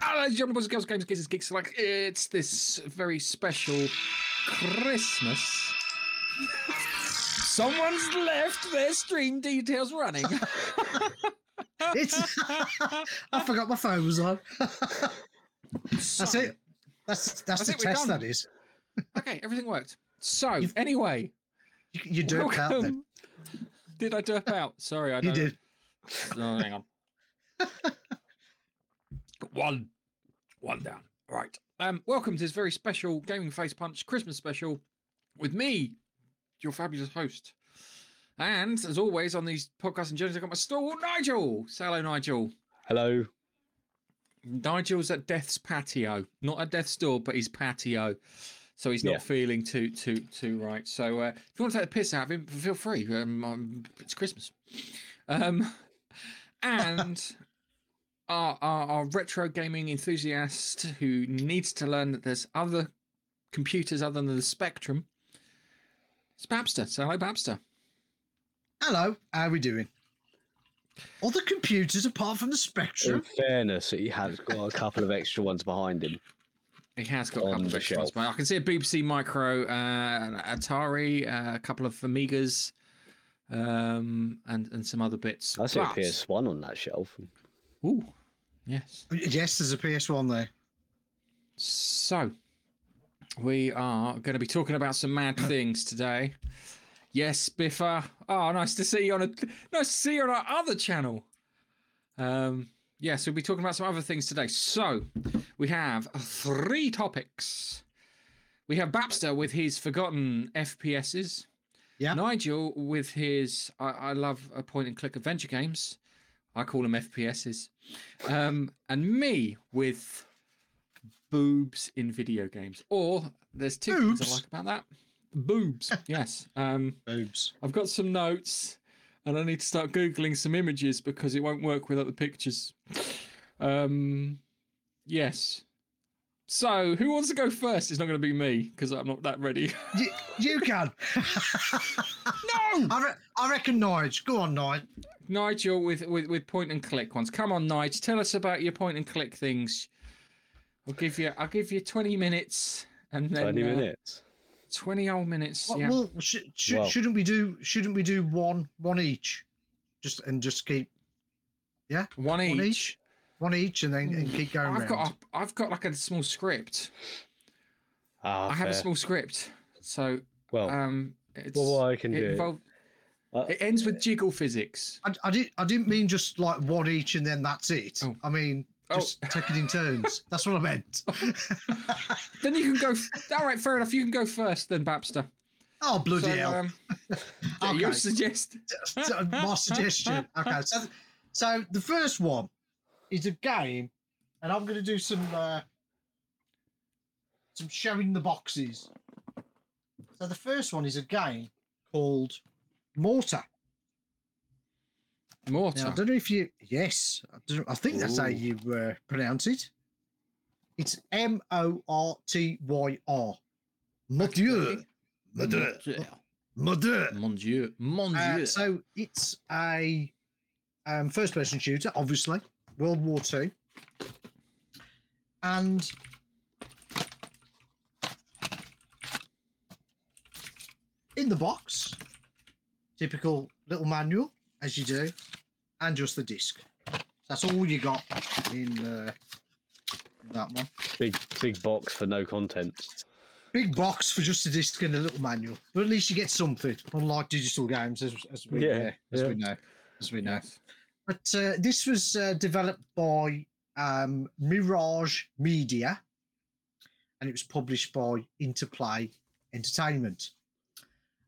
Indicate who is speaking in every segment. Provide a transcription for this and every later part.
Speaker 1: Hello, ladies and gentlemen, boys and girls, games, geeks, geeks alike. It's this very special Christmas. Someone's left their stream details running.
Speaker 2: It's. I forgot my phone was on. That's it. That's that's,
Speaker 1: That's
Speaker 2: the
Speaker 1: it,
Speaker 2: test.
Speaker 1: done.
Speaker 2: That is.
Speaker 1: Okay, everything worked. So,
Speaker 2: You've-
Speaker 1: anyway,
Speaker 2: You, you do it out then.
Speaker 1: Did I derp out? Sorry, I
Speaker 2: You
Speaker 1: don't.
Speaker 2: did.
Speaker 1: Oh, hang on. One, one down. Right. Um, welcome to this very special Gaming Face Punch Christmas special with me, your fabulous host. And as always on these podcasts and journeys, I've got my stall, Nigel. Say hello, Nigel.
Speaker 3: Hello.
Speaker 1: Nigel's at Death's patio, not at Death's door, but his patio. So he's not
Speaker 3: Yeah.
Speaker 1: feeling too too too right. So uh, if you want to take the piss out of him, feel free. Um, um, it's Christmas. Um, and our, our our retro gaming enthusiast who needs to learn that there's other computers other than the Spectrum. It's Babster. So hello, Babster.
Speaker 2: Hello. How are we doing? All the computers apart from the
Speaker 3: In
Speaker 2: Spectrum.
Speaker 3: fairness, he has got a couple of extra ones behind him.
Speaker 1: He has got a
Speaker 3: On
Speaker 1: couple of
Speaker 3: the
Speaker 1: extra ones,
Speaker 3: shelf.
Speaker 1: but I can see a BBC Micro, uh, an Atari, uh, a couple of Amigas, um, and and some other bits.
Speaker 3: I see a
Speaker 1: But-
Speaker 3: PS1 on that shelf.
Speaker 1: Ooh, yes.
Speaker 2: Yes, there's a PS1 there.
Speaker 1: So we are going to be talking about some mad things today. Yes, Biffa. Oh, nice to see you on a nice to see you on our other channel. Um, yes, we'll be talking about some other things today. So we have three topics. We have Babster with his forgotten FPSs.
Speaker 2: Yeah.
Speaker 1: Nigel with his I, I love a point and click adventure games. I call them FPSs. Um, and me with boobs in video games. Or there's two things I like about that. Boobs, yes. Um,
Speaker 2: Boobs.
Speaker 1: I've got some notes and I need to start Googling some images because it won't work without the pictures. Um, yes. So, who wants to go first? It's not going to be me because I'm not that ready.
Speaker 2: You, you can.
Speaker 1: no!
Speaker 2: I, re- I reckon Nige. Go on, Nige.
Speaker 1: Nigel with, with, with point and click ones. Come on, Nigel. Tell us about your point and click things. I'll give you I'll give you 20 minutes and then
Speaker 3: 20
Speaker 1: uh,
Speaker 3: minutes.
Speaker 1: 20 old minutes.
Speaker 2: Well,
Speaker 1: yeah.
Speaker 2: well, sh- sh-
Speaker 3: Well-
Speaker 2: shouldn't we do? Shouldn't we do one, one each? Just and just keep. Yeah,
Speaker 1: one each.
Speaker 2: one each, one each, and then and keep going.
Speaker 1: I've
Speaker 2: round.
Speaker 1: got a, I've got like a small script.
Speaker 3: Ah,
Speaker 1: I have a small script. So
Speaker 3: Well,
Speaker 1: um it's
Speaker 3: well, what I can
Speaker 1: it,
Speaker 3: do.
Speaker 1: involve-
Speaker 3: Uh,
Speaker 1: it ends with jiggle physics.
Speaker 2: I, I did. I didn't mean just like one each and then that's it.
Speaker 1: Oh.
Speaker 2: I mean just take it in turns. That's what I meant.
Speaker 1: Then you can go f- all right, fair enough. You can go first then, Babster.
Speaker 2: Oh bloody
Speaker 1: So,
Speaker 2: hell!
Speaker 1: um,
Speaker 2: Okay.
Speaker 1: you suggest
Speaker 2: my suggestion. Okay, so so the first one is a game, and I'm going to do some uh, some showing the boxes. So the first one is a game called Mortyr.
Speaker 1: mortar.
Speaker 2: Now I don't know if you yes, I, I think that's how you uh, pronounce it. It's M O R T Y R. Mordieu. Mordieu. Mordieu.
Speaker 1: Mon Dieu. Mon Dieu.
Speaker 2: Uh, so it's a um, first-person shooter, obviously, World War Two, and in the box, typical little manual as you do, and just the disc. That's all you got in uh, that one.
Speaker 3: big big box for no content.
Speaker 2: Big box for just a disc and a little manual, but at least you get something. Unlike digital games, as, as we
Speaker 3: Yeah,
Speaker 2: uh, as
Speaker 3: yeah.
Speaker 2: we know, as we know. But uh, this was uh, developed by um, Mirage Media, and it was published by Interplay Entertainment,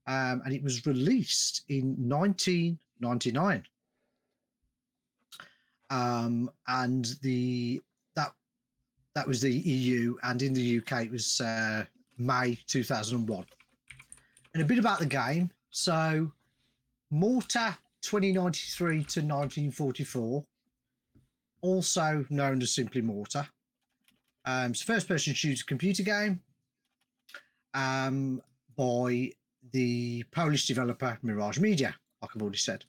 Speaker 2: um, and it was released in 1999. Um, and the that that was the EU, and in the UK it was uh, May 2001. And a bit about the game. So, Mortyr 2093 to 1944, also known as simply Mortyr. Um, it's a first person shooter computer game um, by the Polish developer Mirage Media, like I've already said.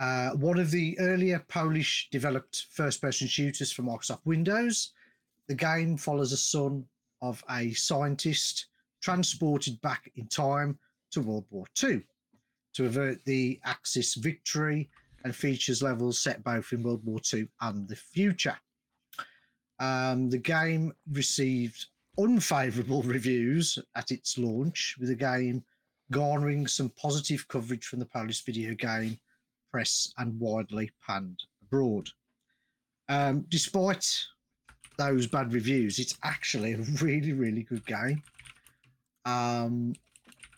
Speaker 2: Uh, one of the earlier Polish developed first person shooters for Microsoft Windows. The game follows a son of a scientist transported back in time to World War II to avert the Axis victory and features levels set both in World War II and the future. Um, the game received unfavorable reviews at its launch, with the game garnering some positive coverage from the Polish video game press and widely panned abroad. Um, despite those bad reviews, it's actually a really, really good game. Um,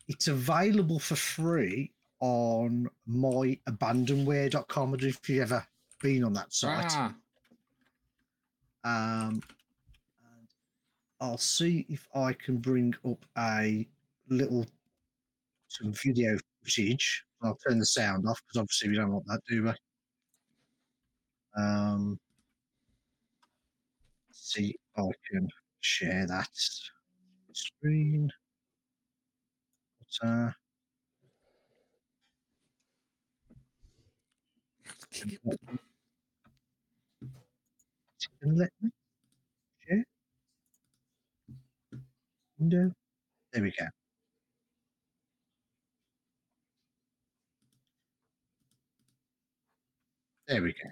Speaker 2: it's available for free on myabandonware.com. I don't if you've ever been on that site.
Speaker 1: Ah,
Speaker 2: Um, and I'll see if I can bring up a little some video footage. I'll turn the sound off because obviously we don't want that, do we? Um, see if I can share that screen. But, uh, it's gonna let me share. Window. There we go. There we go.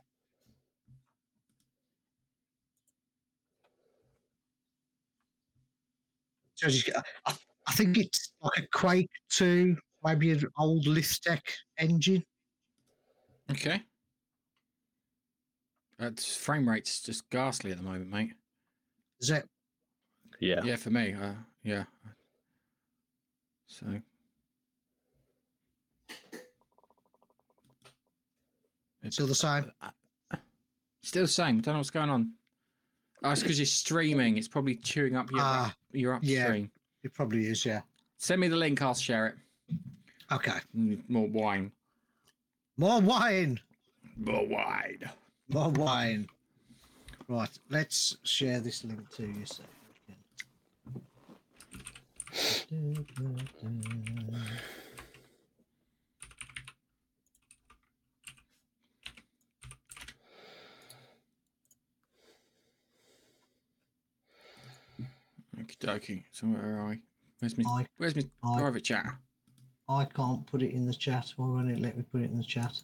Speaker 2: So as you I, I think it's like a Quake 2, maybe an old LithTech engine.
Speaker 1: okay. That's frame rate's just ghastly at the moment, mate.
Speaker 2: Is it?
Speaker 3: Yeah.
Speaker 1: Yeah, for me. Uh, yeah. So it's
Speaker 2: Still the same?
Speaker 1: still the same. Don't know what's going on. Oh, it's because you're streaming. It's probably chewing up your
Speaker 2: Ah,
Speaker 1: your
Speaker 2: yeah.
Speaker 1: upstream.
Speaker 2: It probably is, yeah.
Speaker 1: Send me the link. I'll share it.
Speaker 2: Okay.
Speaker 1: Mm, More wine.
Speaker 2: More wine.
Speaker 1: More wine.
Speaker 2: More wine. Right, let's share this link to you so we can.
Speaker 1: Okie dokie. So where are I? Where's my
Speaker 2: I,
Speaker 1: Where's my
Speaker 2: I-
Speaker 1: private chat?
Speaker 2: I can't put it in the chat. Why won't it let me put it in the chat?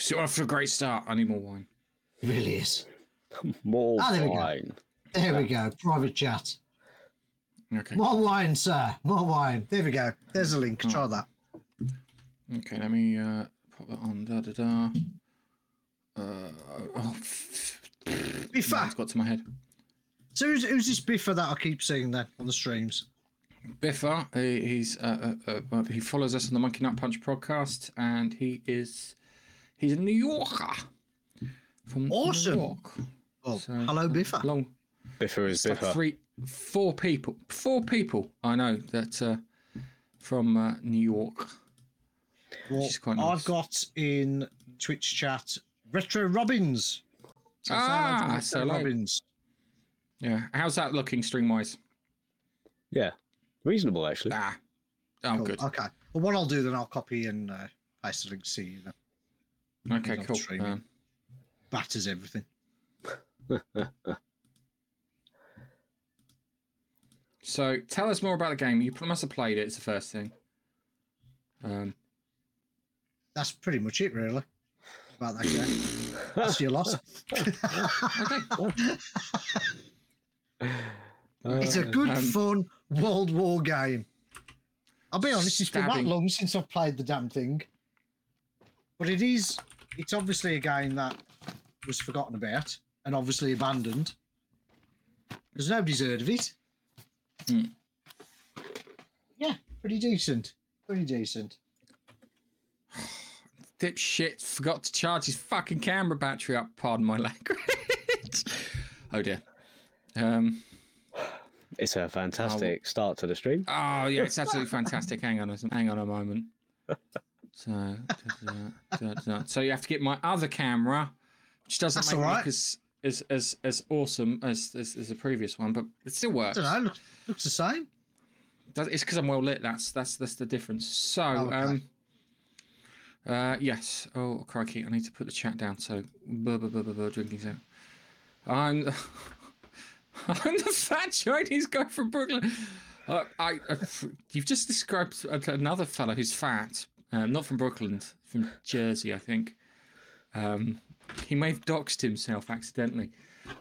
Speaker 1: So off to a great start. I need more wine.
Speaker 2: It really is.
Speaker 3: More
Speaker 2: Ah, there we go.
Speaker 3: wine.
Speaker 2: There we go. Private chat.
Speaker 1: Okay.
Speaker 2: More wine, sir. More wine. There we go. There's a link. Try that.
Speaker 1: Okay. Let me uh, pop that on. Da da da. Uh, oh,
Speaker 2: Biffa.
Speaker 1: It's got to my head.
Speaker 2: So who's, who's this Biffa that I keep seeing then on the streams?
Speaker 1: Biffa, he, he's uh, uh, uh, well, he follows us on the Monkey Nut Punch podcast, and he is he's a New Yorker from
Speaker 2: Awesome.
Speaker 1: New York.
Speaker 2: Oh,
Speaker 1: So,
Speaker 2: hello, Biffa.
Speaker 1: Long,
Speaker 3: Biffa is
Speaker 1: it's like
Speaker 3: Biffa.
Speaker 1: three, four people, four people I know that uh, from uh, New York.
Speaker 2: Well,
Speaker 1: is quite
Speaker 2: I've got in Twitch chat Retro Robbins. So shout out
Speaker 1: Ah,
Speaker 2: Retro
Speaker 1: so like-
Speaker 2: Robbins.
Speaker 1: Yeah, how's that looking string wise?
Speaker 3: Yeah. Reasonable, actually.
Speaker 1: Ah, oh,
Speaker 2: Cool.
Speaker 1: good.
Speaker 2: Okay. Well, what I'll do then, I'll copy and uh, paste the link to you. Then.
Speaker 1: Okay, cool. Um,
Speaker 2: Batters everything.
Speaker 1: so tell us more about the game. You must have played it. It's the first thing. Um,
Speaker 2: That's pretty much it, really. About that game. That's your loss. it's a good,
Speaker 1: Um,
Speaker 2: fun World War game. I'll be honest, it's been that long since I've played the damn thing. But it is, it's obviously a game that was forgotten about and obviously abandoned because nobody's heard of it.
Speaker 1: Hmm.
Speaker 2: Yeah, pretty decent. Pretty decent.
Speaker 1: dipshit forgot to charge his fucking camera battery up. Pardon my language. oh dear. Um.
Speaker 3: It's a fantastic start to the stream.
Speaker 1: Oh yeah, it's absolutely fantastic. Hang on, a, hang on a moment. So, da, da, da, so you have to get my other camera, which doesn't
Speaker 2: That's
Speaker 1: make
Speaker 2: right.
Speaker 1: as as as as awesome as as, as the previous one, but it still
Speaker 2: I
Speaker 1: works.
Speaker 2: don't know. Looks, looks the same.
Speaker 1: It's because I'm well lit. That's that's that's the difference. So,
Speaker 2: Okay.
Speaker 1: um, uh, yes. Oh crikey! I need to put the chat down. So, blah, blah, blah, blah, blah, drinking sound. I'm I'm the fat Chinese guy from Brooklyn. Uh, I, uh, you've just described another fellow who's fat, um, not from Brooklyn, from Jersey, I think. Um, he may have doxed himself accidentally.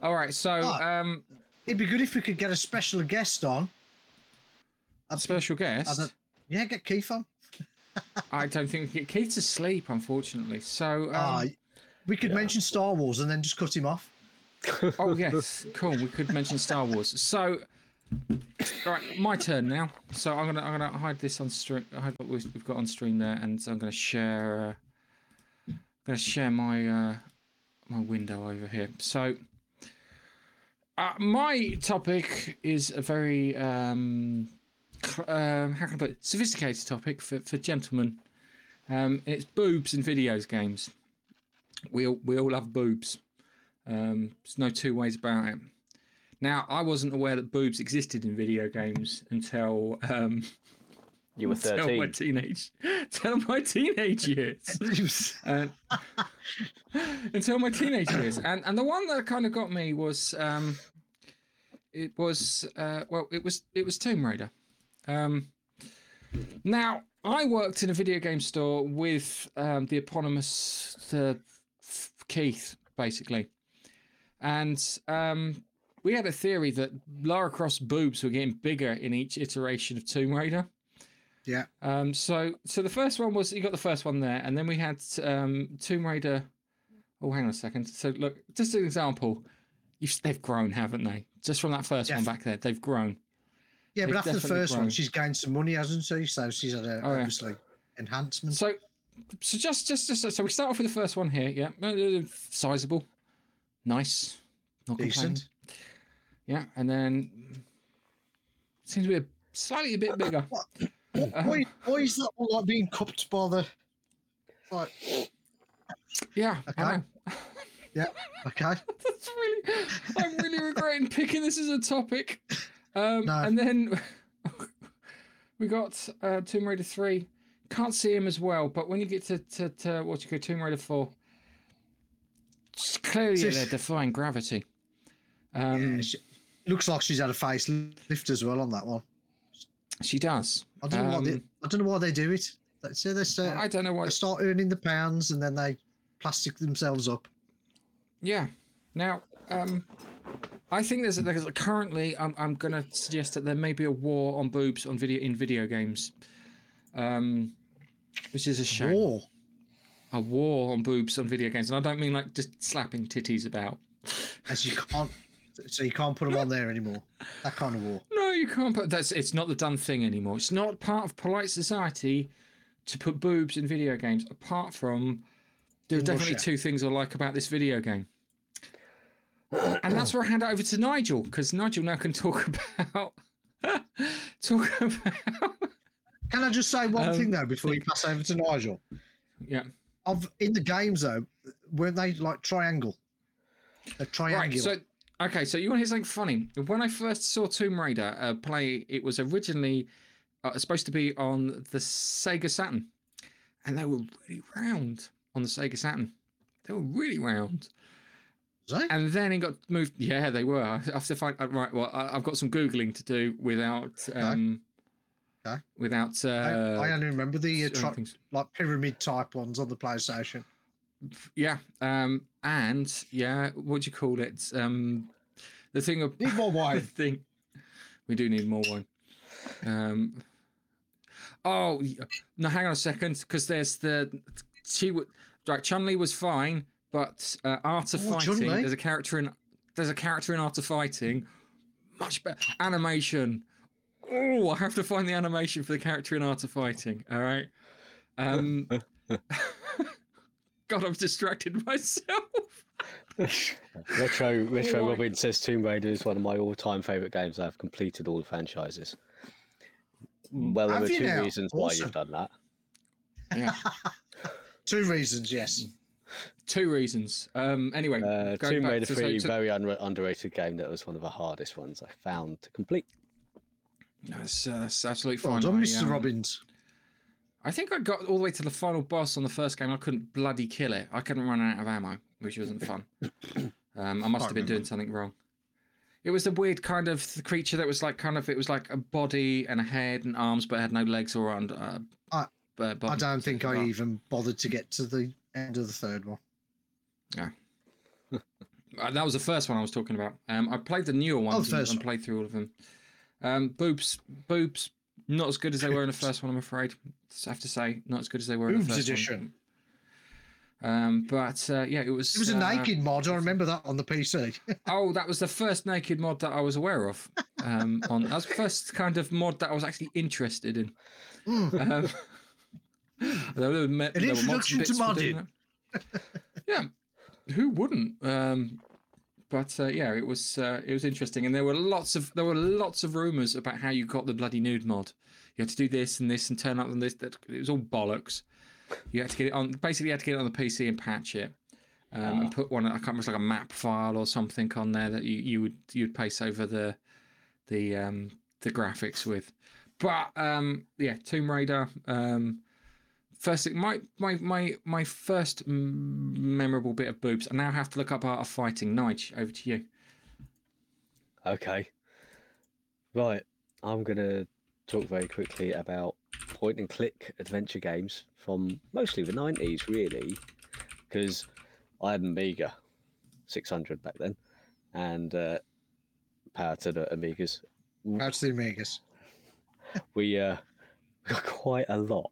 Speaker 1: All right, so
Speaker 2: Ah.
Speaker 1: um,
Speaker 2: It'd be good if we could get a special guest on. I'd-
Speaker 1: special
Speaker 2: I
Speaker 1: guest.
Speaker 2: don't- yeah, get Keith on.
Speaker 1: I don't think we get Keith's asleep, unfortunately. So, um,
Speaker 2: Ah, we could
Speaker 3: yeah.
Speaker 2: mention Star Wars and then just cut him off.
Speaker 1: oh yes, cool. We could mention Star Wars. So, all right, my turn now. So I'm gonna I'm gonna hide this on stream. Hide what we've got on stream there, and I'm gonna share. Uh, gonna share my uh, my window over here. So, uh, my topic is a very um, um, how can I put it? sophisticated topic for for gentlemen. Um, it's boobs in videos games. We all we all love boobs. Um, there's no two ways about it. Now, I wasn't aware that boobs existed in video games until um,
Speaker 3: You were thirteen.
Speaker 1: until my teenage, until my teenage years. And until my teenage years, and and the one that kind of got me was um, it was uh, well, it was it was Tomb Raider. Um, now I worked in a video game store with um, the eponymous uh, Keith, basically, and um, we had a theory that Lara Croft's boobs were getting bigger in each iteration of Tomb Raider.
Speaker 2: yeah.
Speaker 1: Um, so so the first one was you got the first one there, and then we had um, Tomb Raider. Oh, hang on a second. So look, just an example. You've, they've grown, haven't they? Just from that first one back there, they've grown.
Speaker 2: Yeah, but
Speaker 1: They've
Speaker 2: after the first one, she's gained some money, hasn't she? So she's had a,
Speaker 1: Oh, yeah.
Speaker 2: obviously enhancement.
Speaker 1: So so just just just so we start off with the first one here. Yeah, uh, sizable, nice, not.
Speaker 2: Decent.
Speaker 1: Yeah, and then seems to be a, slightly a bit bigger.
Speaker 2: Why, why is that one like being cupped by the? Like,
Speaker 1: Yeah,
Speaker 2: Okay. yeah, okay.
Speaker 1: That's really, I'm really regretting picking this as a topic. Um,
Speaker 2: No.
Speaker 1: And then we got uh, Tomb Raider 3. Can't see him as well, but when you get to, to, to what you call Tomb Raider 4, it's clearly they're defying gravity. Um,
Speaker 2: yeah, looks like she's had a facelift as well on that one.
Speaker 1: She does.
Speaker 2: I don't know why they,
Speaker 1: Um,
Speaker 2: I don't know why they do it. Say they, say,
Speaker 1: I don't know why.
Speaker 2: they start earning the pounds and then they plastic themselves up.
Speaker 1: Yeah. Now, um, I think there's, there's currently. I'm, I'm going to suggest that there may be a war on boobs on video in video games, um, which is a shame.
Speaker 2: War.
Speaker 1: A war on boobs on video games, and I don't mean like just slapping titties about.
Speaker 2: As you can't, so you can't put them on there anymore. That kind of war.
Speaker 1: No, you can't put that's. It's not the done thing anymore. It's not part of polite society to put boobs in video games. Apart from, there are definitely
Speaker 2: Russia.
Speaker 1: two things I like about this video game. and that's where I hand it over to Nigel because Nigel now can talk about talk about
Speaker 2: Can I just say one
Speaker 1: Um,
Speaker 2: thing though before you pass over to Nigel?
Speaker 1: yeah
Speaker 2: Of in the games though, weren't they like triangle? A
Speaker 1: right. So okay, so you want to hear something funny? When I first saw Tomb Raider uh, play, it was originally uh, supposed to be on the Sega Saturn, and they were really round on the Sega Saturn. They were really round. And then it got moved. Yeah, they were. I have to find. uh, Right. Well, I, I've got some googling to do without. Um,
Speaker 2: Okay.
Speaker 1: Without. Uh,
Speaker 2: I, I only remember the uh, like pyramid type ones on the PlayStation.
Speaker 1: Yeah. Um. And yeah. What do you call it? Um. The thing of
Speaker 2: Need more
Speaker 1: the
Speaker 2: wine.
Speaker 1: thing. We do need more wine. Um. Oh y- no! Hang on a second, because there's the she would right. Chun Li was fine, but uh, Art of
Speaker 2: Oh,
Speaker 1: Fighting.
Speaker 2: Chun-Li?
Speaker 1: There's a character in there's a character in Art of Fighting. Much better animation. Oh, I have to find the animation for the character in Art of Fighting. All right. Um. God, I've distracted myself.
Speaker 3: Retro Retro
Speaker 1: Oh,
Speaker 3: Robin says Tomb Raider is one of my all-time favorite games. I've completed all the franchises. Well, there
Speaker 2: Have
Speaker 3: are two
Speaker 2: now?
Speaker 3: reasons why
Speaker 2: Awesome.
Speaker 3: you've done that.
Speaker 1: Yeah.
Speaker 2: Two reasons, yes.
Speaker 1: Two reasons. Um. Anyway,
Speaker 3: Uh, Tomb Raider
Speaker 1: to- so-
Speaker 3: 3,
Speaker 1: so-
Speaker 3: very un- underrated game. That was one of the hardest ones I found to complete.
Speaker 1: That's, uh, that's absolutely
Speaker 2: Well
Speaker 1: fine.
Speaker 2: done,
Speaker 1: I,
Speaker 2: Mr.
Speaker 1: um,
Speaker 2: Robbins.
Speaker 1: I think I got all the way to the final boss on the first game. I couldn't bloody kill it. I couldn't run out of ammo, which wasn't fun. Um, I must have been doing something wrong. It was a weird kind of creature that was like kind of it was like a body and a head and arms, but had no legs or on. Uh,
Speaker 2: I-
Speaker 1: uh,
Speaker 2: I don't think I
Speaker 1: Oh.
Speaker 2: even bothered to get to the end of the third one.
Speaker 1: Uh, that was the first one I was talking about. Um, I played the newer ones
Speaker 2: Oh,
Speaker 1: and, and played through all of them. Um, boobs, boobs, not as good as they were in the first one. I'm afraid. I have to say, not as good as they were in the
Speaker 2: Boobs
Speaker 1: first
Speaker 2: edition.
Speaker 1: one. Um, but uh, yeah, it was.
Speaker 2: It was a
Speaker 1: uh,
Speaker 2: naked mod. I remember that on the PC.
Speaker 1: Oh, that was the first naked mod that I was aware of. Um, on that was the first kind of mod that I was actually interested in.
Speaker 2: Mm.
Speaker 1: Um, there were
Speaker 2: An
Speaker 1: there were mods and
Speaker 2: introduction to modding.
Speaker 1: yeah, who wouldn't? Um, but uh, yeah, it was uh, it was interesting, and there were lots of there were lots of rumors about how you got the bloody nude mod. You had to do this and this and turn up and this. That it was all bollocks. You had to get it on. Basically, you had to get it on the PC and patch it, um, and put one. I can't remember, like a map file or something on there that you, you would you'd paste over the the um, the graphics with. But um, yeah, Tomb Raider. Um, first, thing- my my my my first memorable bit of boobs. I now have to look up art of fighting. Nige, over to you.
Speaker 3: Okay. Right. I'm going to talk very quickly about point and click adventure games from mostly the 90s, really, because I had an Amiga 600 back then, and uh, power to the Amigas.
Speaker 2: That's the Amigas.
Speaker 3: We uh, got quite a lot.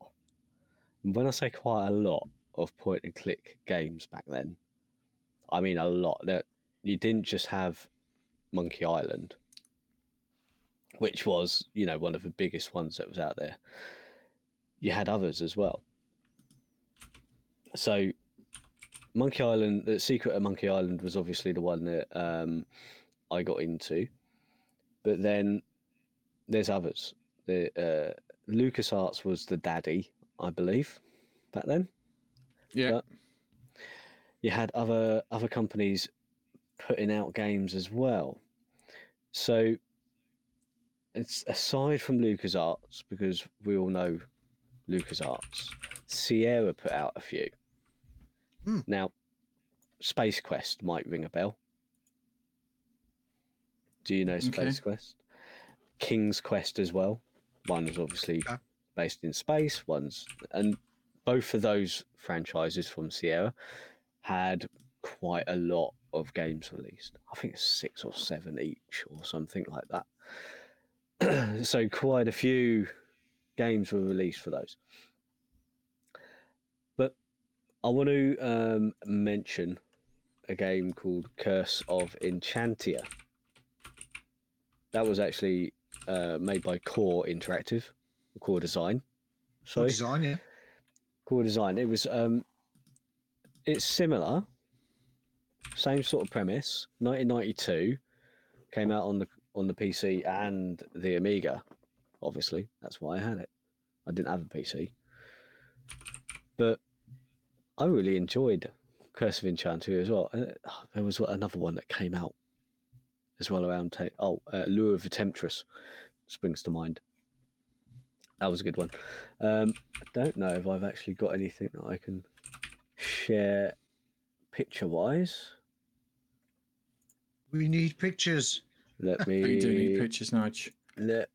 Speaker 3: When I say quite a lot of point and click games back then, I mean a lot. That you didn't just have Monkey Island, which was, you know, one of the biggest ones that was out there. You had others as well. So, Monkey Island, the Secret of Monkey Island was obviously the one that um, I got into, but then there's others. The uh, LucasArts was the daddy, I believe, back then
Speaker 1: Yeah,
Speaker 3: Yeah. you had other other companies putting out games as well. So it's aside from LucasArts, because we all know LucasArts, Sierra put out a few.
Speaker 2: Hmm.
Speaker 3: Now, Space Quest might ring a bell. Do you know
Speaker 1: Okay.
Speaker 3: Space Quest? King's Quest as well. One was obviously
Speaker 2: Okay.
Speaker 3: Based in space. One's and both of those franchises from Sierra had quite a lot of games released. I think six or seven each or something like that. so quite a few games were released for those. But I want to um, mention a game called Curse of Enchantia. That was actually uh, made by Core Interactive, Core Design.
Speaker 2: Good
Speaker 3: Sorry,
Speaker 2: design, yeah.
Speaker 3: Core Design. It was um, it's similar, same sort of premise. 1992 came out on the on the PC and the Amiga. Obviously, that's why I had it. I didn't have a PC, but I really enjoyed Curse of Enchantia as well. Uh, There was another one that came out as well around. Ta- oh, uh, Lure of the Temptress springs to mind. That was a good one. Um, I don't know if I've actually got anything that I can share picture wise.
Speaker 2: We need pictures.
Speaker 3: Let me
Speaker 1: you do need pictures, Nige.
Speaker 3: let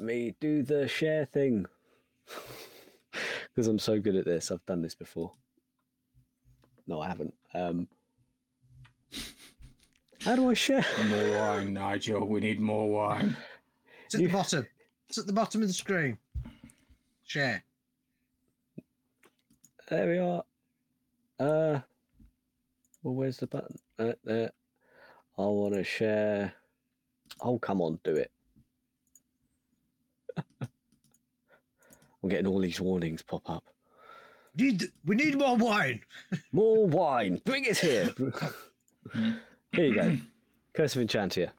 Speaker 3: me do the share thing because I'm so good at this. I've done this before. No, I haven't. Um, how do I share?
Speaker 1: More wine, Nigel. We need more wine.
Speaker 2: It's at
Speaker 3: You-
Speaker 2: the bottom. It's at the bottom of the screen. Share.
Speaker 3: There we are. Uh, well, where's the button? Uh, there. I want to share. Oh, come on, do it. I'm getting all these warnings pop up.
Speaker 2: Need we need more wine.
Speaker 3: More wine. Bring it here. here you go. Curse of Enchantia.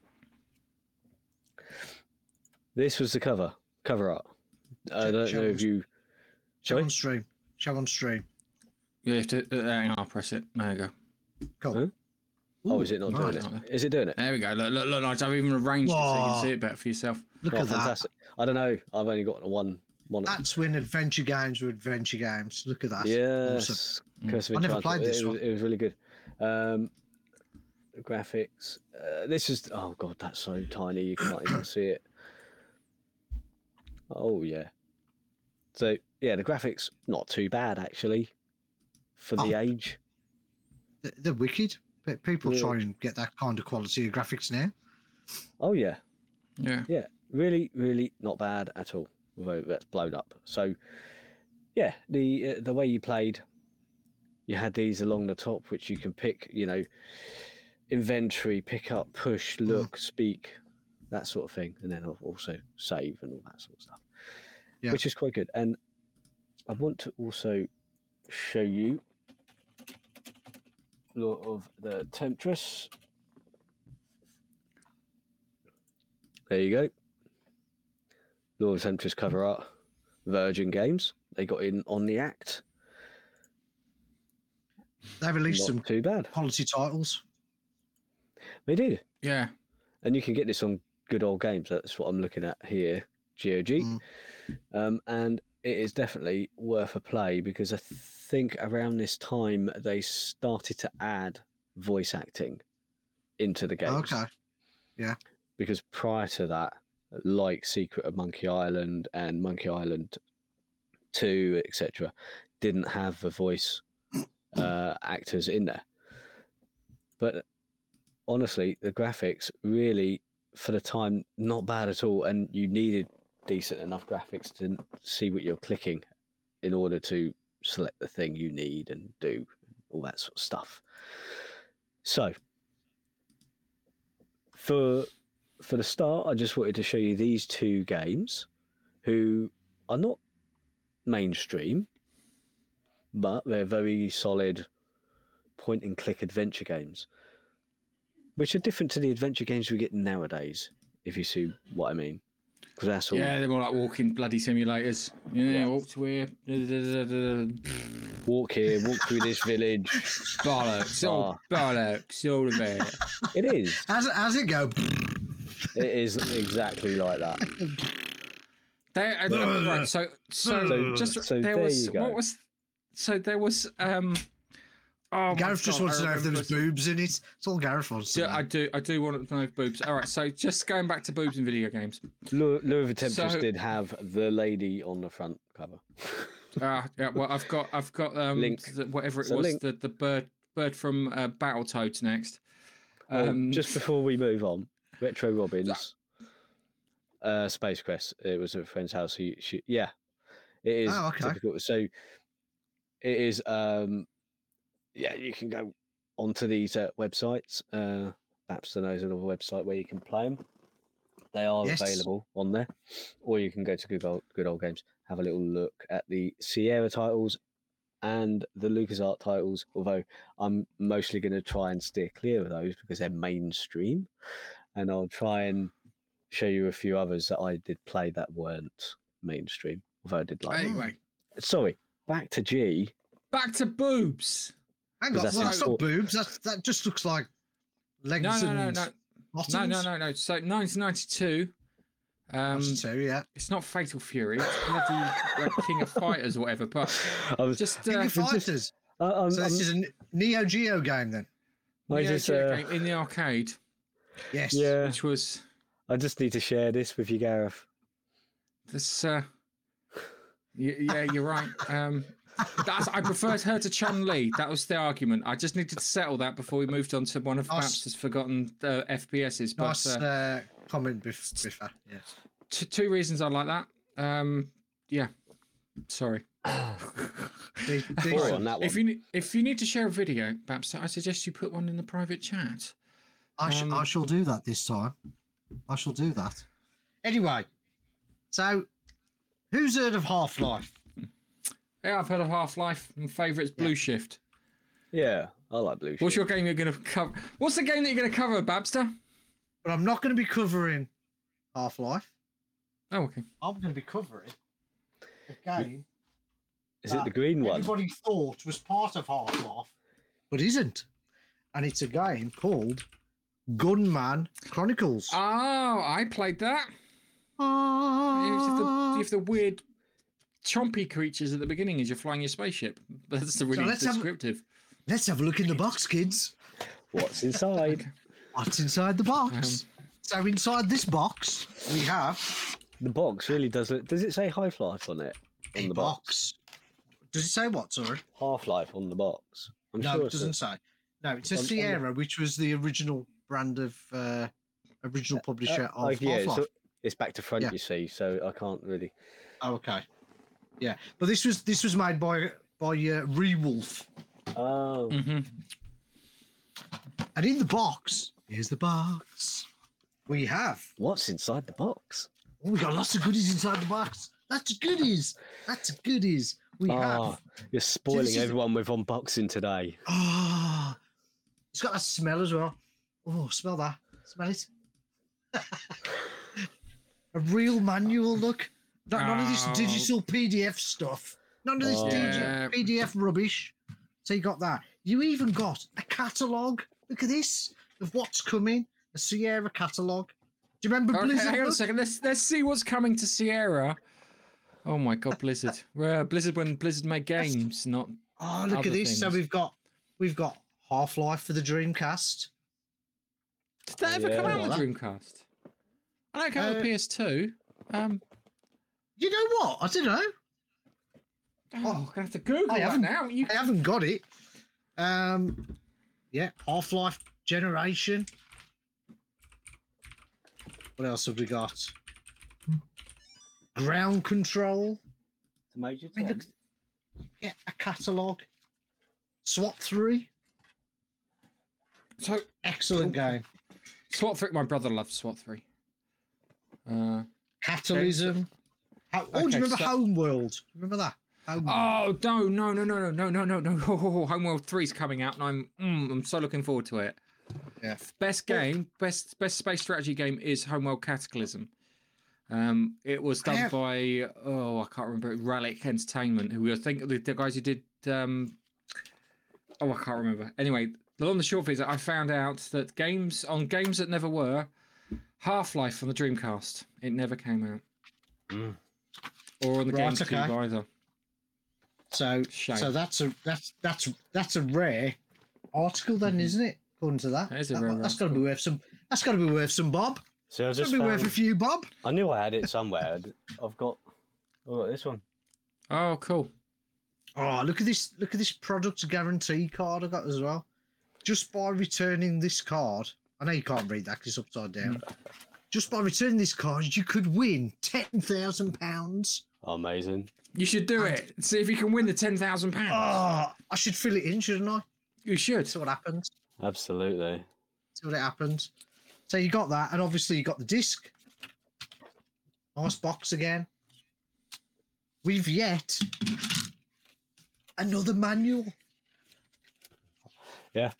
Speaker 3: This was the cover, cover art. I
Speaker 2: Show-
Speaker 3: don't
Speaker 2: show
Speaker 3: know
Speaker 2: us.
Speaker 3: if you.
Speaker 2: Show on stream. Show on stream.
Speaker 1: You have to. Uh, hang on, I'll press it. There you go.
Speaker 2: Cool.
Speaker 3: Huh? oh, is it not
Speaker 2: right.
Speaker 3: doing it? Is it doing it?
Speaker 1: There we go. Look, look, look. I've even arranged it so you can see it better for yourself.
Speaker 2: Look
Speaker 3: Oh,
Speaker 2: at that.
Speaker 3: I don't know. I've only got one. One.
Speaker 2: That's when adventure games were adventure games. Look at that. Awesome.
Speaker 3: Yes.
Speaker 1: Mm.
Speaker 3: Curse of
Speaker 2: I never
Speaker 3: Enchantment.
Speaker 2: played this
Speaker 3: it,
Speaker 2: one.
Speaker 3: Was, it was really good. Um, graphics. Uh, this is. Oh god, that's so tiny. You can't even see it. Oh yeah. So yeah, the graphics not too bad actually, for the
Speaker 2: Oh.
Speaker 3: age.
Speaker 2: They're, they're wicked. People
Speaker 3: Yeah.
Speaker 2: try and get that kind of quality of graphics now.
Speaker 3: Oh yeah,
Speaker 1: Yeah.
Speaker 3: yeah, really, really not bad at all. Although that's blown up. So yeah, the uh, the way you played, you had these along the top, which you can pick. You know, inventory, pick up, push, look, speak, that sort of thing, and then al- also save and all that sort of stuff,
Speaker 2: Yeah.
Speaker 3: which is quite good. And I want to also show you Lure of the Temptress. There you go. Lure of the Temptress cover art, Virgin Games. They got in on the act.
Speaker 2: They've released
Speaker 3: Not
Speaker 2: some
Speaker 3: too bad.
Speaker 2: quality titles.
Speaker 3: They did.
Speaker 1: Yeah.
Speaker 3: and you can get this on good old games. That's what I'm looking at here, GOG,
Speaker 2: Mm.
Speaker 3: um, and it is definitely worth a play because I think around this time they started to add voice acting into the games.
Speaker 2: Okay. Yeah.
Speaker 3: Because prior to that, like Secret of Monkey Island and Monkey Island Two, etc., didn't have the voice uh, actors in there. But honestly, the graphics really, for the time, not bad at all. And you needed decent enough graphics to see what you're clicking in order to select the thing you need and do all that sort of stuff. So, for for the start, I just wanted to show you these two games, who are not mainstream, but they're very solid point and click adventure games, which are different to the adventure games we get nowadays, if you see what I mean. Because that's all
Speaker 1: Yeah, they're more like walking bloody simulators. Yeah,
Speaker 3: Yeah.
Speaker 1: walk to where.
Speaker 3: Walk here, walk through this village.
Speaker 1: All bollocks. All of it.
Speaker 3: It is.
Speaker 2: How's it, how's it go?
Speaker 3: It is exactly like that.
Speaker 1: There, uh, uh, right, so, so,
Speaker 3: So-
Speaker 1: just
Speaker 3: so
Speaker 1: there
Speaker 3: there
Speaker 1: was
Speaker 3: you go.
Speaker 1: what was so there was um. Oh, my
Speaker 2: Gareth just
Speaker 1: God,
Speaker 2: wants to know if
Speaker 1: remember
Speaker 2: there's boobs in it. It's all Gareth wants
Speaker 1: Yeah. I do. I do want to know if boobs. All right. So just going back to boobs in video games.
Speaker 3: Lure Lure of the Temptress
Speaker 1: So-
Speaker 3: did have the lady on the front cover.
Speaker 1: Ah, yeah. Well, I've got, I've got um,
Speaker 3: Link.
Speaker 1: the- whatever it
Speaker 3: So
Speaker 1: was,
Speaker 3: Link.
Speaker 1: the the bird, bird from uh, Battletoads next.
Speaker 3: Well,
Speaker 1: Um,
Speaker 3: just before we move on, Retro Robbins, uh, Space Quest. It was at a friend's house. He, she, yeah, it is
Speaker 2: Oh, okay.
Speaker 3: typical. So it is. Um, yeah, you can go onto these uh, websites. Uh, Babster knows another website where you can play them. They are
Speaker 2: Yes.
Speaker 3: available on there, or you can go to Good Old, Good Old Games, have a little look at the Sierra titles and the LucasArts titles. Although I'm mostly going to try and steer clear of those because they're mainstream, and I'll try and show you a few others that I did play that weren't mainstream. Although I did like. them.
Speaker 1: anyway,
Speaker 3: Sorry, back to G.
Speaker 1: back to boobs.
Speaker 2: Hang on,
Speaker 3: that's
Speaker 2: well, that's not
Speaker 3: sport.
Speaker 2: boobs. That's, that just looks like legs
Speaker 1: No, no, no,
Speaker 2: and
Speaker 1: no,
Speaker 2: bottoms.
Speaker 1: no, no, no, no. So 1992. Um,
Speaker 2: That's two, yeah.
Speaker 1: it's not Fatal Fury. It's bloody like, King of Fighters or whatever. But
Speaker 3: I was
Speaker 1: just
Speaker 2: King
Speaker 1: uh,
Speaker 2: of Fighters.
Speaker 3: I, I'm,
Speaker 2: So
Speaker 3: I'm,
Speaker 2: this is a Neo Geo game then.
Speaker 3: I
Speaker 1: Neo
Speaker 3: just,
Speaker 1: Geo
Speaker 3: uh,
Speaker 1: game in the arcade,
Speaker 2: Yes.
Speaker 3: yeah,
Speaker 1: which was
Speaker 3: I just need to share this with you, Gareth.
Speaker 1: this. Uh, y- yeah, you're right. Um, that's, I preferred her to Chun Li. That was the argument. I just needed to settle that before we moved on to one of
Speaker 2: Nice.
Speaker 1: Babs's forgotten uh, FPSs. But
Speaker 2: Nice
Speaker 1: uh,
Speaker 2: uh, comment, Biff, Biffa. Yes.
Speaker 1: t- two reasons I like that. Um, yeah, sorry.
Speaker 2: De-
Speaker 3: Four on that one.
Speaker 1: If you ne- if you need to share a video, Babs, I suggest you put one in the private chat.
Speaker 2: I, sh-
Speaker 1: Um,
Speaker 2: I shall do that this time. I shall do that. Anyway, so who's heard of Half Life?
Speaker 1: Yeah, I've heard of Half Life. My favourite's Blue Shift.
Speaker 3: Yeah, I like blue.
Speaker 1: Shift.
Speaker 3: What's
Speaker 1: your game you're going to cover? What's the game that you're going to cover, Babster?
Speaker 2: But I'm not going to be covering Half Life.
Speaker 1: Oh, okay.
Speaker 2: I'm going to be covering the game
Speaker 3: Is it the green one?
Speaker 2: everybody thought was part of Half Life, but isn't. and it's a game called Gunman Chronicles.
Speaker 1: Oh, I played that. Ah. You have, the, you have the weird chompy creatures at the beginning as you're flying your spaceship. That's the really
Speaker 2: let's have-
Speaker 1: descriptive.
Speaker 2: Let's have a look in the box, kids.
Speaker 3: What's inside?
Speaker 2: What's inside the box?
Speaker 1: Um,
Speaker 2: so inside this box, we have
Speaker 3: the box really does it. Does it say Half Life on it? On
Speaker 2: a
Speaker 3: the
Speaker 2: box. Does it say what? Sorry.
Speaker 3: Half Life on the box. I'm
Speaker 2: no,
Speaker 3: sure
Speaker 2: it doesn't say. No, it says
Speaker 3: On- on the-
Speaker 2: Sierra, which was the original brand of uh, original publisher
Speaker 3: Uh,
Speaker 2: of
Speaker 3: yeah,
Speaker 2: Half-Life.
Speaker 3: so it's back to front,
Speaker 2: Yeah.
Speaker 3: you see. So I can't really.
Speaker 2: Oh, okay. Yeah, but this was this was made by by uh, Rewolf,
Speaker 3: Oh,
Speaker 1: hmm
Speaker 2: and in the box, here's the box. We have.
Speaker 3: what's inside the box?
Speaker 2: Oh, we got lots of goodies inside the box. That's goodies. That's goodies. We
Speaker 3: Ah,
Speaker 2: have.
Speaker 3: you're spoiling
Speaker 2: is-
Speaker 3: everyone with unboxing today.
Speaker 2: Ah, it's got a smell as well. Oh, smell that. Smell it. a real manual look. Not, none of this
Speaker 1: Oh.
Speaker 2: digital PDF stuff. None of this
Speaker 3: Oh.
Speaker 2: digi-
Speaker 1: Yeah.
Speaker 2: PDF rubbish. So you got that. You even got a catalogue. Look at this of what's coming. A Sierra catalogue. Do you remember
Speaker 1: Okay,
Speaker 2: Blizzard?
Speaker 1: hang on a second. Let's let's see what's coming to Sierra. Oh my God, Blizzard! Uh, Blizzard when Blizzard made
Speaker 2: That's-
Speaker 1: games, not
Speaker 2: Oh, look at this. So we've got we've got Half Life for the Dreamcast.
Speaker 1: Did that ever
Speaker 3: Yeah.
Speaker 1: come out on
Speaker 2: Well,
Speaker 1: Dreamcast? I don't count
Speaker 2: Uh,
Speaker 1: the PS2. Um,
Speaker 2: You know what? I don't know.
Speaker 1: oh, I'm gonna have to Google
Speaker 2: I
Speaker 1: that
Speaker 2: haven't-
Speaker 1: now. You
Speaker 2: I haven't got it. Um, yeah, Half Life Generation. What else have we got? Ground Control.
Speaker 3: To Major
Speaker 2: I mean, look, yeah, a catalogue. SWAT three.
Speaker 1: so
Speaker 2: Excellent game.
Speaker 1: SWAT three. My brother loves SWAT three. Uh,
Speaker 2: Cataclysm. How, oh, do you remember
Speaker 1: so-
Speaker 2: Homeworld? Remember that? Homeworld.
Speaker 1: oh no no no no no no no no no! Oh, Homeworld three's coming out, and I'm mm, I'm so looking forward to it.
Speaker 2: Yeah.
Speaker 1: Best game, best best space strategy game is Homeworld Cataclysm. Um, it was done
Speaker 2: have-
Speaker 1: by oh I can't remember Relic Entertainment, who I think the, the guys who did um oh I can't remember. Anyway, the long and the short of it is that I found out that games on games that never were Half Life on the Dreamcast, it never came out,
Speaker 3: Mm.
Speaker 1: Or on the
Speaker 2: Right,
Speaker 1: GameCube
Speaker 2: okay.
Speaker 1: either.
Speaker 2: So,
Speaker 1: Shame.
Speaker 2: so that's a that's that's that's a rare article, then, mm-hmm. isn't it? According to that,
Speaker 1: That is a
Speaker 2: That-
Speaker 1: rare
Speaker 2: that's got to be worth some. That's got to be worth some, Bob.
Speaker 3: So I
Speaker 2: It's
Speaker 3: just
Speaker 2: got to be worth a few, Bob.
Speaker 3: I knew I had it somewhere. I've got. Oh, look, this one.
Speaker 1: Oh, cool.
Speaker 2: Oh, look at this! Look at this product guarantee card I got as well. Just by returning this card, I know you can't read that because it's upside down. Mm. Just by returning this card, you could win ten thousand pounds.
Speaker 3: Amazing.
Speaker 1: You should do it. See if you can win the ten thousand pounds.
Speaker 2: Oh, I should fill it in, shouldn't I?
Speaker 1: You should.
Speaker 2: See what happens.
Speaker 3: Absolutely.
Speaker 2: See what it happens. So you got that, and obviously you got the disc. Nice box again. We've yet another manual.
Speaker 3: Yeah.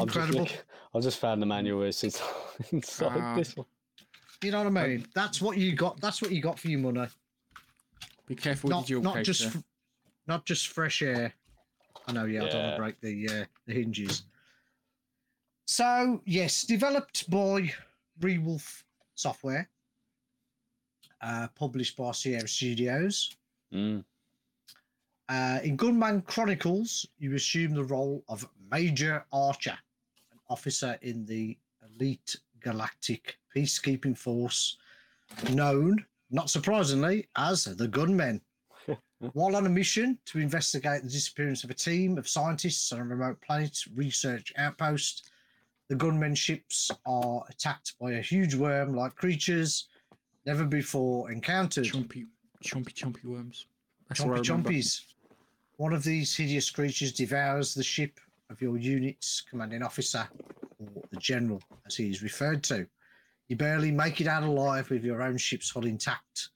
Speaker 3: I'm just
Speaker 2: Incredible.
Speaker 3: I just found the manual is inside, inside
Speaker 1: Ah.
Speaker 3: this one.
Speaker 2: You know what I mean? That's what you got. That's what you got for your money.
Speaker 1: Be careful with
Speaker 2: Not,
Speaker 1: your
Speaker 2: not
Speaker 1: case
Speaker 2: just,
Speaker 1: there.
Speaker 2: not just fresh air. I know. Yeah, I don't want to break the uh, the hinges. So yes, developed by Rewolf Software, uh, published by Sierra Studios.
Speaker 3: Mm.
Speaker 2: Uh, in Gunman Chronicles, you assume the role of Major Archer, an officer in the elite galactic peacekeeping force known, not surprisingly, as the Gunmen. While on a mission to investigate the disappearance of a team of scientists on a remote planet research outpost, the gunmen ships are attacked by a huge worm like creatures never before encountered.
Speaker 1: Chompy, chompy, chompy worms. That's what
Speaker 2: Chompy chompies. One of these hideous creatures devours the ship of your unit's commanding officer, or the general, as he is referred to. You barely make it out alive with your own ship's hull intact.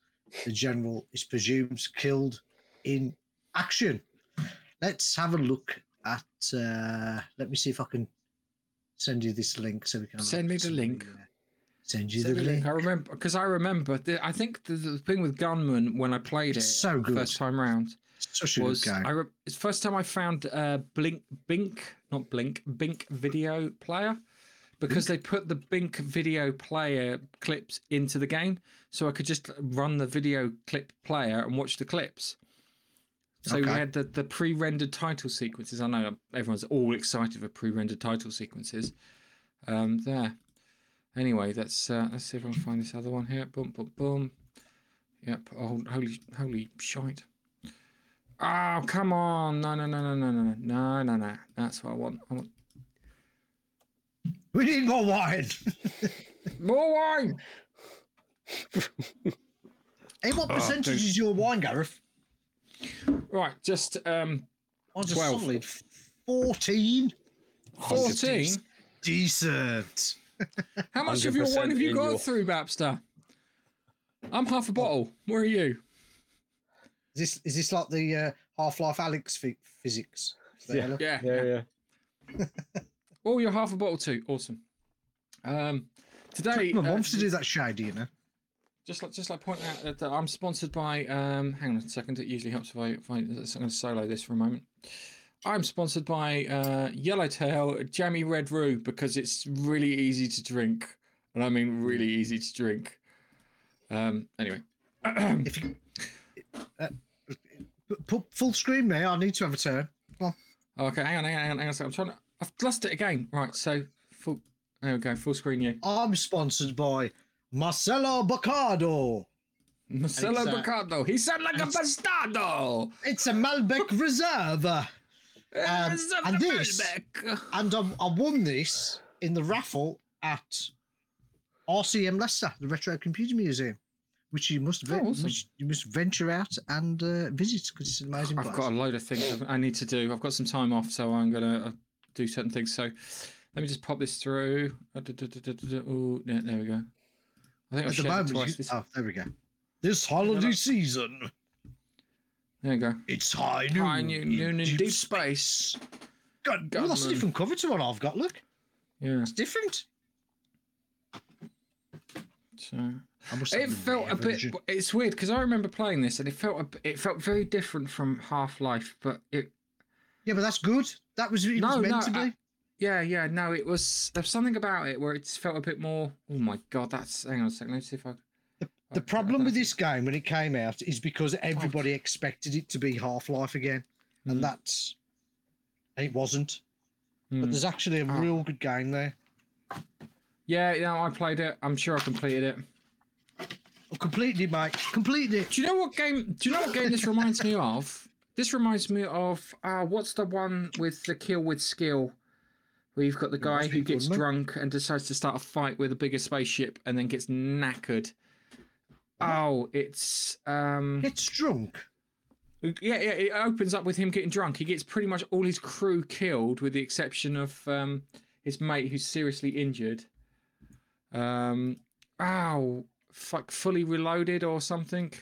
Speaker 2: The general is presumed killed in action. Let's have a look at. Uh, let me see if I can send you this link so we can.
Speaker 1: Send me the link.
Speaker 2: uh, Send you
Speaker 1: Send
Speaker 2: the
Speaker 1: a
Speaker 2: link.
Speaker 1: I remember because I remember. The, I think the, the thing with Gunman when I played it
Speaker 2: so good.
Speaker 1: first time round,
Speaker 2: Such a
Speaker 1: was
Speaker 2: good game.
Speaker 1: I re- it's first time I found uh, Blink Bink not Blink Bink video player because they put the Bink video player clips into the game, so I could just run the video clip player and watch the clips. So we had the, the pre-rendered title sequences. I know everyone's all excited for pre-rendered title sequences. Um, there. Anyway, let's uh, let's see if I can find this other one here. Boom, boom, boom. Yep. Oh, holy, holy shite. Oh, come on! No, no, no, no, no, no, no, no, no. That's what I want. I want
Speaker 2: We need more wine.
Speaker 1: more wine.
Speaker 2: In what
Speaker 1: Oh,
Speaker 2: percentage
Speaker 1: dude.
Speaker 2: is your wine, Gareth?
Speaker 1: Right, just um,
Speaker 2: Mine's a
Speaker 1: 12.
Speaker 2: solid 14.
Speaker 1: fourteen.
Speaker 2: Decent.
Speaker 1: How much of your wine have you
Speaker 3: in
Speaker 1: got
Speaker 3: your-
Speaker 1: through, Babster? I'm half a bottle. Where are you?
Speaker 2: Is this is this like the uh, Half Life Alyx phy- physics? Is
Speaker 3: Yeah.
Speaker 1: Yeah.
Speaker 3: Yeah, yeah.
Speaker 1: Oh, you're half a bottle too. Awesome. Um, today,
Speaker 2: My
Speaker 1: uh,
Speaker 2: mum to do that shady, you know.
Speaker 1: just like just like point out that uh, I'm sponsored by. Um, hang on a second. It usually helps if I if I I'm going to solo this for a moment. I'm sponsored by uh, Yellowtail Jammy Red Roo because it's really easy to drink, and I mean really easy to drink. Um, anyway,
Speaker 2: If you uh, put full screen me, I need to have a turn.
Speaker 1: Well, okay, hang on, hang on, hang on, hang on. a second. I'm trying to. I've lost it again. Right, so full. There we go. Full screen. You.
Speaker 2: I'm sponsored by Marcelo Baccardo.
Speaker 1: Marcelo
Speaker 2: It's, uh,
Speaker 1: Baccardo. He sound like a
Speaker 2: it's-
Speaker 1: bastardo.
Speaker 2: It's a Malbec Reserve. Um, and this-
Speaker 1: Malbec.
Speaker 2: And I, I won this in the raffle at RCM Leicester, the Retro Computer Museum, which you must, ve-
Speaker 1: Oh, awesome.
Speaker 2: which you must venture out and uh, visit because it's an amazing
Speaker 1: I've
Speaker 2: place.
Speaker 1: got a load of things I need to do. I've got some time off, so I'm gonna uh, do certain things. So let me just pop this through. Oh, yeah, there we go. I think I
Speaker 2: the
Speaker 1: shared it
Speaker 2: moment,
Speaker 1: twice.
Speaker 2: you-
Speaker 1: This,
Speaker 2: oh, there we go. This holiday season,
Speaker 1: there you go.
Speaker 2: it's high noon,
Speaker 1: High noon, noon in deep space.
Speaker 2: God, well, that's a
Speaker 1: Gunman.
Speaker 2: different cover to what I've got. Look,
Speaker 1: Yeah.
Speaker 2: it's different.
Speaker 1: So
Speaker 2: I must have
Speaker 1: it
Speaker 2: the
Speaker 1: felt
Speaker 2: rare
Speaker 1: a bit.
Speaker 2: version.
Speaker 1: It's weird because I remember playing this and it felt a, it felt very different from Half Life, but it
Speaker 2: Yeah, but that's good. That was it
Speaker 1: No,
Speaker 2: was meant
Speaker 1: no,
Speaker 2: to be.
Speaker 1: I- Yeah, yeah, no, it was there's something about it where it just felt a bit more. Oh my god, that's hang on a second. Let's see if I.
Speaker 2: The
Speaker 1: I-
Speaker 2: problem
Speaker 1: I-
Speaker 2: with this game when it came out is because everybody expected it to be Half Life again,
Speaker 1: Mm.
Speaker 2: and that's it wasn't. But
Speaker 1: Hmm.
Speaker 2: there's actually a
Speaker 1: Ah.
Speaker 2: real good game there.
Speaker 1: Yeah, yeah, I played it. I'm sure I completed it.
Speaker 2: It, mate. Completed.
Speaker 1: Do you know what game? Do you know what game this reminds me of? This reminds me of uh, what's the one with the kill with skill, where you've got the guy who gets drunk and decides to start a fight with a bigger spaceship and then gets knackered. Oh, it's um.
Speaker 2: Gets drunk.
Speaker 1: Yeah, yeah, it opens up with him getting drunk. He gets pretty much all his crew killed, with the exception of um, his mate who's seriously injured. Um, ow, fuck, fully reloaded or something.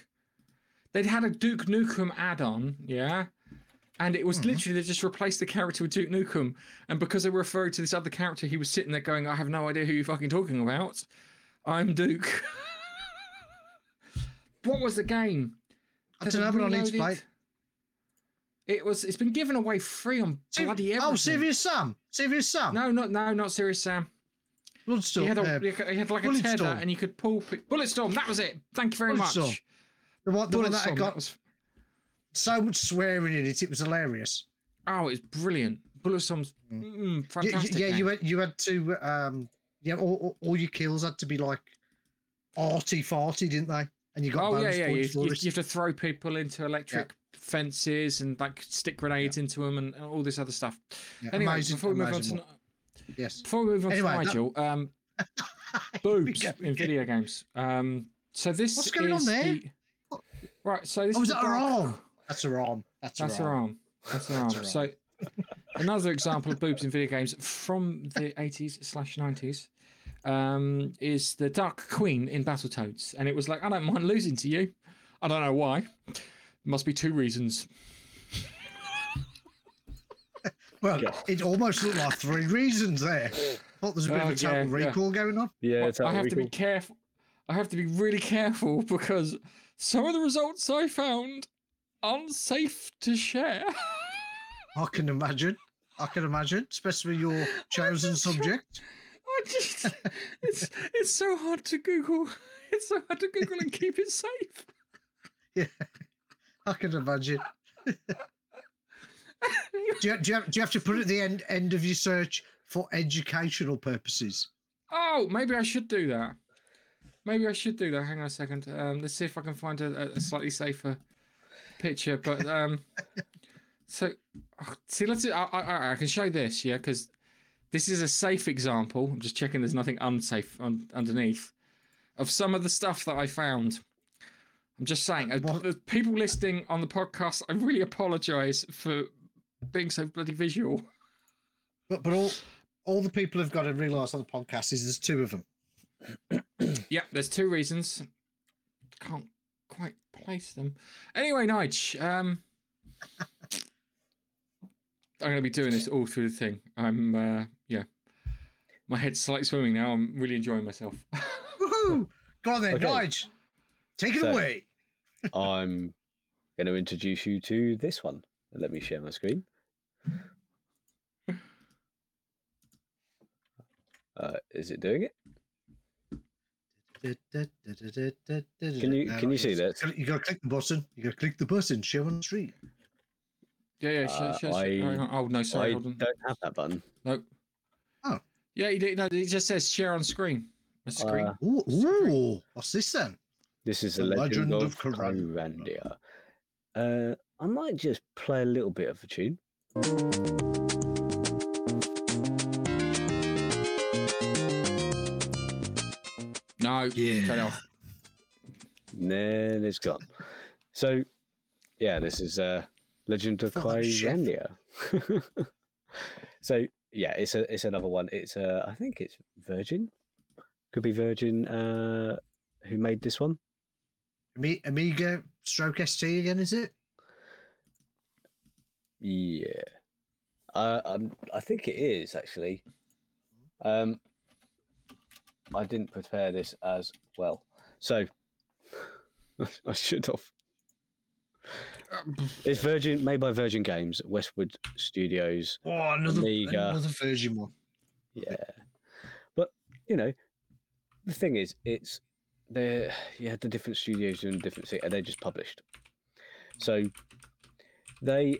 Speaker 1: They'd had a Duke Nukem add-on, yeah, and it was
Speaker 2: Mhm.
Speaker 1: literally they just replaced the character with Duke Nukem, and because they were referring to this other character, he was sitting there going, "I have no idea who you're fucking talking about. I'm Duke." what was the game?
Speaker 2: I don't know,
Speaker 1: had
Speaker 2: but I need to play.
Speaker 1: reloaded- It was. It's been given away free on bloody everything.
Speaker 2: oh, Serious Sam. Serious Sam.
Speaker 1: No, not no, not serious Sam. He
Speaker 2: Bloodstorm.
Speaker 1: had, a,
Speaker 2: uh,
Speaker 1: he had like a tether, and you could pull. Bulletstorm. That was it. Thank you very much.
Speaker 2: The one, the one that had got
Speaker 1: That was.
Speaker 2: so much swearing in it, it was hilarious.
Speaker 1: Oh, it's brilliant. Bulletstorm's
Speaker 2: Mm.
Speaker 1: mm,
Speaker 2: y-
Speaker 1: fantastic.
Speaker 2: yeah, you
Speaker 1: game.
Speaker 2: had you had to um yeah, all, all, all your kills had to be like arty farty, didn't they? And you got
Speaker 1: Oh yeah, yeah. You, you, you have to throw people into electric fences and like stick grenades into them and, and all this other stuff.
Speaker 2: Yeah,
Speaker 1: Anyway,
Speaker 2: amazing,
Speaker 1: before we move on to
Speaker 2: one. yes.
Speaker 1: before we move on
Speaker 2: Anyway,
Speaker 1: to
Speaker 2: that-
Speaker 1: um, boobs in video games. Um, so this
Speaker 2: What's going on there?
Speaker 1: the- right. So this
Speaker 2: Oh,
Speaker 1: is
Speaker 2: is
Speaker 1: the
Speaker 2: that her
Speaker 1: dark-
Speaker 2: arm? That's her arm. That's her
Speaker 1: That's her
Speaker 2: arm.
Speaker 1: arm. That's her
Speaker 2: That's
Speaker 1: arm. So another example of boobs in video games from the 80s slash 90s um, is the Dark Queen in Battletoads, and it was like I don't mind losing to you. I don't know why. Must be two reasons.
Speaker 2: Well,
Speaker 3: Yeah.
Speaker 2: it almost looked like three reasons there. thought there's a bit
Speaker 1: Oh,
Speaker 2: of a total
Speaker 1: yeah, yeah.
Speaker 2: recall going on.
Speaker 3: Yeah,
Speaker 1: Well, I have to be careful. I have to be really careful because some of the results I found unsafe to share.
Speaker 2: I can imagine. I can imagine, especially your chosen subject.
Speaker 1: I just, it's it's so hard to Google. It's so hard to Google and keep it safe.
Speaker 2: Yeah, I can imagine. do, you, do, you have, do you have to put it at the end end of your search for educational purposes?
Speaker 1: Oh, maybe I should do that. Maybe I should do that. Hang on a second. Um, let's see if I can find a, a slightly safer picture. But um, so oh, see, let's. I, I, I can show this, yeah, because this is a safe example. I'm just checking there's nothing unsafe on, underneath of some of the stuff that I found. I'm just saying, uh,
Speaker 2: What?
Speaker 1: the people listening on the podcast, I really apologise for being so bloody visual.
Speaker 2: But but all all the people have got to realise on the podcast is there's two of them.
Speaker 1: Yeah, there's two reasons. Can't quite place them. Anyway, Nige, um, I'm going to be doing this all through the thing. I'm, uh, yeah, my head's slightly swimming now. I'm really enjoying myself.
Speaker 2: Woohoo! Go on then,
Speaker 3: Okay.
Speaker 2: Nige. Take it
Speaker 3: So-
Speaker 2: away.
Speaker 3: I'm going to introduce you to this one. Let me share my screen. Uh, is it doing it? Can you- can you see that?
Speaker 2: You got to click the button. You got to click the button. Show on the screen.
Speaker 1: yeah, yeah.
Speaker 3: Uh,
Speaker 1: sh- sh- sh-
Speaker 3: I-
Speaker 1: Oh no, sorry.
Speaker 3: I
Speaker 1: hold on.
Speaker 3: don't have that button.
Speaker 1: No.
Speaker 2: Oh.
Speaker 1: Yeah, you did. No, it just says share on screen. A screen.
Speaker 3: Uh,
Speaker 2: Ooh, ooh, what's this then?
Speaker 3: This is
Speaker 2: The
Speaker 3: the legend,
Speaker 2: Legend
Speaker 3: of,
Speaker 2: of Kyrandia.
Speaker 3: Kyrandia. Uh, I might just play a little bit of a tune.
Speaker 1: No.
Speaker 2: Yeah.
Speaker 1: Cut off.
Speaker 3: And then it's gone. So, yeah, this is uh, Legend of
Speaker 2: Felt like
Speaker 3: so, yeah, it's a it's another one. It's uh, I think it's Virgin. Could be Virgin. Uh, who made this one?
Speaker 2: Amiga stroke ST again, is it?
Speaker 3: Yeah, uh, um, I think it is actually. Um, I didn't prepare this as well, so I should have. Um, it's Virgin, made by Virgin Games, Westwood Studios.
Speaker 2: Oh, another,
Speaker 3: Amiga.
Speaker 2: another version one.
Speaker 3: Yeah, but you know, the thing is, it's they you had the different studios doing different things, and they just published. So they,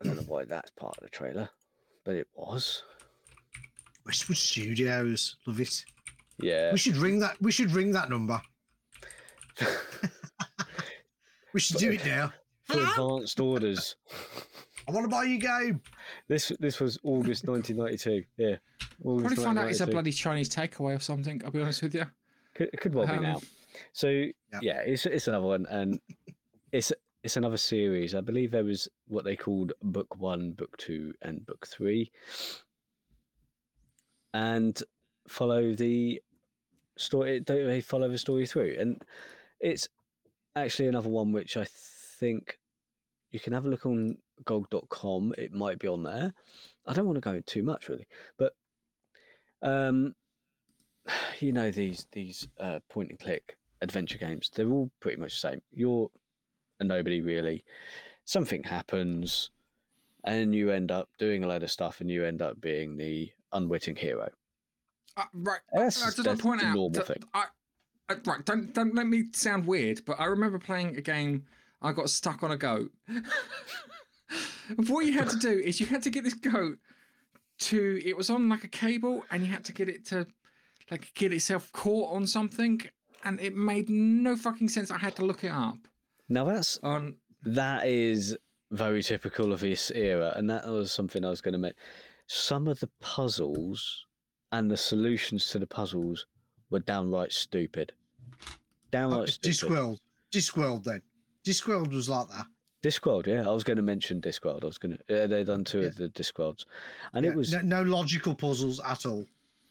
Speaker 3: I don't know why that's part of the trailer, but it was.
Speaker 2: Westwood Studios. Love it.
Speaker 3: Yeah,
Speaker 2: We should ring that. We should ring that number. We should do it now.
Speaker 3: for advanced orders.
Speaker 2: I want to buy your game.
Speaker 3: This this was August 1992. Yeah, August
Speaker 1: Probably find out it's a bloody Chinese takeaway or something. I'll be honest with you.
Speaker 3: Could, it could well
Speaker 1: Um,
Speaker 3: be now. So
Speaker 2: Yeah.
Speaker 3: yeah, it's it's another one, and it's it's another series. I believe there was what they called book one, book two, and book three, and follow the story. Don't they follow the story through? And it's actually another one which I think you can have a look on GOG.com. It might be on there. I don't want to go into too much really, but um, you know these these uh, point and click adventure games. They're all pretty much the same. You're a nobody really. Something happens, and you end up doing a load of stuff, and you end up being the unwitting hero.
Speaker 1: Uh, right.
Speaker 3: That's,
Speaker 1: I just
Speaker 3: that's
Speaker 1: point out
Speaker 3: normal
Speaker 1: that
Speaker 3: thing.
Speaker 1: I, I, right, don't don't let me sound weird, but I remember playing a game. I got stuck on a goat. What you had to do is you had to get this goat to. It was on like a cable, and you had to get it to, like, get itself caught on something, and it made no fucking sense. I had to look it up
Speaker 3: Now that's
Speaker 1: on.
Speaker 3: that is very typical of this era, and that was something I was going to make. Some of the puzzles and the solutions to the puzzles were downright stupid. Downright
Speaker 2: Oh,
Speaker 3: stupid.
Speaker 2: Discworld. Discworld then. Discworld was like that.
Speaker 3: Discworld, yeah. I was going to mention Discworld. I was going to. Uh, they done two
Speaker 2: Yeah.
Speaker 3: of the Discworlds, and
Speaker 2: Yeah,
Speaker 3: it was
Speaker 2: no, no logical puzzles at all.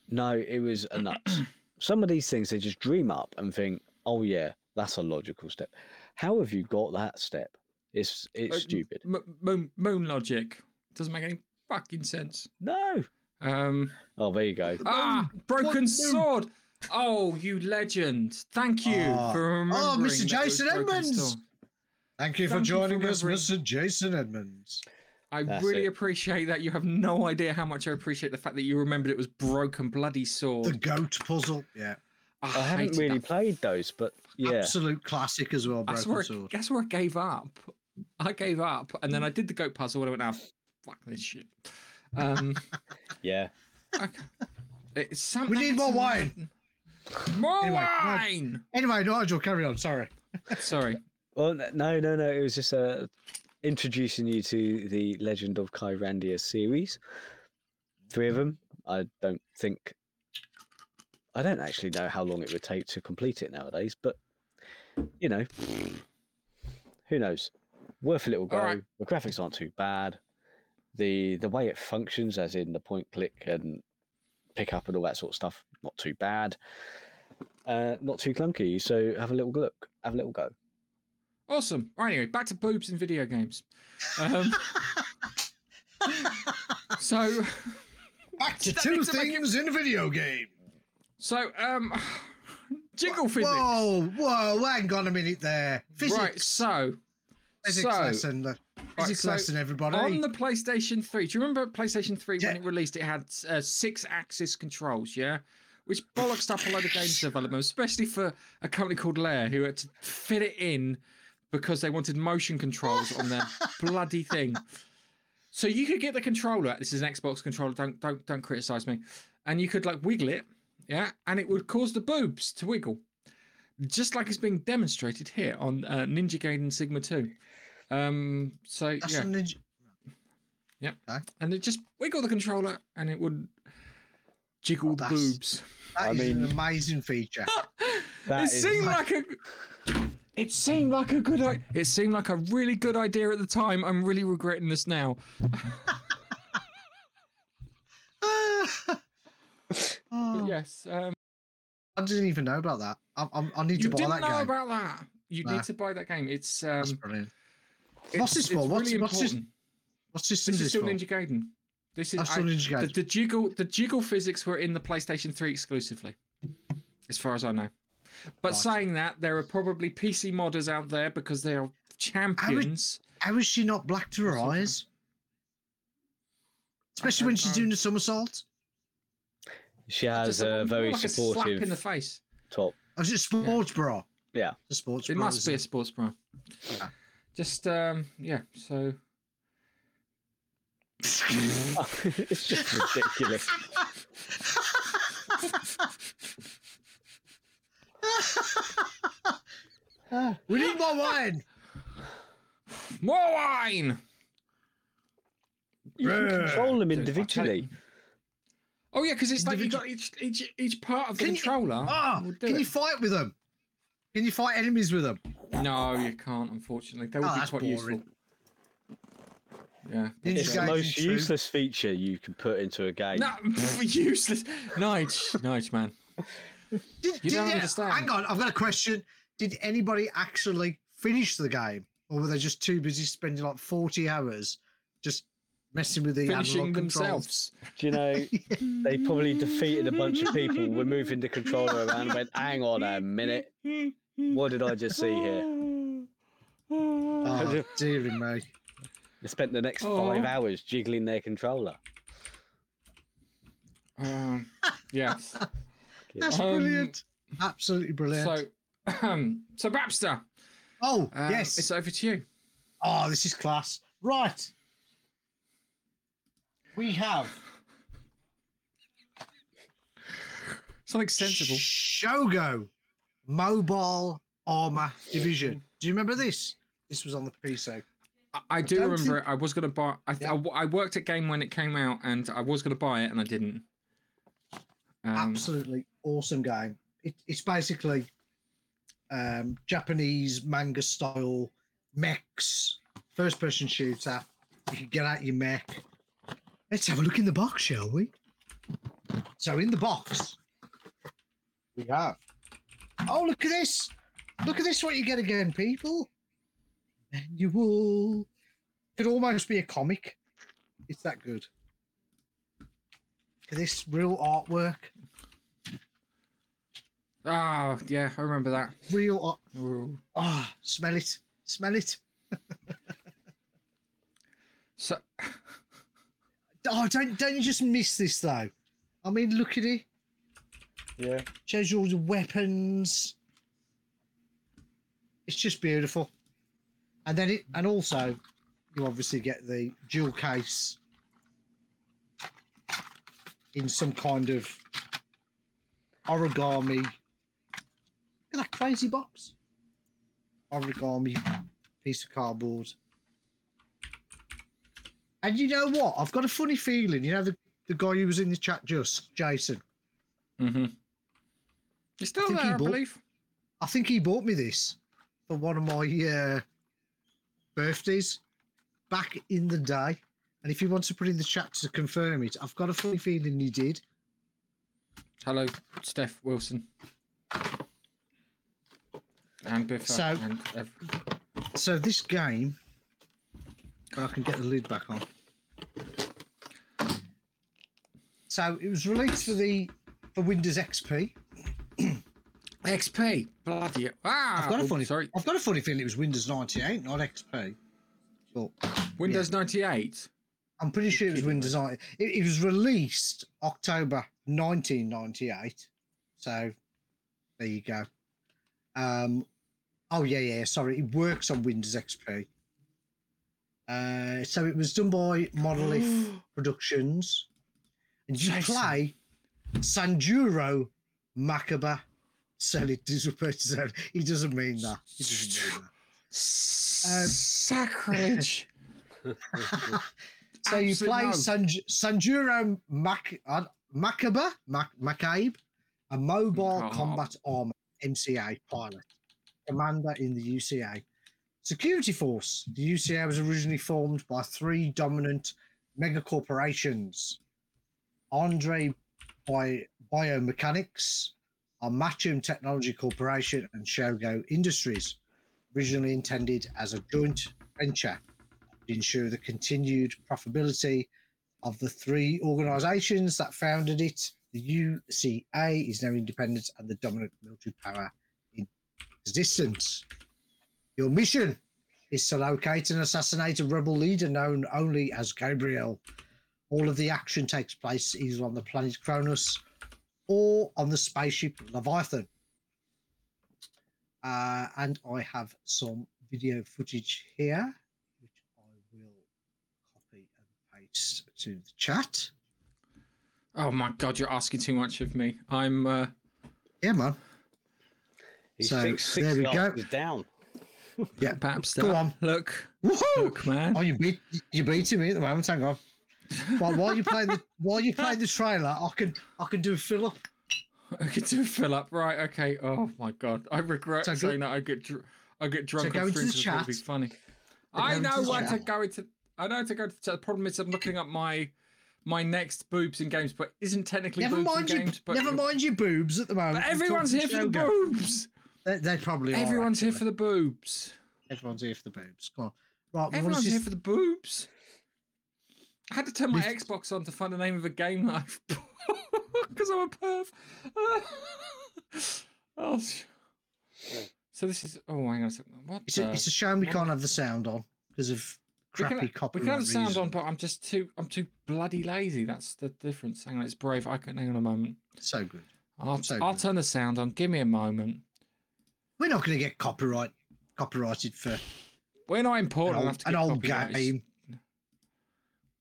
Speaker 3: no, it was a nuts. Some of these things they just dream up and think, oh yeah, that's a logical step. How have you got that step? It's it's
Speaker 1: Uh,
Speaker 3: stupid.
Speaker 1: M- moon, moon logic doesn't make any fucking sense.
Speaker 3: No.
Speaker 1: Um.
Speaker 3: Oh, there you go.
Speaker 1: Ah, broken
Speaker 2: What
Speaker 1: sword. Oh, you legend! Thank you
Speaker 2: Ah.
Speaker 1: for
Speaker 2: Oh,
Speaker 1: remembering.
Speaker 2: Mr.
Speaker 1: that it was
Speaker 2: Jason
Speaker 1: Broken
Speaker 2: Edmonds!
Speaker 1: Sword.
Speaker 2: Thank you for
Speaker 1: Thank you for
Speaker 2: joining us, Mr. Jason Edmonds.
Speaker 1: I
Speaker 3: That's
Speaker 1: really
Speaker 3: it.
Speaker 1: appreciate that. You have no idea how much I appreciate the fact that you remembered it was broken bloody sword.
Speaker 2: The goat puzzle. Yeah.
Speaker 1: I,
Speaker 3: I haven't really
Speaker 1: that.
Speaker 3: played those, but yeah.
Speaker 2: Absolute classic as well,
Speaker 1: That's
Speaker 2: Broken
Speaker 1: where,
Speaker 2: Sword.
Speaker 1: that's where I gave up. I gave up, and then I did the goat puzzle, and I went, "Ah, fuck this shit." Um,
Speaker 3: Yeah.
Speaker 1: okay. It's some,
Speaker 2: We need more
Speaker 1: some-
Speaker 2: wine.
Speaker 1: More
Speaker 2: Anyway, no-
Speaker 1: wine.
Speaker 2: Anyway, Nigel, carry on. Sorry.
Speaker 1: Sorry.
Speaker 3: Well, no, no, no. It was just uh, introducing you to the Legend of Kyrandia series. Three of them. I don't think. I don't actually know how long it would take to complete it nowadays, but you know, who knows? Worth a little go.
Speaker 1: All right.
Speaker 3: The graphics aren't too bad. The the way it functions, as in the point click and pick up and all that sort of stuff, not too bad. Uh, not too clunky. So have a little look. Have a little go.
Speaker 1: Awesome. Right, anyway, back to boobs in video games. Um, so,
Speaker 2: Back to two
Speaker 1: needs it-
Speaker 2: things in a video game.
Speaker 1: so um, jiggle physics.
Speaker 2: Whoa, whoa, hang on a minute there. Physics.
Speaker 1: Right. So,
Speaker 2: Physics
Speaker 1: so
Speaker 2: lesson. Physics
Speaker 1: so
Speaker 2: lesson, everybody.
Speaker 1: on the PlayStation 3, do you remember PlayStation 3 when it released? It had uh, Sixaxis controls, yeah? Which bollocksed up a load of games development, especially for a company called Lair, who had to fit it in because they wanted motion controls on their bloody thing. So you could get the controller. This is an Xbox controller. Don't don't don't criticize me. And you could like wiggle it, yeah, and it would cause the boobs to wiggle, just like it's being demonstrated here on uh, Ninja Gaiden Sigma Two. Um, so
Speaker 2: That's
Speaker 1: yeah,
Speaker 2: a ninja.
Speaker 1: and it just wiggle the controller and it would jiggle
Speaker 2: Oh,
Speaker 1: the
Speaker 2: that's-
Speaker 1: boobs.
Speaker 2: That
Speaker 3: I
Speaker 2: is an amazing feature.
Speaker 3: That
Speaker 1: it
Speaker 3: is-
Speaker 1: seemed like a. It seemed like a good. i- It seemed like a really good idea at the time. I'm really regretting this now.
Speaker 2: oh,
Speaker 1: yes, um,
Speaker 2: I didn't even know about that. I, I, I need
Speaker 1: you
Speaker 2: to buy
Speaker 1: didn't
Speaker 2: that
Speaker 1: know
Speaker 2: game.
Speaker 1: about that. You
Speaker 2: Nah.
Speaker 1: need to buy that game. It's um,
Speaker 2: That's brilliant.
Speaker 1: It's,
Speaker 2: What's this for? What's-
Speaker 1: really
Speaker 2: what's this-
Speaker 1: important.
Speaker 2: What system
Speaker 1: This
Speaker 2: is
Speaker 1: is still
Speaker 2: for?
Speaker 1: Ninja Gaiden. This is I-
Speaker 2: still Ninja
Speaker 1: the,
Speaker 2: Gaiden.
Speaker 1: the jiggle. The jiggle physics were in the PlayStation 3 exclusively, as far as I know. But
Speaker 2: Right.
Speaker 1: saying that, there are probably PC modders out there because they are champions.
Speaker 2: How is she not black to her
Speaker 1: That's okay.
Speaker 2: eyes? Especially when she's
Speaker 1: know.
Speaker 2: doing the somersault.
Speaker 3: She has
Speaker 1: a-
Speaker 3: a very
Speaker 1: like a slap
Speaker 3: supportive
Speaker 1: in the face.
Speaker 3: top.
Speaker 2: Oh, is it sports bra?
Speaker 3: Yeah.
Speaker 2: a sports
Speaker 1: It
Speaker 2: bra.
Speaker 1: must
Speaker 2: isn't
Speaker 1: be a sports bra.
Speaker 2: Yeah.
Speaker 1: Just um, yeah. So
Speaker 3: it's just ridiculous.
Speaker 2: we need more wine.
Speaker 1: more wine.
Speaker 3: You can control them
Speaker 1: Dude, I'll tell
Speaker 3: individually.
Speaker 1: Oh yeah, because it's like you
Speaker 2: Individual-
Speaker 1: got each each each part of the
Speaker 2: Can you-
Speaker 1: controller.
Speaker 2: Ah,
Speaker 1: will do
Speaker 2: can you fight with them? Can you fight enemies with them?
Speaker 1: No, you can't. Unfortunately, that would
Speaker 2: Oh,
Speaker 1: be
Speaker 2: that's
Speaker 1: quite
Speaker 2: boring.
Speaker 1: useful. Yeah.
Speaker 2: Ninja
Speaker 3: It's the
Speaker 2: Gaiden
Speaker 3: most
Speaker 2: 2.
Speaker 3: useless feature you can put into a game.
Speaker 1: No, useless. Nige, Nige, man.
Speaker 2: Did,
Speaker 1: You
Speaker 2: did
Speaker 1: don't
Speaker 2: you-
Speaker 1: understand.
Speaker 2: Hang on, I've got a question. Did anybody actually finish the game, or were they just too busy spending like forty hours just messing with the
Speaker 1: Finishing
Speaker 2: analog controls?
Speaker 1: themselves.
Speaker 3: Do you know they probably defeated a bunch of people, were moving the controller around, and went, "Hang on a minute, what did I just see here?"
Speaker 2: Oh, dearie me.
Speaker 3: They spent the next
Speaker 1: Oh.
Speaker 3: five hours jiggling their controller.
Speaker 1: Um, yes.
Speaker 2: That's
Speaker 1: Um,
Speaker 2: brilliant. Absolutely brilliant.
Speaker 1: So, um, so Babster,
Speaker 2: oh,
Speaker 1: um,
Speaker 2: yes.
Speaker 1: it's over to you.
Speaker 2: Oh, this is class. Right. We have
Speaker 1: Something sensible.
Speaker 2: Shogo Mobile Armor Division. Do you remember this? This was on the PC.
Speaker 1: I, I do
Speaker 2: don't
Speaker 1: remember
Speaker 2: think-
Speaker 1: it. I was going to buy. I,
Speaker 2: Yeah.
Speaker 1: I, I worked at Game when it came out, and I was going to buy it, and I didn't. Um,
Speaker 2: Absolutely awesome game. It, it's basically um, Japanese manga style mechs, first person shooter. You can get out your mech. Let's have a look in the box, shall we? So in the box, we have. Oh, look at this! Look at this! What you get again, people? Manual. Could almost be a comic. It's that good. Look at this real artwork.
Speaker 1: Oh, yeah, I remember that.
Speaker 2: Real art.
Speaker 1: Ooh.
Speaker 2: Ah, smell it. Smell it.
Speaker 1: So
Speaker 2: Oh, don't don't you just miss this though? I mean, look at it.
Speaker 3: Yeah.
Speaker 2: Shows you all the weapons. It's just beautiful. And then it, and also, you obviously get the jewel case in some kind of origami. Look at that crazy box. Origami piece of cardboard. And you know what? I've got a funny feeling. You know the, the guy who was in the chat just, Jason.
Speaker 1: mm-hmm. You're still
Speaker 2: think
Speaker 1: there, I
Speaker 2: bought-
Speaker 1: believe.
Speaker 2: I think he bought me this for one of my uh, birthdays back in the day. And if you want to put in the chat to confirm it, I've got a funny feeling he did.
Speaker 1: Hello, Steph Wilson. And Biffa
Speaker 2: So-
Speaker 1: and ev-
Speaker 2: So this game, I can get the lid back on. So it was released for the for Windows XP.
Speaker 1: XP. Bloody ah!
Speaker 2: I've got a
Speaker 1: oh,
Speaker 2: funny
Speaker 1: Sorry,
Speaker 2: I've got a funny feeling it was Windows 98, not XP. But
Speaker 1: Windows 98.
Speaker 2: I'm pretty sure it was. Windows 98. It, it was released October 1998. So there you go. Um, oh yeah, yeah. Sorry, it works on Windows XP. Uh, so it was done by Monolith Productions, and you
Speaker 1: Jason.
Speaker 2: play Sanjuro Makaba. Sell it to person. He doesn't mean that. He doesn't mean Um,
Speaker 1: Sacrilege.
Speaker 2: that. so you play
Speaker 1: no.
Speaker 2: Sanj- Sanjuro Mak- uh, Makaba, Mac- Macabe, a mobile
Speaker 1: Oh.
Speaker 2: combat armor MCA pilot, commander in the UCA. Security Force. The UCA was originally formed by three dominant mega corporations Andra Bi- Biomechanics, Armacham Technology Corporation, and Shogo Industries, originally intended as a joint venture to ensure the continued profitability of the three organizations that founded it. The UCA is now independent and the dominant military power in existence. Your mission is to locate and assassinate a rebel leader known only as Gabriel. All of the action takes place either on the planet Cronus or on the spaceship Leviathan. Uh, and I have some video footage here, which I will copy and paste to the chat.
Speaker 1: Oh my god, you're asking too much of me. I'm uh
Speaker 2: Yeah, man.
Speaker 3: He's
Speaker 2: So,
Speaker 3: six, six
Speaker 2: there we go.
Speaker 3: down.
Speaker 2: Yeah.
Speaker 1: perhaps
Speaker 2: Go
Speaker 1: that.
Speaker 2: on.
Speaker 1: Look,
Speaker 2: Woohoo!
Speaker 1: look, man.
Speaker 2: Oh, you beat you beating me at the moment. Hang on. While, while you play the while you play the trailer, I can I can do a fill up.
Speaker 1: I could do a fill up. Right, okay. Oh, oh my god. I regret
Speaker 2: So go-
Speaker 1: saying that I get dr- I get drunk
Speaker 2: go into the.
Speaker 1: It'd be
Speaker 2: chat.
Speaker 1: funny. I know
Speaker 2: the
Speaker 1: what to go into. I know to go to the chat. The problem is I'm looking up my my next boobs in games, but isn't technically
Speaker 2: Never
Speaker 1: boobs
Speaker 2: mind
Speaker 1: in
Speaker 2: your
Speaker 1: games.
Speaker 2: Never mind your boobs at the moment.
Speaker 1: But everyone's here for the boobs.
Speaker 2: They, they probably are.
Speaker 1: Everyone's here for the boobs.
Speaker 2: Everyone's here for the boobs. Come on. Right,
Speaker 1: Everyone's here for the boobs. I had to turn my
Speaker 2: Lift-
Speaker 1: Xbox on to find the name of a game that I've because I'm a perv. oh, so this is. Oh, hang on a second. What?
Speaker 2: It's a, it's a shame we
Speaker 1: what-
Speaker 2: can't have the sound on because of
Speaker 1: we
Speaker 2: crappy
Speaker 1: can, we can have the sound on, but I'm just too. I'm too bloody lazy. That's the difference. Hang on, it's brave. I can hang on a moment.
Speaker 2: So good.
Speaker 1: I'll,
Speaker 2: So
Speaker 1: I'll
Speaker 2: good.
Speaker 1: turn the sound on. Give me a moment.
Speaker 2: We're not going to get copyright copyrighted for
Speaker 1: We're not
Speaker 2: an
Speaker 1: important
Speaker 2: old,
Speaker 1: enough to
Speaker 2: an old game.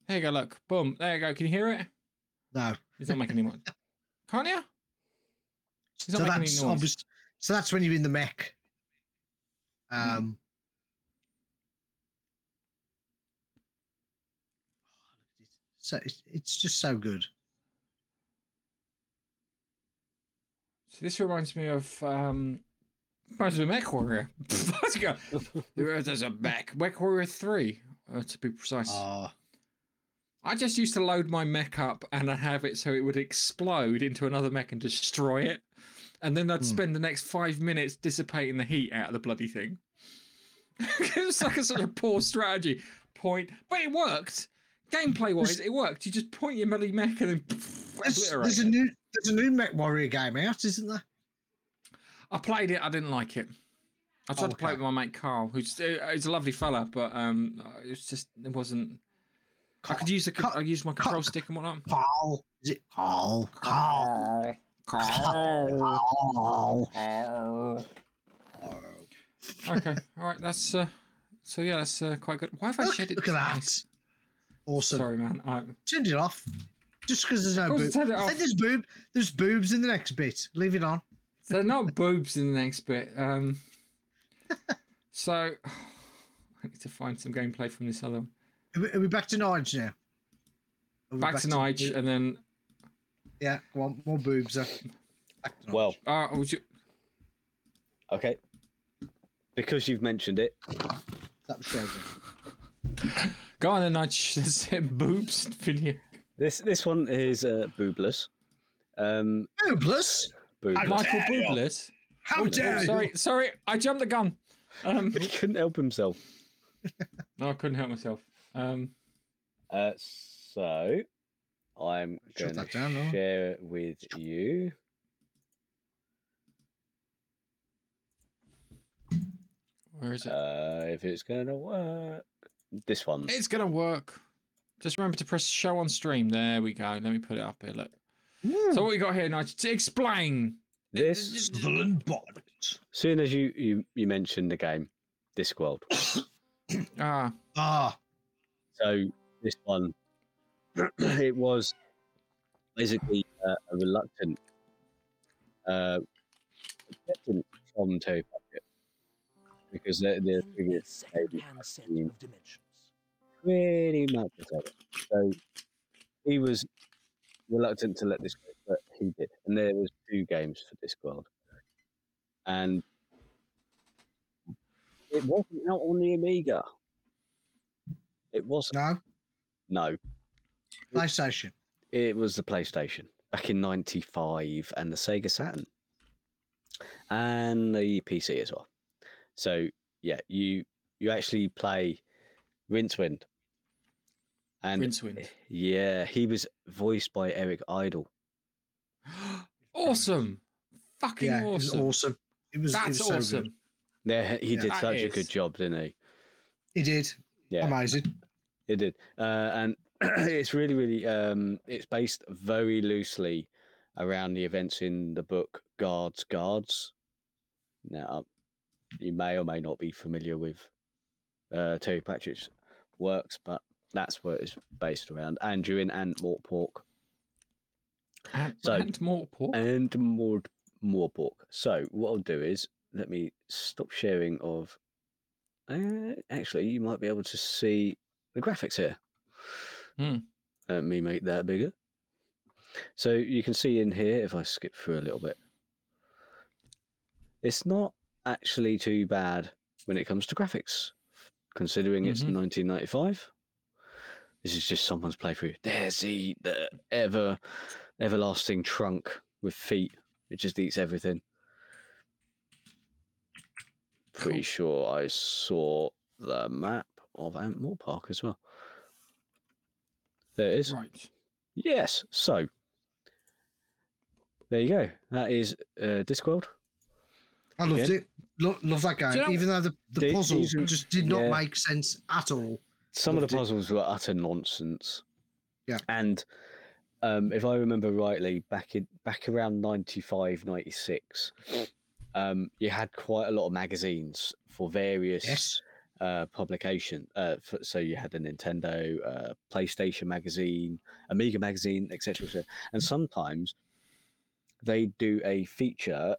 Speaker 1: There you go. Look, boom. There you go. Can you hear it?
Speaker 2: No.
Speaker 1: He's not making any noise. Can't you? He's
Speaker 2: So
Speaker 1: not making any
Speaker 2: that's
Speaker 1: noise.
Speaker 2: So that's when you're in the mech. Um. So it's, it's just so good.
Speaker 1: So this reminds me of um reminds me of Mech Warrior. Let's go. There's a mech. Mech Warrior 3, uh, to be precise.
Speaker 2: Oh,
Speaker 1: I just used to load my mech up and I'd have it so it would explode into another mech and destroy it. And then I'd
Speaker 2: Hmm.
Speaker 1: spend the next five minutes dissipating the heat out of the bloody thing. it was like a, such a poor strategy. Point, but it worked. Gameplay wise, it worked. You just point your bloody mech and then
Speaker 2: there's, there's a new there's a new Mech Warrior game out, isn't there?
Speaker 1: I played it. I didn't like it. I tried to play it with my mate Carl, who's uh, he's a lovely fella, but um, it was just it wasn't. I could use the I used my control stick and whatnot.
Speaker 2: Carl. Is it Carl? Carl.
Speaker 1: Carl.
Speaker 2: Carl.
Speaker 1: Okay, all right. That's uh, so yeah, that's uh, quite good. Why have I
Speaker 2: Look,
Speaker 1: shed it?
Speaker 2: look at that.
Speaker 1: twice?
Speaker 2: Awesome.
Speaker 1: Sorry, man. I,
Speaker 2: Turned it off. Just because there's no
Speaker 1: Of course,
Speaker 2: boobs.
Speaker 1: it
Speaker 2: I
Speaker 1: off.
Speaker 2: think there's boob. There's boobs in the next bit. Leave it on.
Speaker 1: They're not boobs in the next bit. Um, so I need to find some gameplay from this other. one.
Speaker 2: Are we, are we back to Nige now? Are we
Speaker 1: Back to Nige,
Speaker 2: boob-
Speaker 1: and then
Speaker 2: Yeah, come on, more boobs. Back to Nige.
Speaker 3: Well,
Speaker 1: uh, would you,
Speaker 3: okay. Because you've mentioned it,
Speaker 2: that was Sheldon.
Speaker 1: go on then, Nige. Let's boobs video.
Speaker 3: this this one is uh, boobless. Um,
Speaker 2: Boobless?
Speaker 3: boobless.
Speaker 1: Michael
Speaker 2: dare you.
Speaker 1: Boobless.
Speaker 2: How
Speaker 1: Oh,
Speaker 2: dare you?
Speaker 1: sorry, sorry, I jumped the gun. Um,
Speaker 3: he couldn't help himself.
Speaker 1: no, I couldn't help myself. Um,
Speaker 3: Uh, so I'm going to
Speaker 2: down, Noah.
Speaker 3: share with you.
Speaker 1: where is it?
Speaker 3: Uh, if it's going to work, this one.
Speaker 1: It's gonna work. Just remember to press show on stream. There we go. Let me put it up here. Look. So what we got here, Nigel? To explain.
Speaker 3: This,
Speaker 2: Sutherland bonnet.
Speaker 3: soon as you you you mentioned the game, Discworld.
Speaker 1: Ah,
Speaker 2: Ah,
Speaker 3: So this one, it was basically uh, a reluctant uh, acceptance from Terry because the, the previous game
Speaker 4: second-hand
Speaker 3: has
Speaker 4: set
Speaker 3: been
Speaker 4: of dimensions.
Speaker 3: pretty much the same. So he was reluctant to let this go, but he did. And there was two games for Discworld, and it wasn't out on the Amiga. It wasn't.
Speaker 2: no.
Speaker 3: No,
Speaker 2: PlayStation.
Speaker 3: It was the PlayStation back in '95 and the Sega Saturn and the PC as well. So yeah, you you actually play Rincewind, and
Speaker 1: Rincewind.
Speaker 3: yeah, he was voiced by Eric Idle.
Speaker 1: awesome. Fucking
Speaker 2: Yeah, it was
Speaker 1: awesome.
Speaker 2: awesome. It was. it
Speaker 1: That's
Speaker 2: was so good.
Speaker 1: awesome.
Speaker 3: Yeah, he
Speaker 2: Yeah.
Speaker 3: did
Speaker 1: That
Speaker 3: such a good job, didn't he?
Speaker 2: He did.
Speaker 3: Yeah,
Speaker 2: Amazing.
Speaker 3: It did, uh, and it's really, really. Um, it's based very loosely around the events in the book Guards, Guards. Now, you may or may not be familiar with uh, Terry Pratchett's works, but that's what it's based around. Andrew and Mortpork
Speaker 1: And,
Speaker 3: So-
Speaker 1: and more pork.
Speaker 3: and Mort Morpork. So what I'll do is let me stop sharing of. Uh, actually, you might be able to see the graphics here.
Speaker 1: Hmm.
Speaker 3: Let me make that bigger. So you can see in here if I skip through a little bit. It's not actually too bad when it comes to graphics, considering it's
Speaker 1: Mhm.
Speaker 3: 1995. This is just someone's playthrough. There's the, the ever everlasting trunk with feet. It just eats everything. Pretty
Speaker 1: Cool.
Speaker 3: sure I saw the map of Ankh-Morpork as well. There it is.
Speaker 1: Right.
Speaker 3: Yes. So there you go. That is uh, Discworld.
Speaker 2: I loved
Speaker 3: Yeah.
Speaker 2: it. Lo- love that game.
Speaker 1: you know-
Speaker 2: Even though the, the
Speaker 3: Did-
Speaker 2: puzzles
Speaker 3: even-
Speaker 2: just did not
Speaker 3: yeah.
Speaker 2: make sense at all.
Speaker 3: Some of
Speaker 2: Loved
Speaker 3: the
Speaker 2: it.
Speaker 3: puzzles were utter nonsense.
Speaker 2: Yeah.
Speaker 3: And um, if I remember rightly, back in back around 95, 96, um, you had quite a lot of magazines for various
Speaker 2: Yes.
Speaker 3: Uh, publication. Uh, f so you had a Nintendo, uh, PlayStation magazine, Amiga magazine, etc. etc. And sometimes they do a feature,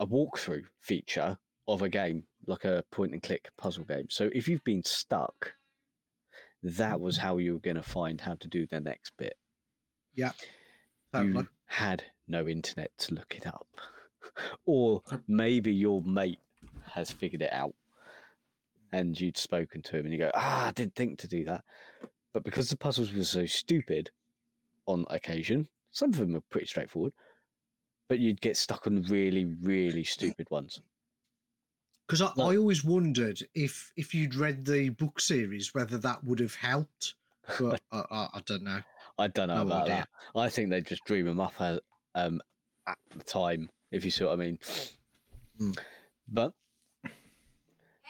Speaker 3: a walkthrough feature of a game, like a point and click puzzle game. So if you've been stuck, that was how you were going to find how to do the next bit.
Speaker 2: Totally.
Speaker 3: You had no internet to look it up, or maybe your mate has figured it out and you'd spoken to him and you go, ah, I didn't think to do that. But because the puzzles were so stupid on occasion, some of them were pretty straightforward, but you'd get stuck on really, really stupid ones.
Speaker 2: Because I, I always wondered if if you'd read the book series, whether that would have helped. But I, I, I don't know.
Speaker 3: I don't know
Speaker 2: No
Speaker 3: about
Speaker 2: idea.
Speaker 3: that. I think they just dream them up as, um, at the time, if you see what I mean.
Speaker 2: Hmm.
Speaker 3: But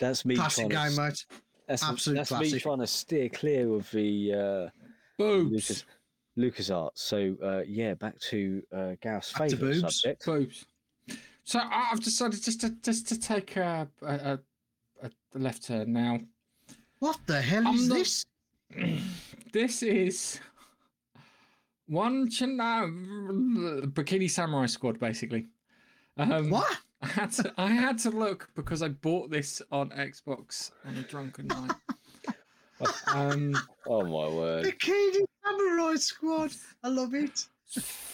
Speaker 3: That's me
Speaker 2: Classic
Speaker 3: trying
Speaker 2: game,
Speaker 3: to,
Speaker 2: mate.
Speaker 3: that's,
Speaker 2: absolute
Speaker 3: that's me trying to steer clear of the uh,
Speaker 1: Boobs.
Speaker 3: Lucas LucasArts. So uh, yeah, back to uh, Gareth's
Speaker 2: Back to
Speaker 3: favourite
Speaker 2: boobs.
Speaker 3: subject.
Speaker 1: Boobs. So I- I've decided just to just to take a a, a, a left turn now.
Speaker 2: What the hell
Speaker 1: I'm
Speaker 2: is
Speaker 1: not-
Speaker 2: this?
Speaker 1: This is Onechanbara bikini samurai squad basically. Um,
Speaker 2: What?
Speaker 1: I had to I had to look because I bought this on Xbox on a drunken night. um,
Speaker 3: Oh my word!
Speaker 2: Bikini Samurai Squad. I love it.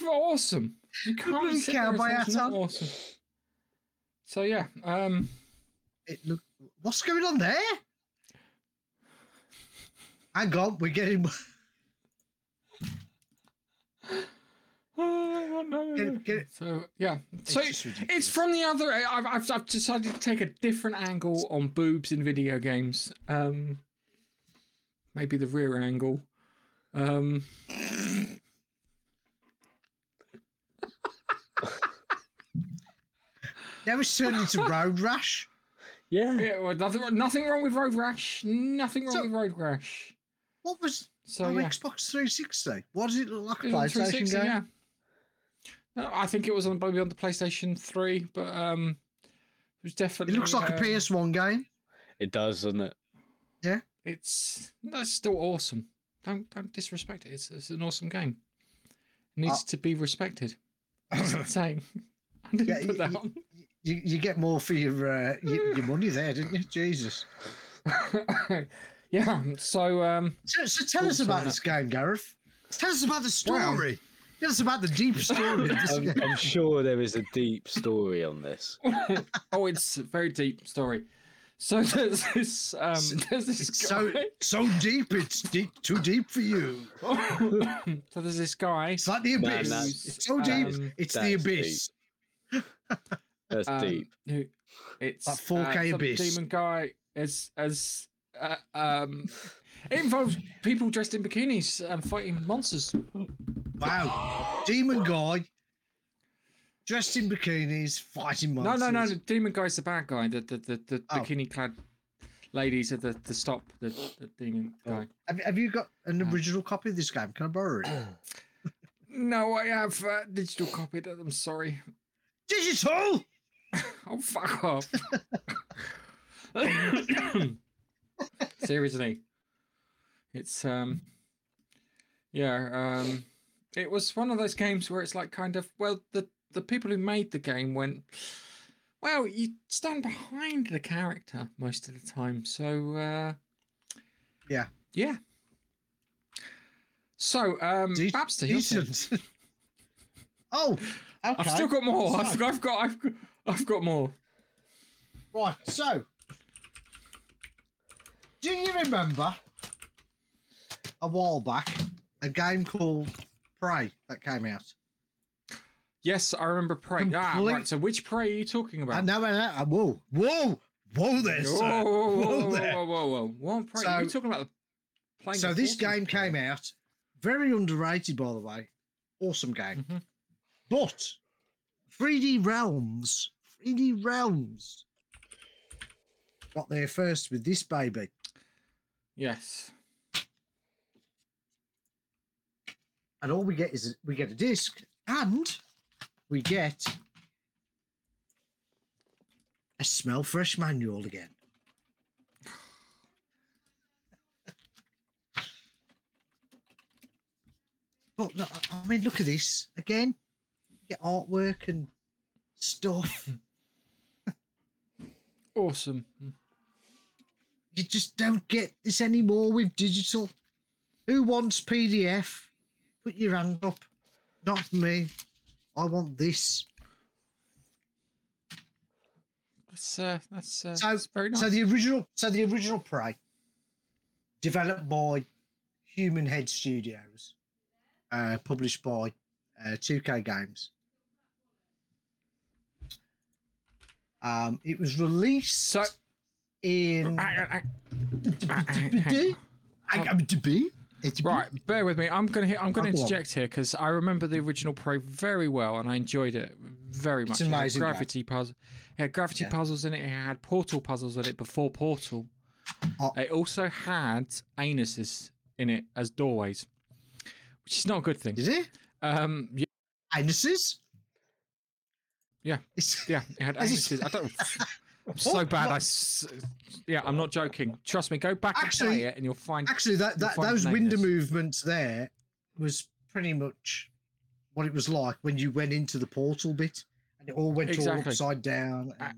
Speaker 1: awesome. You can't
Speaker 2: Blue
Speaker 1: sit there and
Speaker 2: cowboy
Speaker 1: say it's not awesome. So yeah, um,
Speaker 2: It look. What's going on there? Hang on, we're getting. Get, get,
Speaker 1: so yeah, so
Speaker 2: just ridiculous.
Speaker 1: it's from the other. I've, I've I've decided to take a different angle on boobs in video games. Um, maybe the rear angle. Um,
Speaker 2: now it's turned into Road Rash.
Speaker 3: Yeah,
Speaker 1: yeah, well, nothing nothing wrong with Road Rash. Nothing wrong
Speaker 2: So-
Speaker 1: with Road Rash.
Speaker 2: What was
Speaker 1: So
Speaker 2: oh,
Speaker 1: yeah.
Speaker 2: Xbox 360? What does it look like a
Speaker 1: on
Speaker 2: PlayStation
Speaker 1: 360,
Speaker 2: game?
Speaker 1: yeah. No, I think it was on maybe on the PlayStation 3, but um, it was definitely.
Speaker 2: It looks like a
Speaker 1: um,
Speaker 2: PS1 game.
Speaker 3: it does, doesn't it? Yeah.
Speaker 1: It's that's still awesome. Don't don't disrespect it. It's, it's an awesome game. It needs
Speaker 2: Uh,
Speaker 1: to be respected. Just saying. I didn't
Speaker 2: Yeah,
Speaker 1: put
Speaker 2: y-
Speaker 1: that
Speaker 2: y- You, you get more for your, uh, your your money there, didn't you? Jesus.
Speaker 1: yeah. So um,
Speaker 2: So, so tell us about this game, Gareth. Tell us about the
Speaker 1: Well-
Speaker 2: story. Tell us about the deep story
Speaker 3: I'm. I'm sure there is a deep story on this.
Speaker 1: oh, it's a very deep story. So there's this um, there's this
Speaker 2: It's so
Speaker 1: guy.
Speaker 2: so deep, it's deep, too deep for you.
Speaker 1: so there's this guy.
Speaker 2: It's like the abyss.
Speaker 3: that's-
Speaker 2: it's so deep,
Speaker 1: um,
Speaker 2: it's the
Speaker 3: that's
Speaker 2: abyss.
Speaker 3: That's
Speaker 1: um,
Speaker 3: deep.
Speaker 1: who- It's
Speaker 2: Like 4K
Speaker 1: uh,
Speaker 2: abyss.
Speaker 1: Demon guy as as uh, um, it involves people dressed in bikinis and fighting monsters.
Speaker 2: Wow. Demon guy, dressed in bikinis, fighting
Speaker 1: No,
Speaker 2: monsters.
Speaker 1: no, no. The demon guy's the bad guy. The the the, the
Speaker 2: Oh.
Speaker 1: bikini clad ladies are the the stop. The the demon guy.
Speaker 2: Have, have you got an original copy of this game? Can I borrow it?
Speaker 1: No, I have uh, digital copied. it, I'm sorry.
Speaker 2: Digital!
Speaker 1: Oh fuck off. Seriously. It's um yeah, um it was one of those games where it's like kind of well the the people who made the game went well, you stand behind the character most of the time. So uh
Speaker 2: Yeah.
Speaker 1: Yeah. So, um
Speaker 2: De-
Speaker 1: Babster, your turn.
Speaker 2: Decent. oh, okay.
Speaker 1: I've still got more. I've, I've got I've got I've got more.
Speaker 2: Right, so do you remember a while back a game called Prey that came out?
Speaker 1: Yes, I remember Prey. Ah, right. So which Prey are you talking about?
Speaker 2: I know, I know. Whoa, whoa, whoa there,
Speaker 1: Whoa,
Speaker 2: sir.
Speaker 1: whoa, whoa, whoa,
Speaker 2: there.
Speaker 1: whoa, whoa, whoa. Prey? are you
Speaker 2: So-
Speaker 1: talking about the playing
Speaker 2: So this game
Speaker 1: Prey?
Speaker 2: came out, very underrated, by the way. Awesome game.
Speaker 1: Mhm.
Speaker 2: But 3D Realms, 3D Realms got there first with this baby.
Speaker 1: Yes.
Speaker 2: And all we get is we get a disc and we get a smell fresh manual again. But no, I- I mean, look at this again. Get artwork and stuff.
Speaker 1: Awesome.
Speaker 2: you just don't get this anymore with digital. Who wants PDF? Put your hand up. Not me. I want this.
Speaker 1: That's uh, that's, uh,
Speaker 2: So-
Speaker 1: that's very nice.
Speaker 2: So the original, so the original Prey, developed by Human Head Studios, uh, published by uh, 2K Games. Um, it was released
Speaker 1: So-
Speaker 2: in.
Speaker 1: Ah, ah, ah, ah, Right, bear with me. I'm gonna I'm gonna
Speaker 2: go on.
Speaker 1: interject here because I remember the original Prey very well and I enjoyed it very much.
Speaker 2: It's amazing game.
Speaker 1: Gravity puzzle. It had gravity
Speaker 2: Yeah.
Speaker 1: puzzles in it. It had portal puzzles in it before Portal.
Speaker 2: Oh.
Speaker 1: It also had anuses in it as doorways, which is not a good thing.
Speaker 2: Is it?
Speaker 1: Um, yeah,
Speaker 2: Anuses?
Speaker 1: Yeah.
Speaker 2: It's,
Speaker 1: yeah, it had anuses. I don't. I'm so
Speaker 2: What-
Speaker 1: bad. I yeah, I'm not joking. Trust me. Go back
Speaker 2: Actually-
Speaker 1: and play it, and you'll find.
Speaker 2: Actually, that, that those window movements there was pretty much what it was like when you went into the portal bit, and it all went all upside down. And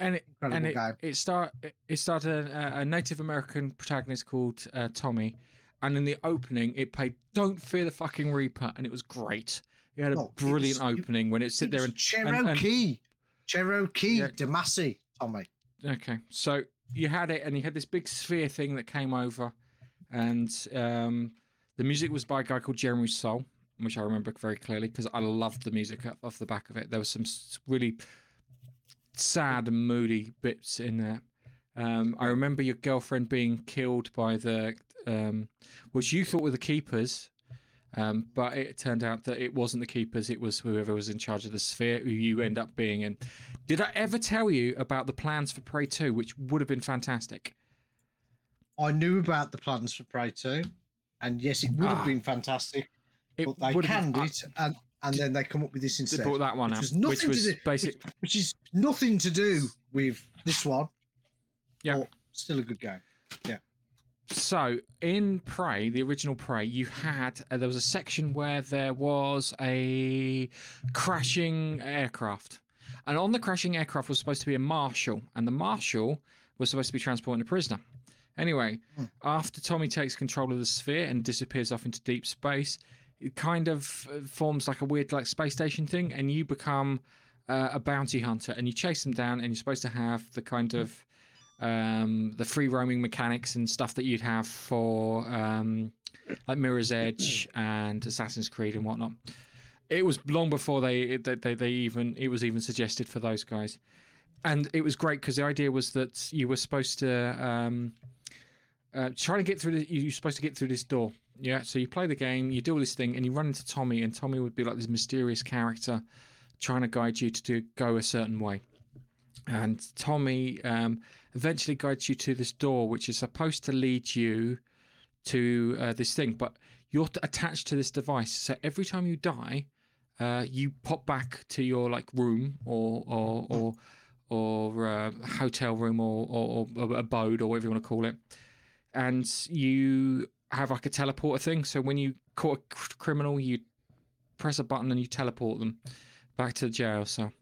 Speaker 1: and it
Speaker 2: incredible
Speaker 1: and it,
Speaker 2: game.
Speaker 1: it start it- started a, a Native American protagonist called uh, Tommy, and in the opening it played "Don't Fear the Fucking Reaper," and it was great. It had a
Speaker 2: it
Speaker 1: brilliant
Speaker 2: was-
Speaker 1: opening when it sit
Speaker 2: It
Speaker 1: there
Speaker 2: was
Speaker 1: and and-
Speaker 2: Cherokee, Cherokee
Speaker 1: Yeah.
Speaker 2: Domasi, Tommy.
Speaker 1: okay, so you had it, and you had this big sphere thing that came over, and um, the music was by a guy called Jeremy Soule, which I remember very clearly because I loved the music off- off the back of it. There was some really sad and moody bits in there. Um, I remember your girlfriend being killed by the, um, which you thought were the keepers, um, but it turned out that it wasn't the keepers. It was whoever was in charge of the sphere who you end up being in. Did I ever tell you about the plans for Prey 2, which would have been fantastic?
Speaker 2: I knew about the plans for Prey 2, and yes, it would have
Speaker 1: Ah.
Speaker 2: been fantastic,
Speaker 1: It
Speaker 2: but they canned
Speaker 1: been-
Speaker 2: it, and, and then they come up with this instead.
Speaker 1: They brought that one
Speaker 2: which
Speaker 1: out,
Speaker 2: was nothing
Speaker 1: which
Speaker 2: to
Speaker 1: was
Speaker 2: do-
Speaker 1: basic.
Speaker 2: which is nothing to do with this one.
Speaker 1: Yeah.
Speaker 2: still a good game. Yeah.
Speaker 1: So in Prey, the original Prey, you had uh, there was a section where there was a crashing aircraft, and on the crashing aircraft was supposed to be a marshal, and the marshal was supposed to be transporting a prisoner. Anyway,
Speaker 2: Hmm.
Speaker 1: after Tommy takes control of the sphere and disappears off into deep space, it kind of uh, forms like a weird like space station thing, and you become uh, a bounty hunter, and you chase them down, and you're supposed to have the kind of um, the free roaming mechanics and stuff that you'd have for um, like Mirror's Edge and Assassin's Creed and whatnot. It was long before they they, they, they even it was even suggested for those guys, and it was great because the idea was that you were supposed to um, uh, try to get through. The, you're supposed to get through this door. Yeah, so you play the game, you do all this thing, and you run into Tommy, and Tommy would be like this mysterious character trying to guide you to do, go a certain way. And Tommy um, eventually guides you to this door, which is supposed to lead you to uh, this thing, but you're attached to this device. So every time you die, uh, you pop back to your like room or or or or uh, hotel room or, or or abode or whatever you want to call it, and you have like a teleporter thing. So when you caught a criminal, you press a button and you teleport them back to the jail cell.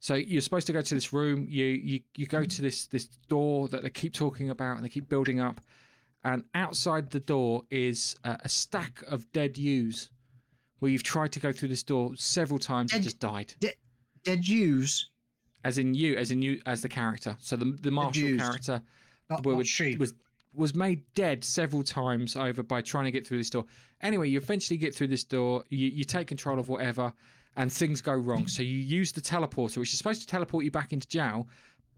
Speaker 1: So you're supposed to go to this room. You you you go to this this door that they keep talking about and they keep building up, and outside the door is a, a stack of dead U's, where you've tried to go through this door several times and just died.
Speaker 2: Dead Use,
Speaker 1: As in you, as in you, as the character. So the the
Speaker 2: marshal
Speaker 1: character
Speaker 2: not,
Speaker 1: were-
Speaker 2: not she.
Speaker 1: was was made dead several times over by trying to get through this door. Anyway, you eventually get through this door. You, you take control of whatever, and things go wrong. So you use the teleporter, which is supposed to teleport you back into jail,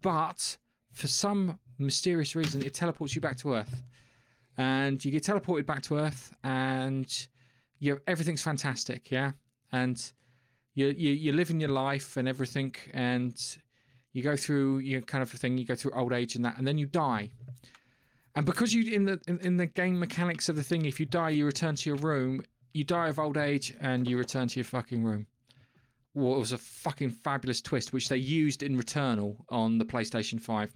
Speaker 1: but for some mysterious reason, it teleports you back to Earth, and you get teleported back to Earth, and you everything's fantastic, yeah, and you you you're living your life and everything, and you go through your kind of thing. You go through old age and that, and then you die. And because you in the in, in the game mechanics of the thing, if you die, you return to your room. You die of old age, and you return to your fucking room. Well, it was a fucking fabulous twist, which they used in Returnal on the PlayStation Five,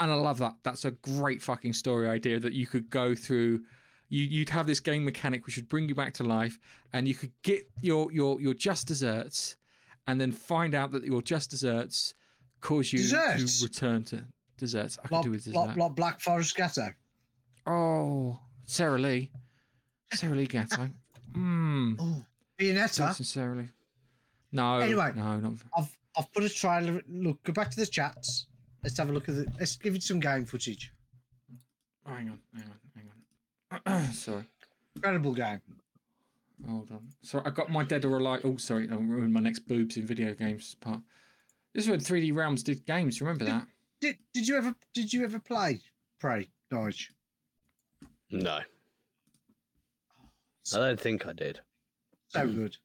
Speaker 1: and I love that. That's a great fucking story idea that you could go through. You, you'd have this game mechanic which would bring you back to life, and you could get your your your just desserts, and then find out that your just desserts cause you
Speaker 2: Desserts?
Speaker 1: to return to desserts. I
Speaker 2: Like,
Speaker 1: do with dessert.
Speaker 2: like Black Forest Gateau.
Speaker 1: Oh, Sara Lee. Sara Lee Gateau. Mmm.
Speaker 2: Oh, Bayonetta.
Speaker 1: Sincerely. No.
Speaker 2: Anyway.
Speaker 1: No, not.
Speaker 2: I've I've put a trailer. Look, go back to the chats. Let's have a look at the. Let's give it some game footage.
Speaker 1: Hang on. Hang on. Hang on. sorry.
Speaker 2: Incredible game.
Speaker 1: Hold on. Sorry, I got my Dead or Alive. Oh, sorry. I ruined my next boobs in video games part. This is when 3D Realms did games. Remember that?
Speaker 2: Did Did you ever Did you ever play Prey, Dodge?
Speaker 3: No, oh, I don't think I did.
Speaker 2: So good.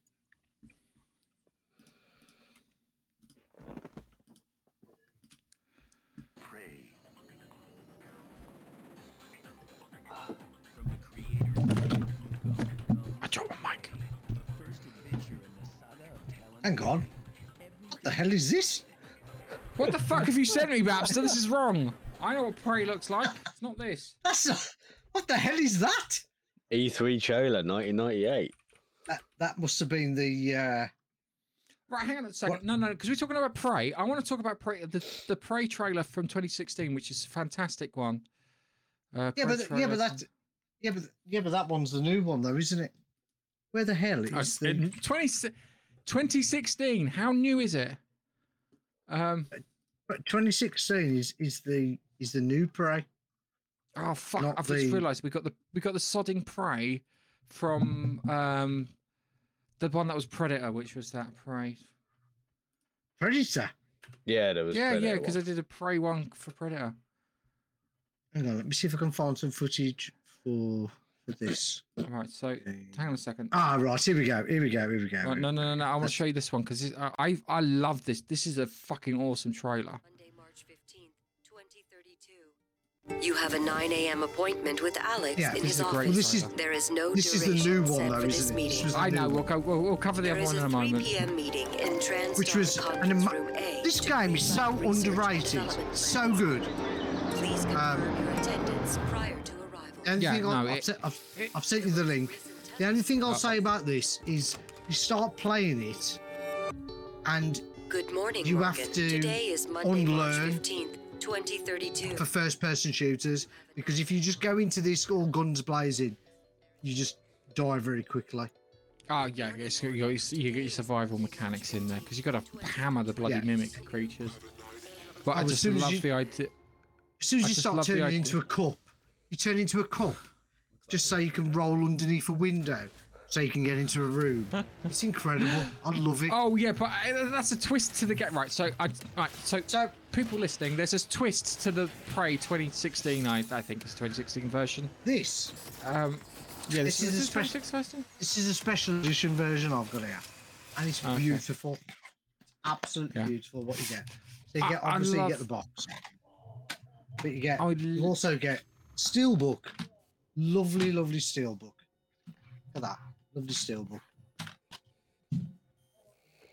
Speaker 2: Hang on. What the hell is this?
Speaker 1: What the fuck have you sent me, Babster? This is wrong. I know what Prey looks like. It's not this.
Speaker 2: That's a, what the hell is that?
Speaker 3: E3 trailer 1998.
Speaker 2: That that must have been the uh
Speaker 1: Right, hang on a second.
Speaker 2: What-
Speaker 1: No, no, because we're talking about Prey. I want to talk about Prey, the the Prey trailer from 2016, which is a fantastic one. Uh,
Speaker 2: Yeah, but yeah, but that yeah, but yeah, but that one's the new one though, isn't it? Where the hell is
Speaker 1: Uh,
Speaker 2: the
Speaker 1: in 20, 2016. How new is it? Um.
Speaker 2: but 2016 is is the is the new prey.
Speaker 1: Oh fuck!
Speaker 2: Not
Speaker 1: I've just realised we got the we got the sodding Prey from um the one that was Predator, which was that Prey.
Speaker 2: Predator.
Speaker 3: Yeah, there was.
Speaker 1: Yeah, yeah, because I did a Prey one for Predator.
Speaker 2: Hang on, let me see if I can find some footage for for this.
Speaker 1: All right, so hang on a second.
Speaker 2: Ah, right. Here we go. Here we go. Here we go.
Speaker 1: Right, no, no, no, no. I want to show you this one because I, I I love this. This is a fucking awesome trailer.
Speaker 4: Monday, March 15th, 2032. You have a 9 a.m. appointment with Alex
Speaker 2: Yu,
Speaker 4: in
Speaker 1: this
Speaker 4: his
Speaker 1: is a great
Speaker 4: office.
Speaker 2: Well, this is.
Speaker 4: There is no
Speaker 2: This is the new one, though, isn't it? This
Speaker 4: meeting.
Speaker 2: was the
Speaker 1: I know. We'll go. We'll, we'll cover the
Speaker 4: There
Speaker 1: other one in
Speaker 4: a
Speaker 1: a
Speaker 4: 3
Speaker 1: moment.
Speaker 4: p.m. meeting in Transtar
Speaker 2: Which was an
Speaker 4: Conference Room A.
Speaker 2: This game is so
Speaker 4: present research and
Speaker 2: underrated, so good.
Speaker 4: Please confirm
Speaker 2: Um,
Speaker 4: your attendance prior
Speaker 1: Yeah,
Speaker 2: I-
Speaker 1: no,
Speaker 2: I've,
Speaker 1: it-
Speaker 2: sent, I've,
Speaker 1: it-
Speaker 2: I've sent you the link. The only thing I'll
Speaker 1: Uh,
Speaker 2: say about this is you start playing it, and
Speaker 4: Good morning,
Speaker 2: you have to
Speaker 4: Today is Monday, March
Speaker 2: unlearn
Speaker 4: 15th, 2032.
Speaker 2: for first-person shooters, because if you just go into this all guns blazing, you just die very quickly.
Speaker 1: Oh yeah, it's, you, got, you get your survival mechanics in there because you've got to hammer the bloody
Speaker 2: Yeah.
Speaker 1: mimic creatures. But
Speaker 2: Oh,
Speaker 1: I
Speaker 2: as
Speaker 1: just
Speaker 2: soon as
Speaker 1: love
Speaker 2: you-
Speaker 1: the idea.
Speaker 2: As soon as
Speaker 1: I
Speaker 2: you start
Speaker 1: love the
Speaker 2: turning into a cup, you turn into a cup, just so you can roll underneath a window, so you can get into a room. it's incredible. I love it.
Speaker 1: Oh yeah, but uh, that's a twist to the get right. So I right. So
Speaker 2: So
Speaker 1: people listening, there's a twist to the Prey 2016. I I think it's 2016 version.
Speaker 2: this,
Speaker 1: Um, yeah,
Speaker 2: This
Speaker 1: this,
Speaker 2: is a special-
Speaker 1: 2016 version.
Speaker 2: this is a special edition version I've got here, and it's
Speaker 1: Okay.
Speaker 2: beautiful. Absolutely
Speaker 1: Yeah.
Speaker 2: beautiful. What you get. So you
Speaker 1: I-
Speaker 2: get
Speaker 1: I
Speaker 2: obviously you get the box, but you get
Speaker 1: I
Speaker 2: you also get steelbook. Lovely, lovely steelbook. Look at that. Lovely steelbook.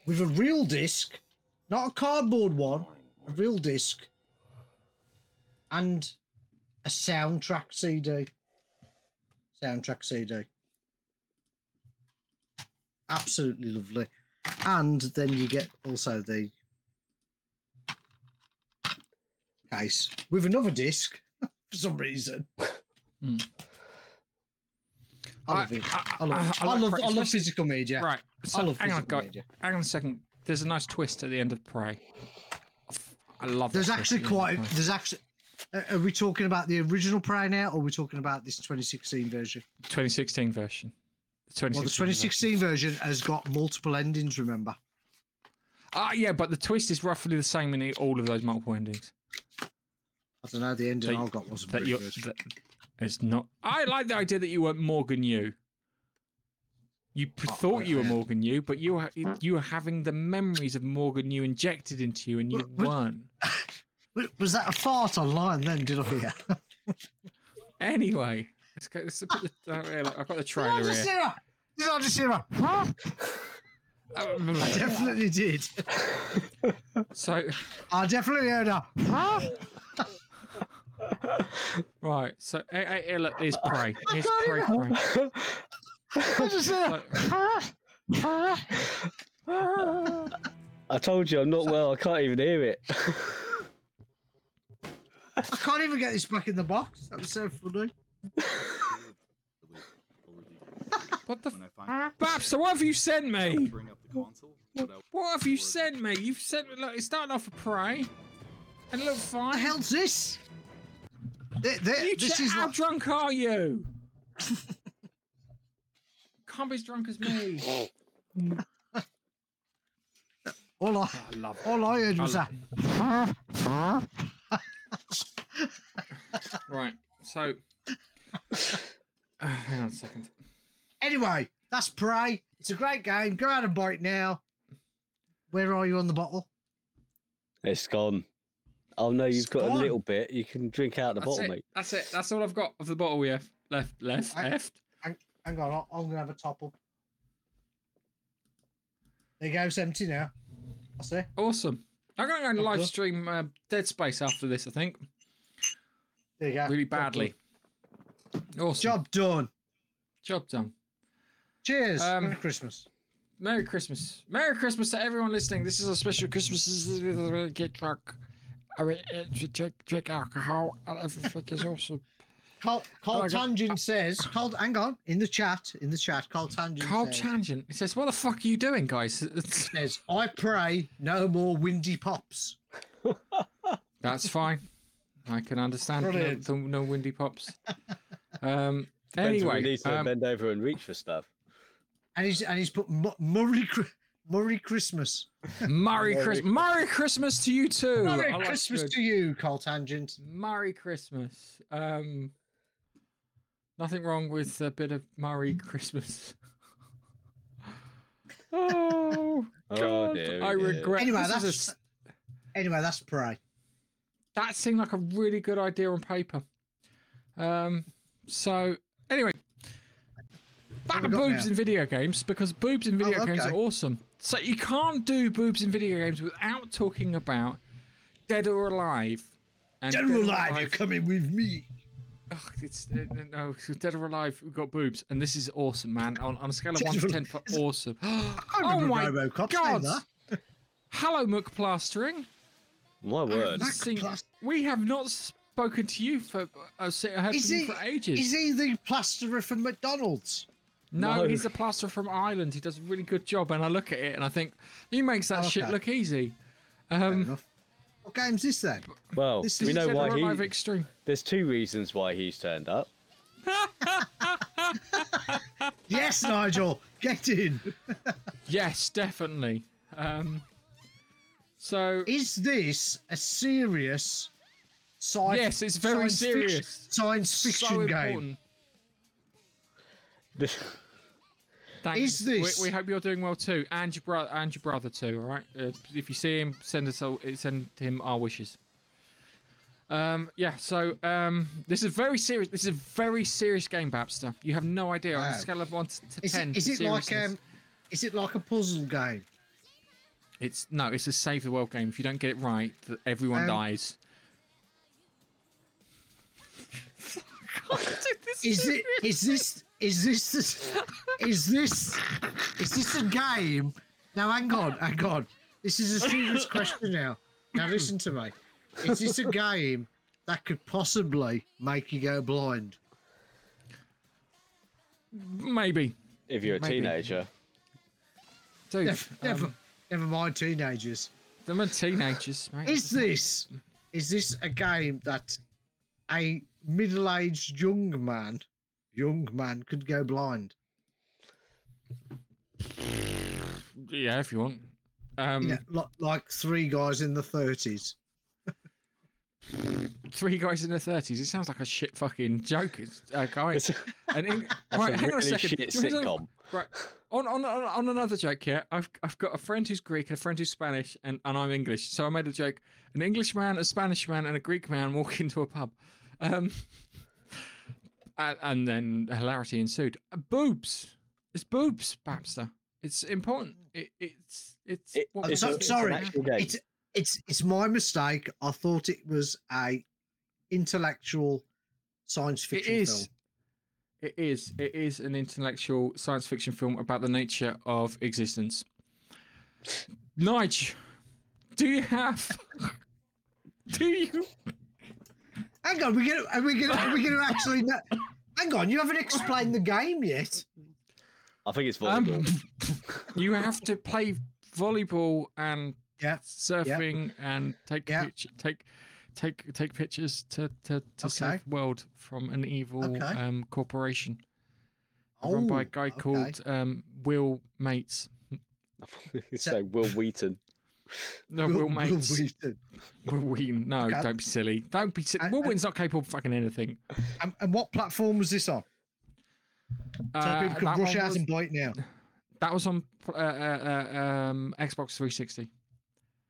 Speaker 2: With a real disc, not a cardboard one, a real disc, and a soundtrack CD. Soundtrack CD. Absolutely lovely. And then you get also the case with another disc for some reason.
Speaker 1: Hmm.
Speaker 2: I love
Speaker 1: I- I-
Speaker 2: I love,
Speaker 1: I-
Speaker 2: I,
Speaker 1: I like
Speaker 2: love,
Speaker 1: Prey,
Speaker 2: I love
Speaker 1: especially-
Speaker 2: physical media.
Speaker 1: Right. So,
Speaker 2: love
Speaker 1: hang on,
Speaker 2: physical media.
Speaker 1: hang on a second. There's a nice twist at the end of Prey. I love.
Speaker 2: There's actually
Speaker 1: at the
Speaker 2: quite.
Speaker 1: Prey.
Speaker 2: There's actually. Uh, are we talking about the original Prey now, or are we talking about this 2016 version?
Speaker 1: 2016 version. The
Speaker 2: Well, the
Speaker 1: 2016 version.
Speaker 2: 2016 version has got multiple endings. Remember?
Speaker 1: Ah, yeah, but the twist is roughly the same in all of those multiple endings.
Speaker 2: I don't know. The ending
Speaker 1: That-
Speaker 2: I got wasn't
Speaker 1: That
Speaker 2: good.
Speaker 1: that it's not. I like the idea that you weren't Morgan you. You p-
Speaker 2: Oh,
Speaker 1: thought you were. Morgan you, but you were you were having the memories of Morgan you injected into you, and you
Speaker 2: but-
Speaker 1: weren't.
Speaker 2: Was that a fart online then? Did I hear?
Speaker 1: Anyway, let's go. Let's put the, look, I've got the
Speaker 2: Did I
Speaker 1: trailer
Speaker 2: just
Speaker 1: here.
Speaker 2: Did I just hear a- I definitely did.
Speaker 1: So
Speaker 2: I definitely heard a.
Speaker 1: right, so hey, hey, hey, look, here's prey. Here's prey. prey.
Speaker 2: I just heard
Speaker 1: So,
Speaker 2: a.
Speaker 3: I told you I'm not well. I can't even hear it.
Speaker 2: I can't even get this back in the box. That was so funny.
Speaker 1: what the?
Speaker 5: When I
Speaker 1: F-
Speaker 5: find ah.
Speaker 1: Babs, so what have you sent me?
Speaker 5: bring up the console,
Speaker 1: What have you sent me? You've sent me. Look, it's starting off with prey, and look, looks
Speaker 2: What the hell's this? Th- th-
Speaker 1: You
Speaker 2: this
Speaker 1: che-
Speaker 2: is
Speaker 1: how
Speaker 2: what.
Speaker 1: drunk are you? Can't be as drunk as me.
Speaker 2: All I,
Speaker 1: I love it.
Speaker 2: all I heard was
Speaker 1: I
Speaker 2: that.
Speaker 1: Right, so. Uh, hang on a second.
Speaker 2: Anyway, that's Prey. It's a great game. Go out and buy it now. Where are you on the bottle?
Speaker 3: It's gone. Oh no, you've got a little bit. You can drink out the
Speaker 1: That's
Speaker 3: bottle,
Speaker 1: it.
Speaker 3: mate.
Speaker 1: That's it. That's all I've got of the bottle we have left. Left.
Speaker 2: I-
Speaker 1: Left.
Speaker 2: Hang on, I'll- I'm gonna have a top up. There you go. It's empty now. I see.
Speaker 1: Awesome. I'm going to go and live stream uh, Dead Space after this. I think
Speaker 2: There you go.
Speaker 1: really badly.
Speaker 2: done.
Speaker 1: Awesome.
Speaker 2: Job done.
Speaker 1: Job done.
Speaker 2: Cheers.
Speaker 1: Um,
Speaker 2: Merry Christmas.
Speaker 1: Merry Christmas. Merry Christmas to everyone listening. This is a special Christmas. This is get drunk. I mean, uh, drink, drink alcohol. and Everything is awesome.
Speaker 2: Carl, Carl
Speaker 1: I got-
Speaker 2: Tangent says, Carl, hang on, in the chat, in the chat, Carl Tangent
Speaker 1: Carl
Speaker 2: says,
Speaker 1: Tangent. He says, "What the fuck are you doing, guys?" It's-
Speaker 2: says, I pray no more windy pops.
Speaker 1: That's fine. I can understand. No,
Speaker 2: Brilliant.
Speaker 1: no, no windy pops. Um.
Speaker 3: Depends when
Speaker 1: Anyway,
Speaker 3: we need to
Speaker 1: um,
Speaker 3: bend over and reach for stuff.
Speaker 2: And he's and he's put Murray Chri- Murray Christmas.
Speaker 1: Merry
Speaker 3: Merry
Speaker 1: Christmas. Merry Christmas to you too.
Speaker 2: Merry
Speaker 1: I
Speaker 2: Christmas to you, Carl Tangent.
Speaker 1: Merry Christmas. Um, nothing wrong with a bit of Merry Christmas. oh
Speaker 3: Oh,
Speaker 1: God,
Speaker 3: dear,
Speaker 1: I regret.
Speaker 2: Anyway,
Speaker 1: this is a
Speaker 2: that's anyway, that's pray.
Speaker 1: that seemed like a really good idea on paper. Um, so anyway, back to boobs
Speaker 2: now?
Speaker 1: in video games because boobs in video
Speaker 2: Oh,
Speaker 1: games are awesome. So you can't do boobs in video games without talking about Dead or Alive. And
Speaker 2: Dead or alive, you're coming with me.
Speaker 1: Ugh, it's uh, no, Dead or Alive. We've got boobs, and this is awesome, man. On, on a scale of
Speaker 2: Dead
Speaker 1: one to ten for awesome.
Speaker 2: I
Speaker 1: oh my
Speaker 2: RoboCop
Speaker 1: god! Hello, Mook Plastering.
Speaker 3: My word.
Speaker 1: seen- we have not spoken to you for uh, se- heard
Speaker 2: Is
Speaker 1: you
Speaker 2: he-
Speaker 1: for ages.
Speaker 2: Is he the plasterer from McDonald's?
Speaker 1: No,
Speaker 3: No.
Speaker 1: he's a plaster from Ireland. He does a really good job, and I look at it and I think he makes that shit
Speaker 2: Okay.
Speaker 1: look easy.
Speaker 2: Fair
Speaker 1: Um,
Speaker 2: enough. What game's this then?
Speaker 3: Well,
Speaker 2: This
Speaker 3: we know why he.
Speaker 1: Extreme.
Speaker 3: There's two reasons why he's turned up.
Speaker 2: Yes, Nigel, get in.
Speaker 1: Yes, definitely. Um, so
Speaker 2: Is this a serious sci-
Speaker 1: yes, it's very
Speaker 2: science
Speaker 1: serious.
Speaker 2: Fiction, science fiction
Speaker 1: so
Speaker 2: game.
Speaker 1: important.
Speaker 3: This,
Speaker 1: Thanks.
Speaker 2: Is this-
Speaker 1: We, hope you're doing well too, and your brother, and your brother too. All right. Uh, if you see him, send us all, send him our wishes. Um. Yeah. So um. This is very serious. This is a very serious game, Babster. You have no idea. On a scale of one to
Speaker 2: Is
Speaker 1: ten.
Speaker 2: it, is it like um, is it like a puzzle game?
Speaker 1: It's no. It's a save the world game. If you don't get it right, everyone
Speaker 2: Um,
Speaker 1: dies.
Speaker 2: Is it? Is this? Is this? the- Is this? Is this a game? Now, hang on, hang on. This is a serious question now. Now, listen to me. Is this a game that could possibly make you go blind?
Speaker 1: Maybe.
Speaker 3: if you're a
Speaker 1: Maybe.
Speaker 3: teenager,
Speaker 1: Dude,
Speaker 2: Never, never,
Speaker 1: um,
Speaker 2: never mind teenagers.
Speaker 1: them are teenagers, mate.
Speaker 2: Is this? Is this a game that a middle-aged young man, young man, could go blind?
Speaker 1: Yeah, if you want. Um,
Speaker 2: Yeah, like, like three guys in the thirties.
Speaker 1: three guys in their thirties. It sounds like a shit fucking joke. It's, uh, guys. And in, right,
Speaker 3: a
Speaker 1: hang on a second.
Speaker 3: shit
Speaker 1: Do you wanna know-
Speaker 3: sitcom.
Speaker 1: Right. On, on on on another joke here, I've I've got a friend who's Greek and a friend who's Spanish, and, and I'm English. So I made a joke: an English man, a Spanish man, and a Greek man walk into a pub, um, and, and then hilarity ensued. Uh, boobs, it's boobs, Babster. It's important. It, it's it's.
Speaker 3: It-
Speaker 1: what
Speaker 3: it's
Speaker 2: so-
Speaker 3: it's
Speaker 2: sorry. It's it's it's my mistake. I thought it was a intellectual science fiction
Speaker 1: is.
Speaker 2: film.
Speaker 1: It is. It is an intellectual science fiction film about the nature of existence. Nige, do you have? Do you?
Speaker 2: Hang on, we gonna are we gonna are we gonna actually? Know, hang on, you haven't explained the game yet.
Speaker 3: I think it's volleyball.
Speaker 1: Um, you have to play volleyball and
Speaker 2: Yeah.
Speaker 1: surfing and take
Speaker 2: Yeah.
Speaker 1: picture, take take take pictures to to, to
Speaker 2: Okay.
Speaker 1: save the world from an evil
Speaker 2: Okay.
Speaker 1: um corporation run by a
Speaker 2: Oh,
Speaker 1: guy
Speaker 2: okay.
Speaker 1: called um Will Mates.
Speaker 3: so Wil Wheaton.
Speaker 1: No,
Speaker 2: Will-
Speaker 1: Will,
Speaker 2: Will
Speaker 1: Mates.
Speaker 2: Wheaton.
Speaker 1: Wil Wheaton. No,
Speaker 2: Okay.
Speaker 1: don't be silly. Don't be silly.
Speaker 2: And-
Speaker 1: Will
Speaker 2: and-
Speaker 1: Wheaton's not capable of fucking anything.
Speaker 2: And, and what platform was this on? So
Speaker 1: Uh,
Speaker 2: people
Speaker 1: that,
Speaker 2: could rush
Speaker 1: one
Speaker 2: out
Speaker 1: was,
Speaker 2: and buy it now.
Speaker 1: that was on uh, uh, uh, um, Xbox 360.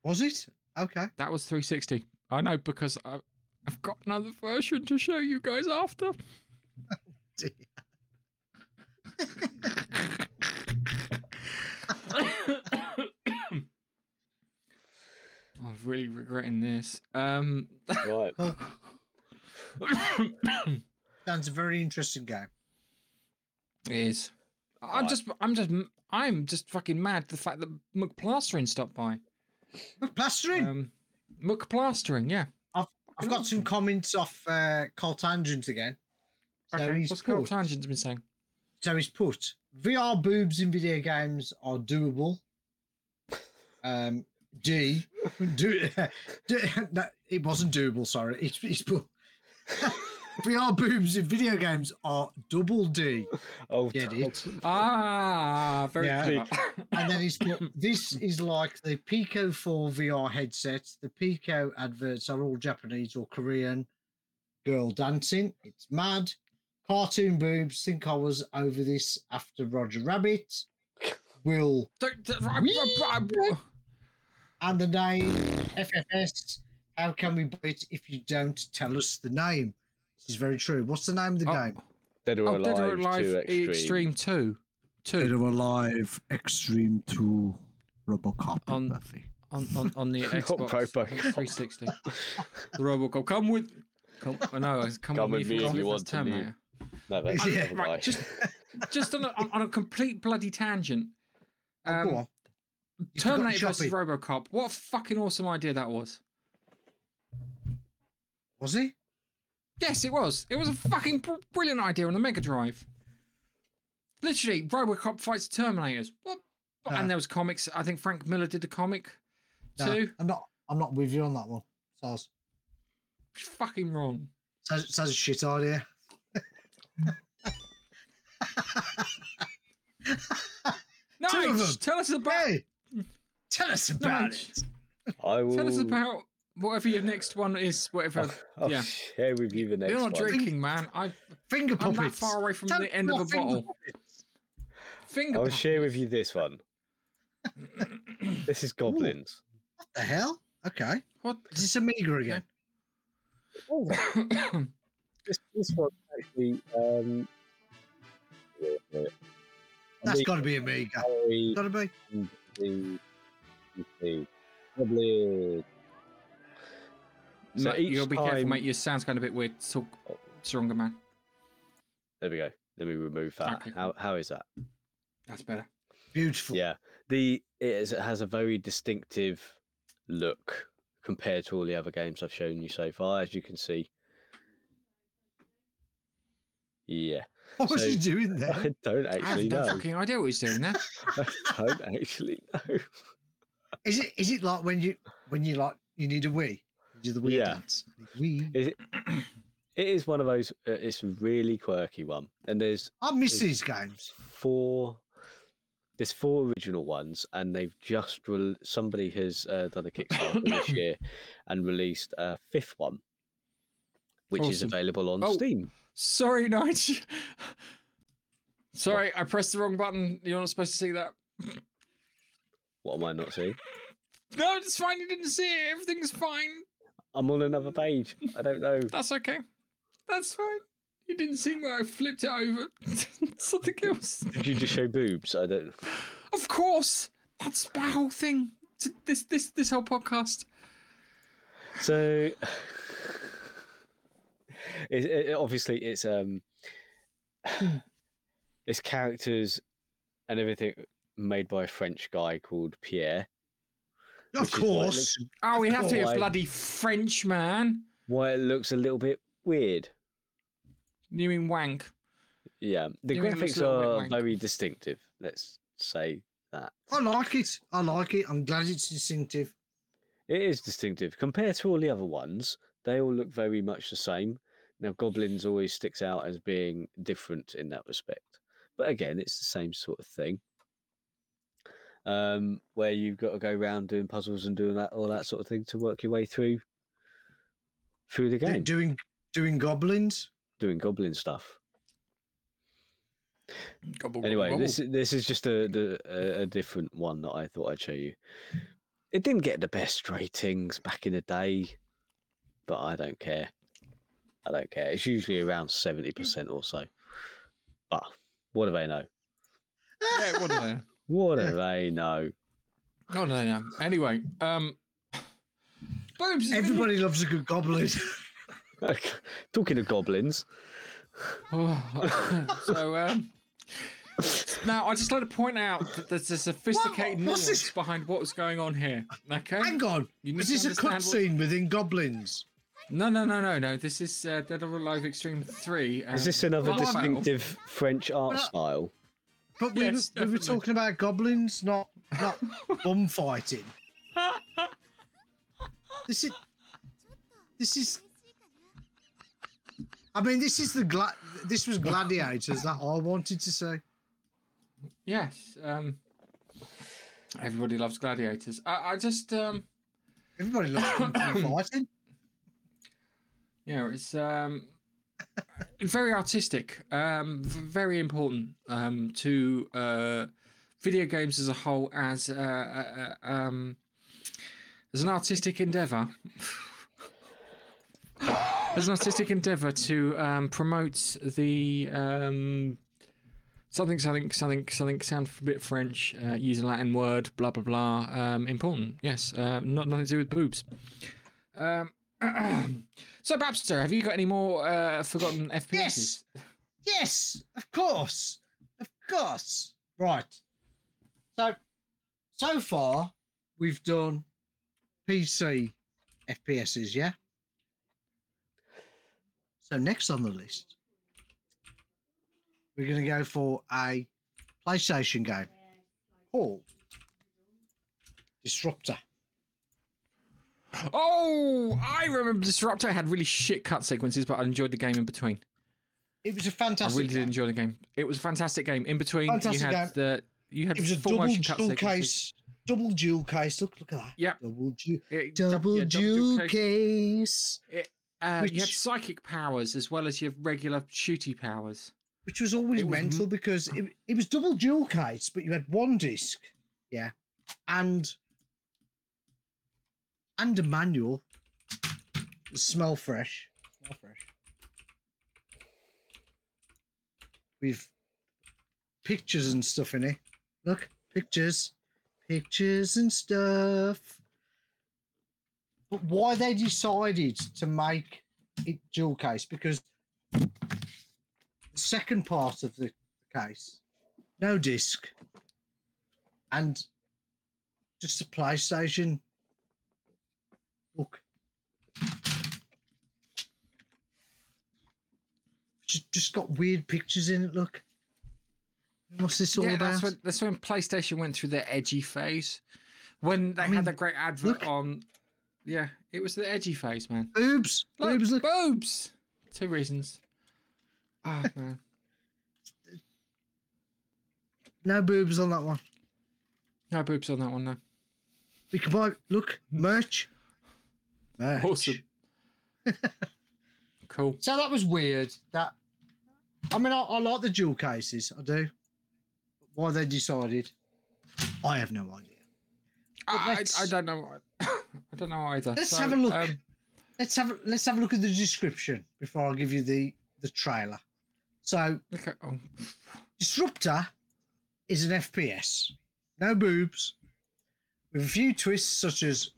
Speaker 2: Was it? Okay.
Speaker 1: That was 360. I know because I, I've got another version to show you guys after. really regretting this. Um,
Speaker 3: Right.
Speaker 2: Sounds a very interesting game.
Speaker 1: it is. I'm
Speaker 3: Right.
Speaker 1: just, I'm just, I'm just fucking mad. The fact that McPlastering stopped by.
Speaker 2: Look, plastering.
Speaker 1: Um, McPlastering, yeah.
Speaker 2: I've got some comments off uh, Carl Tangent again. So
Speaker 1: Okay.
Speaker 2: he's
Speaker 1: What's Carl
Speaker 2: put,
Speaker 1: Tangent's been saying?
Speaker 2: so he's put VR boobs in video games are doable. Um, D, do, do no, it wasn't doable. Sorry, it's, it's put VR boobs in video games are double D.
Speaker 3: Oh,
Speaker 2: Get it?
Speaker 1: Ah, very
Speaker 2: Yeah.
Speaker 1: clever.
Speaker 2: And then he's put this is like the Pico 4 VR headset. The Pico adverts are all Japanese or Korean. Girl dancing. It's mad. Cartoon boobs. Think I was over this after Roger Rabbit. Will
Speaker 1: Don't- don't- I- I- I-
Speaker 2: and the name FFS. How can we buy it if you don't tell us the name? This is very true. What's the name of the
Speaker 1: Oh,
Speaker 2: game?
Speaker 3: Dead or
Speaker 1: Oh,
Speaker 3: Alive,
Speaker 1: Dead or Alive
Speaker 3: 2 Extreme.
Speaker 1: Extreme 2. 2
Speaker 5: or Alive Extreme 2 Robocop.
Speaker 1: On- on, on, on the
Speaker 3: Not
Speaker 1: Xbox 360. The Robocop. Come with. Come, oh, no, it's come,
Speaker 3: Come
Speaker 1: with
Speaker 3: with
Speaker 1: me
Speaker 3: me
Speaker 1: if
Speaker 3: if
Speaker 1: you
Speaker 3: you
Speaker 1: want
Speaker 3: want to live. No, that's
Speaker 2: Yeah,
Speaker 1: right, just- Just on a, on, on a complete bloody tangent.
Speaker 2: Oh,
Speaker 1: Um,
Speaker 2: go on. You forgot
Speaker 1: Terminator versus. Robocop. What a fucking awesome idea that was.
Speaker 2: Was he?
Speaker 1: Yes, it was. It was a fucking br- brilliant idea on the Mega Drive. Literally, Robocop fights Terminators. What? And there was comics. I think Frank Miller did the comic
Speaker 2: No,
Speaker 1: too.
Speaker 2: I'm not. I'm not with you on that one. Sounds
Speaker 1: Fucking wrong.
Speaker 2: sounds, sounds a shit idea. Them.
Speaker 1: Tell us about.
Speaker 2: Hey, tell us about
Speaker 1: Nice.
Speaker 2: it.
Speaker 3: I will.
Speaker 1: Tell us about whatever your next one is. Whatever.
Speaker 3: I'll
Speaker 1: yeah.
Speaker 3: share with you the next
Speaker 1: You're not
Speaker 3: one.
Speaker 1: drinking, man. I,
Speaker 2: Finger
Speaker 1: I'm
Speaker 2: puppets.
Speaker 1: that far away from
Speaker 2: Tell
Speaker 1: the end of
Speaker 2: us
Speaker 1: a
Speaker 2: about finger
Speaker 1: bottle.
Speaker 2: puppets.
Speaker 1: Finger.
Speaker 3: I'll share with you this one. This is Goblins.
Speaker 2: What the hell? Okay.
Speaker 1: What?
Speaker 2: Is this Amiga again?
Speaker 3: This, this one actually. Um, yeah, yeah.
Speaker 2: That's
Speaker 3: Amiga
Speaker 2: got to be Amiga.
Speaker 3: Gallery
Speaker 2: Got to be.
Speaker 3: and the the Goblin. So
Speaker 1: Mate, you'll
Speaker 3: each
Speaker 1: be careful, mate. Your sound's kind of a bit weird. Talk stronger, man.
Speaker 3: There we go. Let me remove that.
Speaker 1: Okay,
Speaker 3: How how is that?
Speaker 1: That's better.
Speaker 2: Beautiful.
Speaker 3: Yeah, the it, is, it has a very distinctive look compared to all the other games I've shown you so far, as you can see. Yeah,
Speaker 2: What was
Speaker 3: So-
Speaker 2: he doing there?
Speaker 3: I don't
Speaker 1: I have
Speaker 3: actually
Speaker 1: no
Speaker 3: know.
Speaker 1: fucking idea what he's doing there.
Speaker 3: I don't actually know.
Speaker 2: Is it? Is it like when you when you like you need a wee? You do the wee
Speaker 3: Yeah.
Speaker 2: dance. Wee.
Speaker 3: Is it? It is one of those. Uh, it's a really quirky one, and there's
Speaker 2: I miss these games.
Speaker 3: four. There's four original ones, and they've just re- somebody has uh, done a Kickstarter this year and released a fifth one, which is available on
Speaker 1: Oh.
Speaker 3: Steam.
Speaker 1: Sorry, Nigel. Sorry, I pressed the wrong button. You're not supposed to see that.
Speaker 3: What am I not seeing?
Speaker 1: No, it's fine. You didn't see it. Everything's fine.
Speaker 3: I'm on another page. I don't know.
Speaker 1: That's okay. That's fine. You didn't see where I flipped it over. Something else.
Speaker 3: Did you just show boobs? I don't.
Speaker 1: Of course. That's my whole thing. This this this whole podcast.
Speaker 3: So, it, it, obviously, it's um, it's characters and everything made by a French guy called Pierre.
Speaker 2: Of
Speaker 3: which is why it
Speaker 2: course.
Speaker 3: looks-
Speaker 1: Oh, we have to be a bloody French man.
Speaker 3: Why it looks a little bit weird.
Speaker 1: You mean wank?
Speaker 3: Yeah, the
Speaker 1: You mean it looks
Speaker 3: graphics
Speaker 1: a little bit
Speaker 3: are very distinctive. Let's say that
Speaker 2: I like it. I like it. I'm glad it's distinctive.
Speaker 3: it is distinctive compared to all the other ones. They all look very much the same. Now, Goblins always sticks out as being different in that respect, but again, it's the same sort of thing. Um, where you've got to go around doing puzzles and doing that all that sort of thing to work your way through through the game,
Speaker 2: Doing doing goblins.
Speaker 3: doing Goblin stuff.
Speaker 1: Gobble,
Speaker 3: Anyway,
Speaker 1: gobble,
Speaker 3: this this is just a, a a different one that I thought I'd show you. It didn't get the best ratings back in the day, but I don't care. I don't care. It's usually around seventy percent or so. But what do they know?
Speaker 1: Yeah, what do they?
Speaker 3: What do they know?
Speaker 1: No, no, no. Anyway, um, Boobs. it's been-
Speaker 2: Everybody loves a good goblin.
Speaker 3: Talking of goblins,
Speaker 1: Oh, so um, now I just like to point out that there's a sophisticated
Speaker 2: What- what's
Speaker 1: nuance
Speaker 2: this?
Speaker 1: behind what's going on here. Okay.
Speaker 2: Hang on.
Speaker 1: You
Speaker 2: Is this a
Speaker 1: understand what-
Speaker 2: cutscene within goblins?
Speaker 1: No, no, no, no, no. This is uh, Dead or Alive Extreme Three.
Speaker 3: is
Speaker 1: um,
Speaker 3: this another distinctive French art
Speaker 2: Well,
Speaker 3: style?
Speaker 2: But we,
Speaker 1: Yes,
Speaker 2: were, we were talking about goblins, not not bum fighting. This is this is. I mean, this is the gla- This was gladiators that I wanted to say.
Speaker 1: Yes. Um, everybody loves gladiators. I, I just um,
Speaker 2: Everybody loves fighting.
Speaker 1: Yeah, it's um, very artistic, um, very important um, to uh, video games as a whole as uh, uh, uh, um, as an artistic endeavor. as an artistic endeavor to um, promote the um, something, something, something, something. Sound a bit French. Uh, use a Latin word. Blah blah blah. Um, important. Yes. Uh, not nothing to do with boobs. So, Babster, have you got any more uh, forgotten FPSs?
Speaker 2: Yes. Yes, of course, of course. Right. So, so far we've done PC FPSs, yeah. So next on the list, we're going to go for a PlayStation game called Disruptor.
Speaker 1: Oh, I remember Disruptor had really shit cut sequences, but I enjoyed the game in between.
Speaker 2: It was a fantastic.
Speaker 1: I really did enjoy the game. It was a fantastic game. In between,
Speaker 2: Fantastic
Speaker 1: you had
Speaker 2: game.
Speaker 1: the you had
Speaker 2: It was a
Speaker 1: full
Speaker 2: double
Speaker 1: motion cut
Speaker 2: dual case. Double dual case. Look, look at that.
Speaker 1: Yep.
Speaker 2: Double dual.
Speaker 1: It-
Speaker 2: Double
Speaker 1: yeah,
Speaker 2: dual
Speaker 1: case.
Speaker 2: case.
Speaker 1: Uh, you had psychic powers as well as your regular shooty powers.
Speaker 2: which was always
Speaker 1: It m-
Speaker 2: mental because it, it was double dual case, but you had one disc, yeah, and and a manual. Smell fresh, smell fresh. With pictures and stuff in it. Look, pictures, pictures and stuff. But why they decided to make it dual case because the second part of the case, no disc, and just a PlayStation. Look. Just, just got weird pictures in it. Look. What's this all
Speaker 1: yeah,
Speaker 2: about?
Speaker 1: that's when that's when PlayStation went through their edgy phase. When they
Speaker 2: I mean,
Speaker 1: had that great advert
Speaker 2: look.
Speaker 1: on. Yeah, it was the edgy phase, man.
Speaker 2: Boobs.
Speaker 1: Look,
Speaker 2: Boobs. Look.
Speaker 1: boobs. Two reasons. Ah, man.
Speaker 2: No boobs on that one.
Speaker 1: No boobs on that one, no.
Speaker 2: We can buy. Look, merch. Merch.
Speaker 1: Awesome. Cool.
Speaker 2: So that was weird. That I mean, I, I like the dual cases. I do. Why they decided, I have no idea. But
Speaker 1: I, I don't know. I don't know either.
Speaker 2: Let's
Speaker 1: So,
Speaker 2: have a look.
Speaker 1: um,
Speaker 2: Let's have a- let's have a look at the description before I give you the the trailer. So,
Speaker 1: look at, oh,
Speaker 2: Disruptor is an FPS, no boobs, with a few twists such as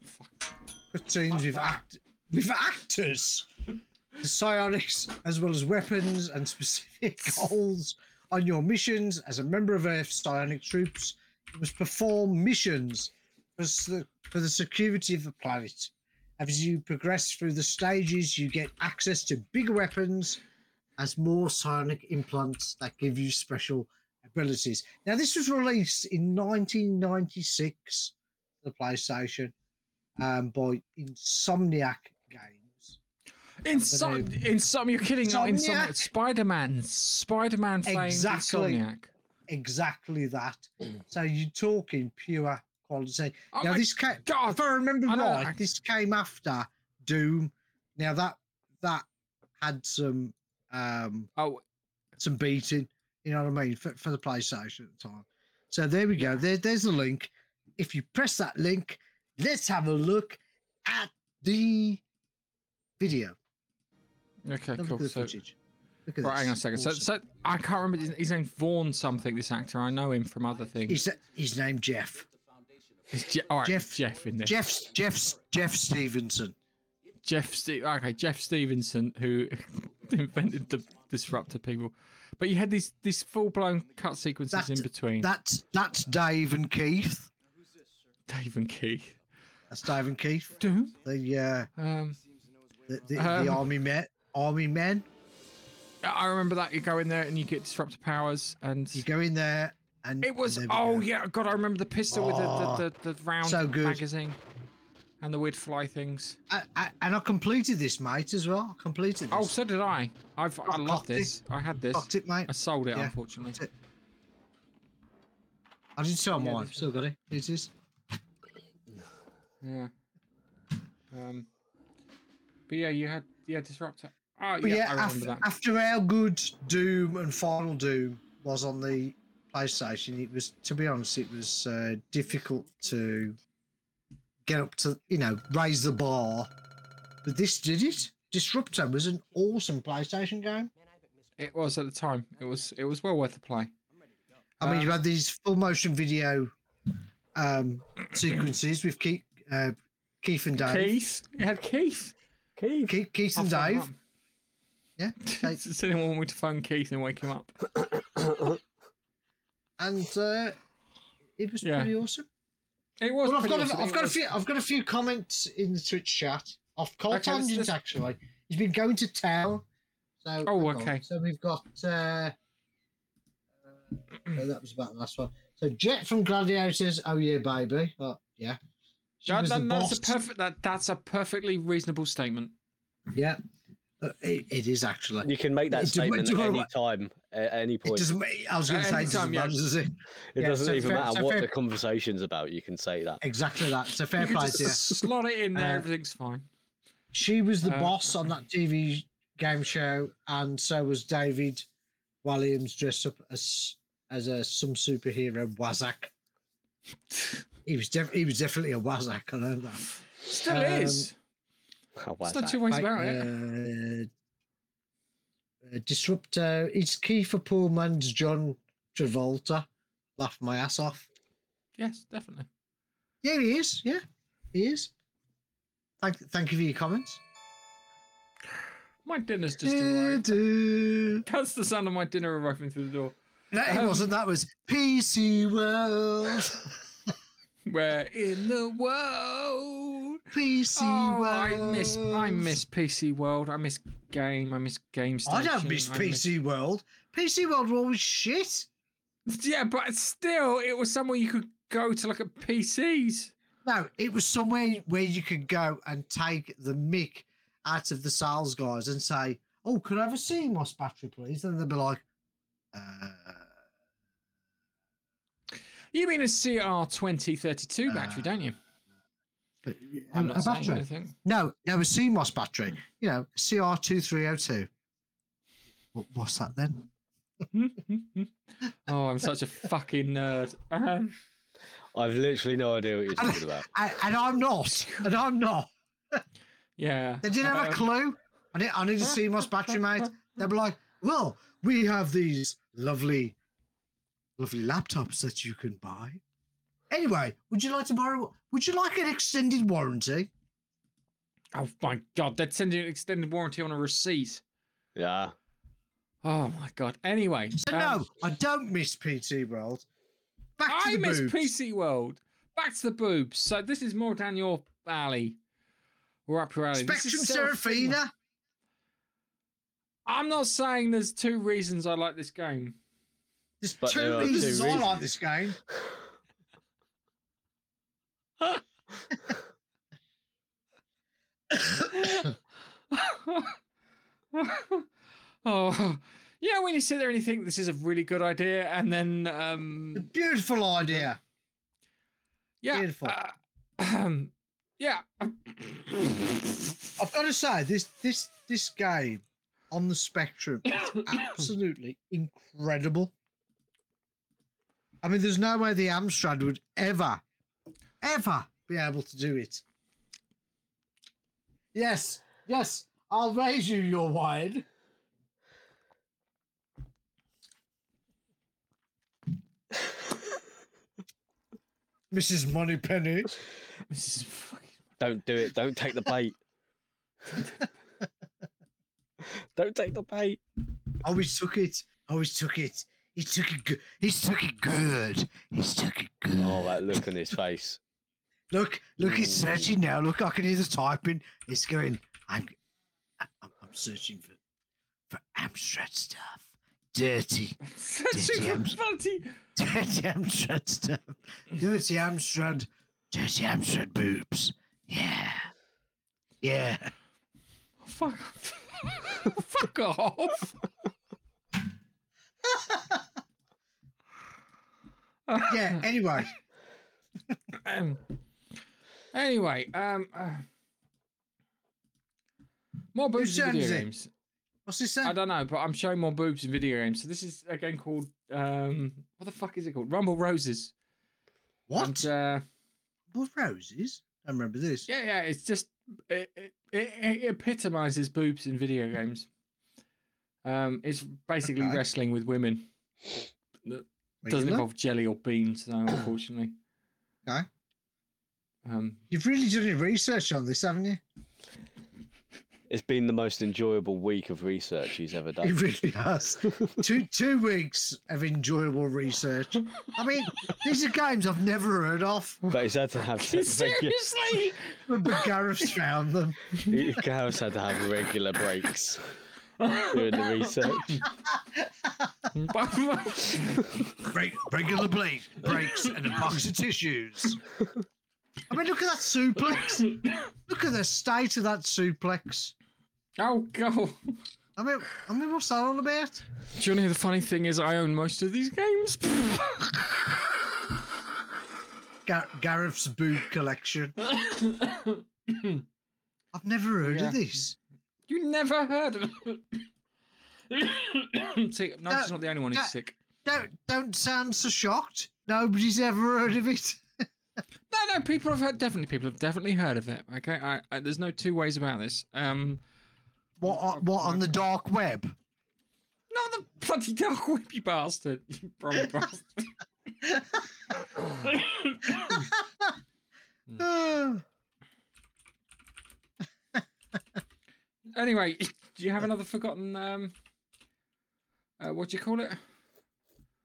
Speaker 2: cutscenes with act with actors, the psionics, as well as weapons and specific goals on your missions. As a member of Earth psionic troops, you must perform missions for, for the security of the planet. As you progress through the stages, you get access to bigger weapons as more psionic implants that give you special abilities. Now, this was released in 1996, the PlayStation, um, by Insomniac Games.
Speaker 1: in some, in some, you're kidding. Not
Speaker 2: Insomniac.
Speaker 1: Spider-Man, Spider-Man fame
Speaker 2: Exactly.
Speaker 1: Insomniac.
Speaker 2: Exactly that. So you're talking pure quality.
Speaker 1: Oh
Speaker 2: now, this came,
Speaker 1: God.
Speaker 2: if I remember
Speaker 1: I
Speaker 2: right,
Speaker 1: I-
Speaker 2: this came after Doom. Now that that had some um
Speaker 1: Oh,
Speaker 2: some beating. You know what I mean for, for the PlayStation at the time. So there we go. There, there's the link. If you press that link, let's have a look at the video.
Speaker 1: okay,
Speaker 2: a look
Speaker 1: cool.
Speaker 2: at the
Speaker 1: So,
Speaker 2: footage. Look at
Speaker 1: right,
Speaker 2: this.
Speaker 1: hang on a second. So,
Speaker 2: Awesome.
Speaker 1: so I can't remember his, his name. Vaughan something. This actor. I know him from other things.
Speaker 2: He's, he's named Jeff.
Speaker 1: Je- all right,
Speaker 2: Jeff-
Speaker 1: Jeff, in there.
Speaker 2: Jeff Jeff Jeff Stevenson.
Speaker 1: Jeff Ste- okay, Jeff Stevenson who invented the disruptor people. But you had these these full blown cut sequences in between.
Speaker 2: That's that's Dave and Keith.
Speaker 1: Dave and Keith.
Speaker 2: And Keith.
Speaker 1: Doom.
Speaker 2: The uh,
Speaker 1: Um,
Speaker 2: the, the,
Speaker 1: Um,
Speaker 2: the army men. Army men.
Speaker 1: I remember that you go in there and you get disruptor powers, and
Speaker 2: You go in there and
Speaker 1: it was
Speaker 2: and
Speaker 1: oh
Speaker 2: go.
Speaker 1: yeah, God, I remember the pistol with
Speaker 2: Oh,
Speaker 1: the, the, the, the round
Speaker 2: so good.
Speaker 1: magazine and the weird fly things.
Speaker 2: I, I, and I completed this, mate, as well. I completed this.
Speaker 1: Oh, so did I. I've I
Speaker 2: it.
Speaker 1: this. I had this.
Speaker 2: Fucked it, mate.
Speaker 1: I sold it
Speaker 2: Yeah.
Speaker 1: unfortunately.
Speaker 2: It. I didn't sell
Speaker 1: Yeah,
Speaker 2: mine. Still got it. It is.
Speaker 1: Yeah. Um. But yeah, you had yeah disruptor. Oh yeah,
Speaker 2: yeah,
Speaker 1: I remember
Speaker 2: after,
Speaker 1: that.
Speaker 2: after how good Doom and Final Doom was on the PlayStation, it was, to be honest, it was uh, difficult to get up to, you know, raise the bar. But this did it. Disruptor was an awesome PlayStation game.
Speaker 1: It was at the time. It was it was well worth the play.
Speaker 2: I mean,
Speaker 1: Um,
Speaker 2: you had these full motion video um, sequences with Keith, uh, Keith and Dave.
Speaker 1: Keith, you had Keith.
Speaker 3: Keith.
Speaker 2: Keith, Keith and
Speaker 1: I'll
Speaker 2: Dave. Yeah. they-
Speaker 1: Does anyone want me to phone Keith and wake him up?
Speaker 2: and uh, it was
Speaker 1: Yeah.
Speaker 2: pretty awesome.
Speaker 1: It was.
Speaker 2: Well, I've got,
Speaker 1: awesome.
Speaker 2: a, I've got a few. I've got a few comments in the Twitch chat. Off Cold
Speaker 1: Okay,
Speaker 2: Tangents,
Speaker 1: let's-
Speaker 2: actually. He's been going to town. So,
Speaker 1: Oh,
Speaker 2: hang on.
Speaker 1: okay.
Speaker 2: So we've got. Uh, uh, that was about the last one. So Jet from Gladiators. Oh yeah, baby. Oh yeah. She
Speaker 1: That-
Speaker 2: was
Speaker 1: that-
Speaker 2: the
Speaker 1: that's
Speaker 2: boss.
Speaker 1: a perfect. That that's a perfectly reasonable statement.
Speaker 2: Yeah, Uh, it, it is actually.
Speaker 3: You can make that
Speaker 2: Do-
Speaker 3: statement
Speaker 2: do you
Speaker 3: at
Speaker 2: wanna-
Speaker 3: any time, at any point. It,
Speaker 2: doesn't. I was going to say, it doesn't
Speaker 1: time, yeah.
Speaker 2: does it? yeah,
Speaker 3: doesn't
Speaker 2: so
Speaker 3: even
Speaker 2: fair-
Speaker 3: matter
Speaker 2: so
Speaker 3: what
Speaker 2: fair-
Speaker 3: the conversation's about. You can say that.
Speaker 2: Exactly that. So fair
Speaker 1: You can
Speaker 2: play
Speaker 1: just
Speaker 2: to you.
Speaker 1: slot it in there.
Speaker 2: Uh,
Speaker 1: everything's fine.
Speaker 2: She was the
Speaker 1: Uh,
Speaker 2: boss on that TV game show, and so was David Williams dressed up as as a some superhero Wazak. He was def- he was definitely a Wazak. I know that.
Speaker 1: Still
Speaker 2: um,
Speaker 1: is.
Speaker 3: How was
Speaker 1: There's no
Speaker 3: that?
Speaker 1: two ways
Speaker 2: Right,
Speaker 1: about it.
Speaker 2: uh, uh, Disruptor. It's Kiefer Pullman's John Travolta. Laugh my ass off.
Speaker 1: Yes, definitely.
Speaker 2: Yeah, he is. Yeah, he is. Thank, thank you for your comments.
Speaker 1: My dinner's just
Speaker 2: Du-
Speaker 1: arrived. That's the sound of my dinner arriving through the door.
Speaker 2: No, it
Speaker 1: Um,
Speaker 2: wasn't. That was PC World.
Speaker 1: Where in the world?
Speaker 2: PC
Speaker 1: Oh,
Speaker 2: World.
Speaker 1: I miss I miss PC World. I miss game. I miss game
Speaker 2: I don't miss
Speaker 1: I
Speaker 2: PC World. PC World was always shit.
Speaker 1: Yeah, but still, it was somewhere you could go to look at PCs.
Speaker 2: No, it was somewhere where you could go and take the mick out of the sales guys and say, "Oh, could I have a CMOS battery, please?" And they'd be like, uh,
Speaker 1: You mean a CR twenty thirty two battery, don't you?
Speaker 2: but,
Speaker 1: I'm
Speaker 2: a
Speaker 1: not saying
Speaker 2: battery.
Speaker 1: anything.
Speaker 2: No, no, a CMOS battery. You know, CR two three zero two. What's that then?
Speaker 1: oh, I'm such a fucking nerd. Um,
Speaker 3: I've literally no idea what you're talking about.
Speaker 2: And, and I'm not. And I'm not.
Speaker 1: yeah.
Speaker 2: They didn't have a
Speaker 1: um,
Speaker 2: clue. I need, I need a CMOS battery, mate. They'd be like, well, we have these lovely, lovely laptops that you can buy. Anyway, would you like to borrow? Would you like an extended warranty?
Speaker 1: Oh my god, they're sending an extended warranty on a receipt.
Speaker 3: Yeah.
Speaker 1: Oh my god. Anyway,
Speaker 2: So
Speaker 1: um,
Speaker 2: no, I don't miss PC World. Back to
Speaker 1: I
Speaker 2: the
Speaker 1: miss
Speaker 2: boobs.
Speaker 1: PC World. Back to the boobs. So this is more down your alley. Or up your alley.
Speaker 2: Spectrum Seraphina.
Speaker 1: I'm not saying there's two reasons I like this game.
Speaker 2: There's
Speaker 3: But there
Speaker 2: two
Speaker 3: are two
Speaker 2: reasons I like this game.
Speaker 1: oh, yeah. When you sit there and you think this is a really good idea, and then um,
Speaker 2: Beautiful idea.
Speaker 1: yeah,
Speaker 2: Beautiful.
Speaker 1: uh, um, yeah.
Speaker 2: I've got to say this this this game on the Spectrum is absolutely incredible. I mean, there's no way the Amstrad would ever, ever be able to do it. Yes, yes, I'll raise you your wine. Mrs. Moneypenny.
Speaker 1: Fucking.
Speaker 3: Don't do it. Don't take the bait. Don't take the bait.
Speaker 2: I Always took it. I Always took it. He took it good. He's took it good. He's took it good.
Speaker 3: Oh, that look on his face.
Speaker 2: Look, look, it's mm. searching now. Look, I can hear the typing. It's going. I'm, I'm, I'm searching for, for Amstrad stuff. Dirty,
Speaker 1: That's
Speaker 2: Dirty
Speaker 1: super
Speaker 2: Amst-
Speaker 1: funny.
Speaker 2: dirty Amstrad stuff. Dirty Amstrad, dirty Amstrad boobs. Yeah, yeah.
Speaker 1: Fuck. Off. Fuck off.
Speaker 2: Yeah. Anyway,
Speaker 1: Um, anyway, um, uh, more boobs in video games.
Speaker 2: what's this
Speaker 1: I don't know, but I'm showing more boobs in video games. So this is a game called um, what the fuck is it called? Rumble Roses.
Speaker 2: What?
Speaker 1: And, uh,
Speaker 2: What roses? I remember this.
Speaker 1: yeah, yeah, it's just it, it, it, it epitomizes boobs in video games. Um, it's basically
Speaker 2: Okay.
Speaker 1: wrestling with women. It doesn't involve jelly or beans, though, unfortunately.
Speaker 2: Okay.
Speaker 1: Um,
Speaker 2: You've really done your research on this, haven't you?
Speaker 3: It's been the most enjoyable week of research he's ever done.
Speaker 2: It really has. two two weeks of enjoyable research. I mean, these are games I've never heard of,
Speaker 3: But he's had to have regu-
Speaker 1: seriously?
Speaker 2: but Gareth's found them.
Speaker 3: Gareth's had to have regular breaks doing the research.
Speaker 2: Break, regular blade breaks and a box of tissues. I mean, look at that suplex. Look at the state of that suplex.
Speaker 1: oh god!
Speaker 2: I mean, I mean, what's that all about?
Speaker 1: Do you know the funny thing is I own most of these games.
Speaker 2: Gar- Gareth's boob collection. I've never heard
Speaker 1: Yeah.
Speaker 2: of this.
Speaker 1: You never heard of it. See, no,
Speaker 2: Uh,
Speaker 1: it's not the only one who's
Speaker 2: uh,
Speaker 1: sick.
Speaker 2: Don't don't sound so shocked. Nobody's ever heard of it.
Speaker 1: No, no, people have heard. Definitely, people have definitely heard of it. Okay, I, I, there's no two ways about this. Um,
Speaker 2: What on- what on the dark web?
Speaker 1: not the bloody dark web, you bastard! You brommy bastard.
Speaker 2: Uh,
Speaker 1: anyway, do you have another forgotten? Um, uh, what do you call it?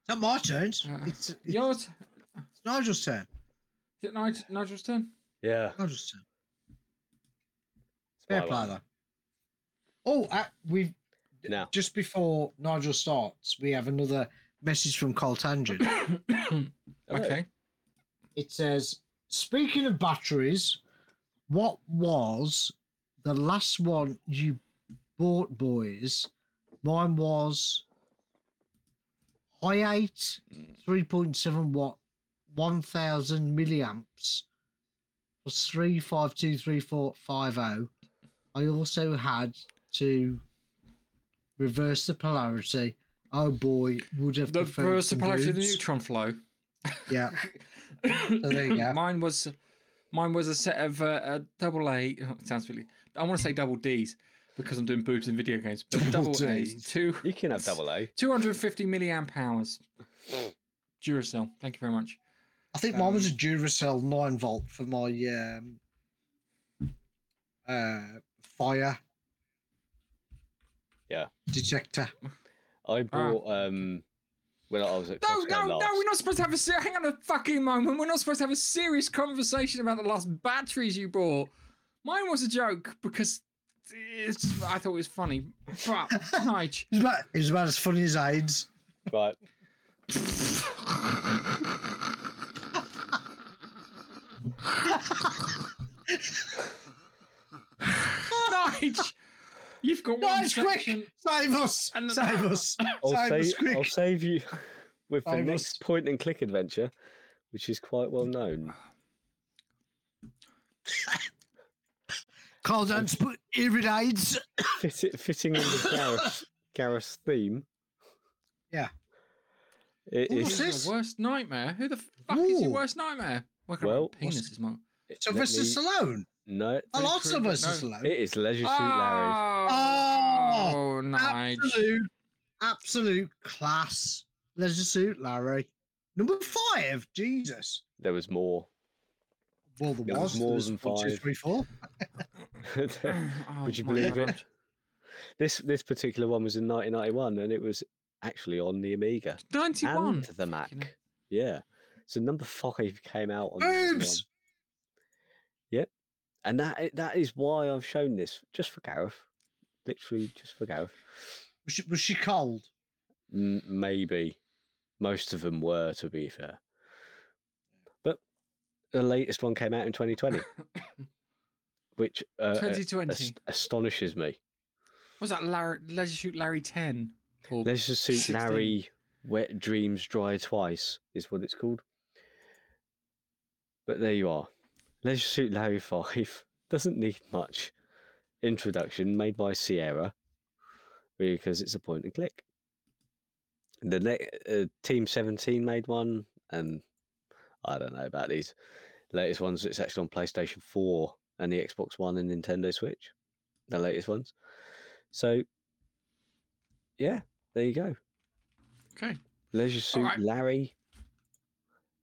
Speaker 2: not my turn.
Speaker 1: Uh,
Speaker 2: It's, it's
Speaker 1: Yours?
Speaker 2: It's Nigel's turn.
Speaker 1: Is it Nigel, Nigel's turn?
Speaker 3: Yeah.
Speaker 2: Nigel's turn.
Speaker 3: it's
Speaker 2: Fair play though. Oh, uh, we've
Speaker 3: Now,
Speaker 2: just before Nigel starts, we have another message from Cole Tangent.
Speaker 1: Okay.
Speaker 2: it says, "Speaking of batteries, what was the last one you bought, boys? Mine was high eight, three point seven watt, one thousand milliamps, was three five two three four five zero. I also had to reverse the polarity. Oh boy, would have
Speaker 1: The
Speaker 2: preferred the
Speaker 1: polarity of the neutron flow.
Speaker 2: Yeah, there you go.
Speaker 1: Mine was, mine was a set of uh, a double A. Oh, it sounds really. I want to say double D's because I'm doing boobs in video games. But
Speaker 2: Double
Speaker 1: double, A's, two
Speaker 3: you can have double A.
Speaker 1: 250 milliamp hours. Duracell. Thank you very much.
Speaker 2: I think mine was a
Speaker 1: Um,
Speaker 2: Duracell nine volt for my um, uh, fire.
Speaker 3: Yeah.
Speaker 2: Detector.
Speaker 3: I bought um when I was at
Speaker 1: No,
Speaker 3: Costco
Speaker 1: no, no. We're not supposed to have a. Hang on a fucking moment. We're not supposed to have a serious conversation about the last batteries you bought. Mine was a joke because it's. I thought it was funny. But Nige,
Speaker 2: It was, about, it was about as funny as AIDS.
Speaker 3: Right.
Speaker 1: Nige, you've got one
Speaker 2: Guys, quick!
Speaker 1: section.
Speaker 2: Save us!
Speaker 1: And-
Speaker 2: Save us!
Speaker 3: I'll
Speaker 2: Save us quick!
Speaker 3: I'll save you with the
Speaker 2: Save
Speaker 3: next
Speaker 2: us.
Speaker 3: point and click adventure, which is quite well known.
Speaker 2: Carl Dance put irid AIDS.
Speaker 3: Fit it, fitting in with Gareth, Gareth's theme.
Speaker 2: Yeah.
Speaker 3: It
Speaker 2: Ooh,
Speaker 3: is
Speaker 2: What's
Speaker 1: Who's
Speaker 2: this?
Speaker 1: your worst nightmare? Who the fuck is your
Speaker 2: Ooh.
Speaker 1: worst nightmare? Working
Speaker 3: Well,
Speaker 1: well,
Speaker 3: what's-
Speaker 1: penis is my.
Speaker 2: Sylvester Stallone.
Speaker 3: no,
Speaker 2: I like
Speaker 1: true, but
Speaker 2: Sylvester
Speaker 1: no.
Speaker 2: Stallone.
Speaker 3: it is Leisure Suit Larry.
Speaker 1: Oh.
Speaker 2: oh, Oh,
Speaker 1: Nige.
Speaker 2: Absolute, absolute class. Leisure Suit Larry. Number five, Jesus.
Speaker 3: There was more.
Speaker 2: Well, there,
Speaker 3: There was
Speaker 2: was.
Speaker 3: more
Speaker 2: There
Speaker 3: than
Speaker 2: one, two,
Speaker 3: five.
Speaker 2: three, four.
Speaker 1: Oh
Speaker 3: Would you
Speaker 1: oh,
Speaker 3: believe
Speaker 1: God.
Speaker 3: it? This this particular one was in 1991, and it was actually on the Amiga
Speaker 1: 91.
Speaker 3: and the Mac.
Speaker 1: Fucking hell.
Speaker 3: Yeah. So number five came out on the 91.
Speaker 2: Boobs.
Speaker 3: and that eh, that is why I've shown this just for Gareth, literally just for Gareth.
Speaker 2: Was she, was she cold?
Speaker 3: M- maybe most of them were, to be fair. The latest one came out in 2020, which uh, uh,
Speaker 1: 2020.
Speaker 3: ast- astonishes me.
Speaker 1: Was that Larry, Leisure Shoot Larry 10? Or
Speaker 3: Leisure Suit
Speaker 1: 16?
Speaker 3: Larry Wet Dreams Dry Twice is what it's called. But there you are. Leisure Suit Larry 5 doesn't need much introduction made by Sierra because it's a point and click. The ne- uh, Team 17 made one, and I don't know about these latest ones. It's actually on PlayStation 4 and the Xbox One and Nintendo Switch, the latest ones. So, yeah, there you go.
Speaker 1: Okay.
Speaker 3: Leisure Suit
Speaker 1: Alright.
Speaker 3: Larry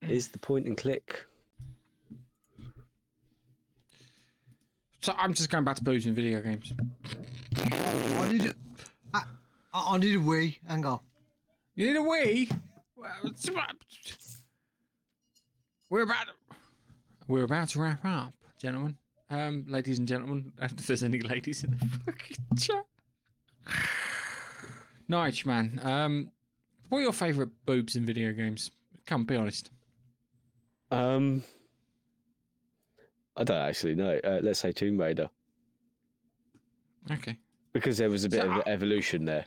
Speaker 3: hmm. is the point and click.
Speaker 1: So I'm just going back to boobs in video games.
Speaker 2: I need a, I, I I need a wee. Hang on.
Speaker 1: You need a wee? Well, about- We're about we're about to wrap up, gentlemen. Um, ladies and gentlemen, if there's any ladies in the fucking chat. Nige, man. Um, what are your favourite boobs in video games? Come, be honest.
Speaker 3: Um, I don't actually know. Uh, let's say Tomb Raider
Speaker 1: Okay.
Speaker 3: because there was a bit
Speaker 1: So,
Speaker 3: of
Speaker 1: uh,
Speaker 3: evolution there.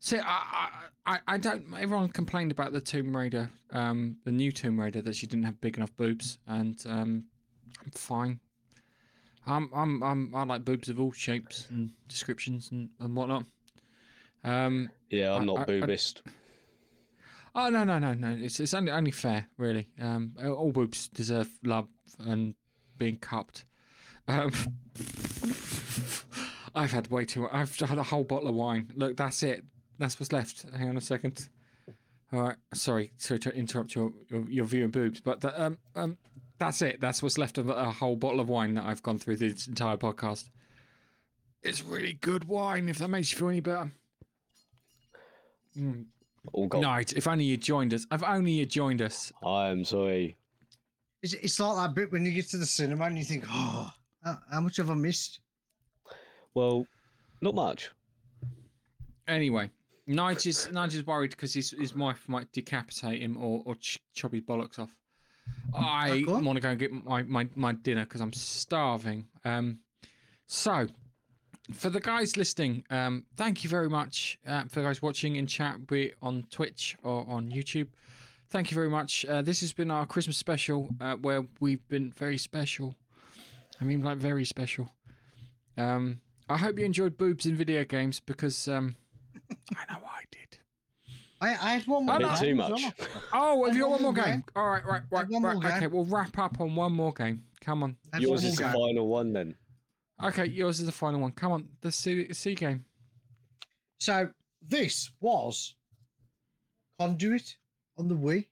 Speaker 1: See, I, I, I- I don't. Everyone complained about the Tomb Raider, um, the new Tomb Raider, that she didn't have big enough boobs, and um, I'm fine. I'm, I'm, I'm, I like boobs of all shapes and descriptions and, and whatnot. Um,
Speaker 3: Yeah, I'm
Speaker 1: I-
Speaker 3: not
Speaker 1: I- I-
Speaker 3: boobist.
Speaker 1: oh no, no, no, no. It's, it's only, only fair, really. Um, all boobs deserve love and being cupped. Um, I've had way too. I've had a whole bottle of wine. Look, that's it. That's what's left. Hang on a second. All right. Sorry, sorry to interrupt your your, your viewing boobs, but that, um um that's it. That's what's left of a whole bottle of wine that I've gone through this entire podcast. It's really good wine. If that makes you feel any better. Mm.
Speaker 3: All gone.
Speaker 1: Night. If only you joined us. If only you joined us.
Speaker 3: I'm sorry.
Speaker 2: It's, it's like that bit when you get to the cinema and you think, oh, how, how much have I missed?
Speaker 3: Well, not much.
Speaker 1: Anyway, Nige is Nige is worried because his his wife might decapitate him or or ch- chop his bollocks off. I want to go and get my my, my dinner because I'm starving. Um, so for the guys listening, um, thank you very much uh, for the guys watching in chat, be it on Twitch or on YouTube. Thank you very much. Uh, this has been our Christmas special uh, where we've been very special. I mean, like very special. Um, I hope you enjoyed boobs in video games because um, I know I did.
Speaker 2: I, I had one more.
Speaker 1: Oh,
Speaker 3: Bit too much.
Speaker 1: Oh, have you got one more
Speaker 2: One more
Speaker 1: game? All right, right, right,
Speaker 2: Have one
Speaker 1: right.
Speaker 2: more
Speaker 1: Okay,
Speaker 2: game.
Speaker 1: we'll wrap up on one more game. Come on.
Speaker 3: Yours
Speaker 2: one
Speaker 3: is the
Speaker 2: game.
Speaker 3: final one then.
Speaker 1: Okay, yours is the final one. Come on, the C, C game.
Speaker 2: So this was Conduit on the Wii.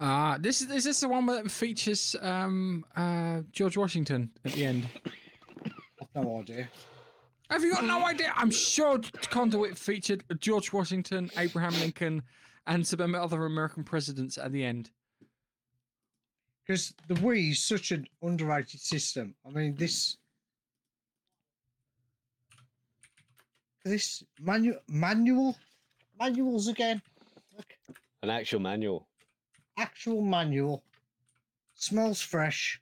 Speaker 1: Uh this is is this the one that features um uh George Washington at the end?
Speaker 2: I've no idea.
Speaker 1: Have you got no mm. idea? I'm sure Conduit featured George Washington, Abraham Lincoln, and some other American presidents at the end.
Speaker 2: Because the Wii is such an underrated system. I mean, this this manual manual manuals again. Look,
Speaker 3: An actual manual.
Speaker 2: actual manual. Smells fresh.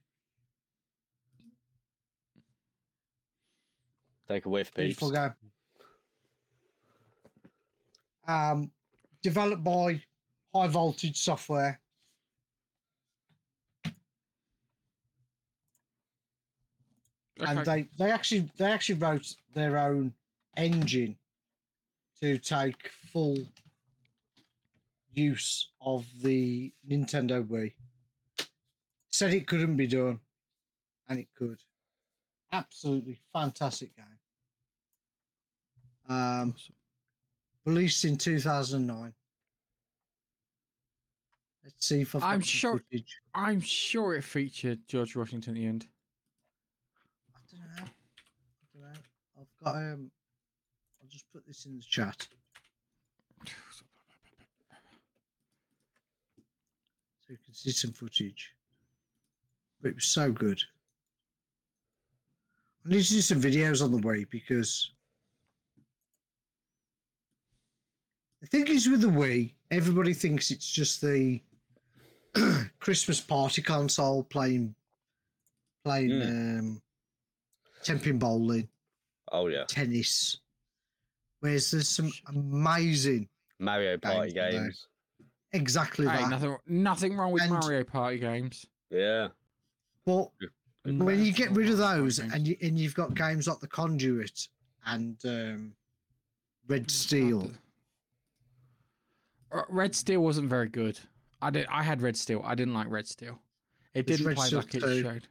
Speaker 3: Take a whiff, peeps.
Speaker 2: Beautiful game. Um, developed by High Voltage Software. and they they actually they actually wrote their own engine to take full use of the Nintendo Wii. Said it couldn't be done, and it could. Absolutely fantastic game. Um, released in two thousand nine. Let's see if I've
Speaker 1: I'm sure-
Speaker 2: footage.
Speaker 1: I'm sure it featured George Washington at the end.
Speaker 2: I don't know. I don't know. I've got um. I'll just put this in the chat so you can see some footage. But it was so good. I need to do some videos on the way because the thing is with the Wii, everybody thinks it's just the Christmas party console playing playing um ten-pin bowling,
Speaker 3: Oh yeah,
Speaker 2: tennis. Whereas there's some amazing
Speaker 3: Mario Party
Speaker 2: Games,
Speaker 3: games.
Speaker 2: exactly
Speaker 1: Hey,
Speaker 2: that.
Speaker 1: nothing, nothing wrong with
Speaker 2: And-
Speaker 1: Mario Party games.
Speaker 3: Yeah,
Speaker 2: But when you get rid of
Speaker 1: Nothing wrong with
Speaker 2: those and you and you've got games like the Conduit and um, Red. Steel,
Speaker 1: Red Steel wasn't very good. I did. I had Red Steel. I didn't like Red Steel. It didn't
Speaker 2: Red
Speaker 1: play
Speaker 2: Steel
Speaker 1: like it showed.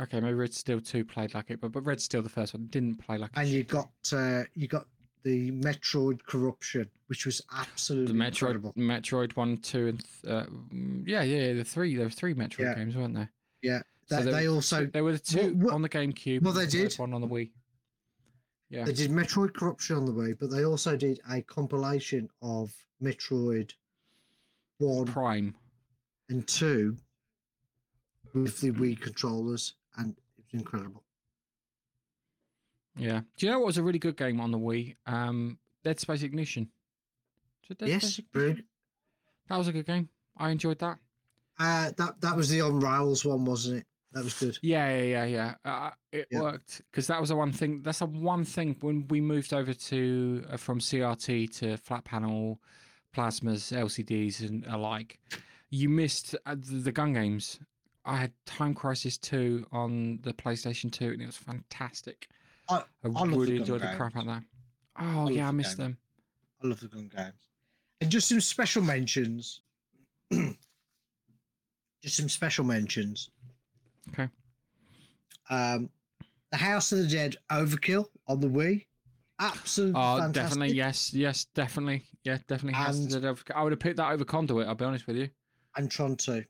Speaker 1: Okay, maybe Red Steel Two played like it, but but Red Steel the first one didn't play like it.
Speaker 2: and you
Speaker 1: should.
Speaker 2: got uh, you got the Metroid Corruption, which was absolutely
Speaker 1: the Metroid,
Speaker 2: incredible.
Speaker 1: Metroid one, two, and th- uh, mm, yeah, yeah, the three. There were three Metroid
Speaker 2: Yeah.
Speaker 1: games, weren't there?
Speaker 2: Yeah,
Speaker 1: So
Speaker 2: They,
Speaker 1: there
Speaker 2: they
Speaker 1: were
Speaker 2: also
Speaker 1: there were the two
Speaker 2: what-
Speaker 1: on the GameCube. Well,
Speaker 2: they
Speaker 1: the
Speaker 2: did-
Speaker 1: one on the Wii. Yeah,
Speaker 2: they did Metroid Corruption on the way, but they also did a compilation of Metroid one
Speaker 1: Prime.
Speaker 2: and two with the Wii controllers, and it was incredible.
Speaker 1: Yeah. Do you know what was a really good game on the Wii? Um, Dead Space Ignition. Dead
Speaker 2: yes,
Speaker 1: Space Ignition? That was a good game. I enjoyed that.
Speaker 2: Uh, that that was the on rails one, wasn't it? That was good.
Speaker 1: Yeah, yeah, yeah, yeah. Uh, it
Speaker 2: Yeah.
Speaker 1: worked because that was the one thing. That's the one thing when we moved over to uh, from CRT to flat panel plasmas, LCDs, and alike. You missed uh, the, gun games. I had Time Crisis 2 on the PlayStation 2, and it was fantastic.
Speaker 2: I-
Speaker 1: I,
Speaker 2: I
Speaker 1: really enjoyed the crap out of
Speaker 2: games.
Speaker 1: that. Oh
Speaker 2: love
Speaker 1: yeah, I missed
Speaker 2: games.
Speaker 1: them.
Speaker 2: I love the gun games. And just some special mentions. just some special mentions.
Speaker 1: Okay.
Speaker 2: Um, the House of the Dead Overkill on the Wii. Absolutely
Speaker 1: Oh,
Speaker 2: fantastic.
Speaker 1: definitely, yes, yes, definitely, yeah, definitely. Has
Speaker 2: And-
Speaker 1: to do- I would have picked that over Conduit. I'll be honest with you.
Speaker 2: And Tron 2.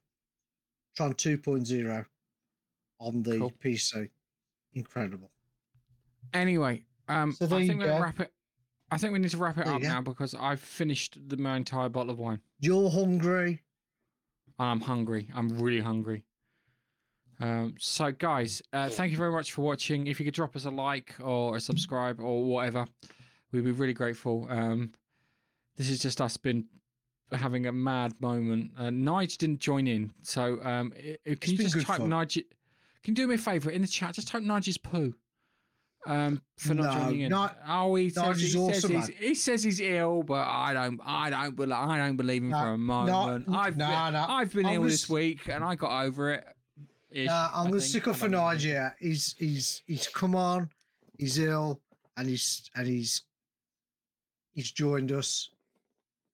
Speaker 2: Tron 2.0 on the
Speaker 1: Cool.
Speaker 2: PC. Incredible.
Speaker 1: Anyway, um,
Speaker 2: So
Speaker 1: I think we'll
Speaker 2: go.
Speaker 1: wrap it. I think we need to wrap it
Speaker 2: There
Speaker 1: up now because I've finished the, my entire bottle of wine.
Speaker 2: You're hungry.
Speaker 1: I'm hungry. I'm really hungry. Um, so, guys, uh, thank you very much for watching. If you could drop us a like or a subscribe or whatever, we'd be really grateful. Um, this is just us been having a mad moment. Uh, Nige didn't join in, so um, i- i- can you just type
Speaker 2: fun.
Speaker 1: Nige? Can you do me a favour in the chat? Just type Nige's poo. Um, for not
Speaker 2: No,
Speaker 1: joining in.
Speaker 2: not-
Speaker 1: oh, he says, he, says
Speaker 2: awesome,
Speaker 1: he's, he says he's ill, but I don't, I don't, I don't believe him
Speaker 2: No,
Speaker 1: for a
Speaker 2: no,
Speaker 1: moment. I've been,
Speaker 2: no, no.
Speaker 1: I've been
Speaker 2: I'm
Speaker 1: ill
Speaker 2: gonna
Speaker 1: this week and I got over it. Ish,
Speaker 2: Nah,
Speaker 1: I
Speaker 2: I'm gonna
Speaker 1: think.
Speaker 2: stick up for
Speaker 1: don't.
Speaker 2: Nigeria. He's he's he's come on. He's ill, and he's and he's he's joined us,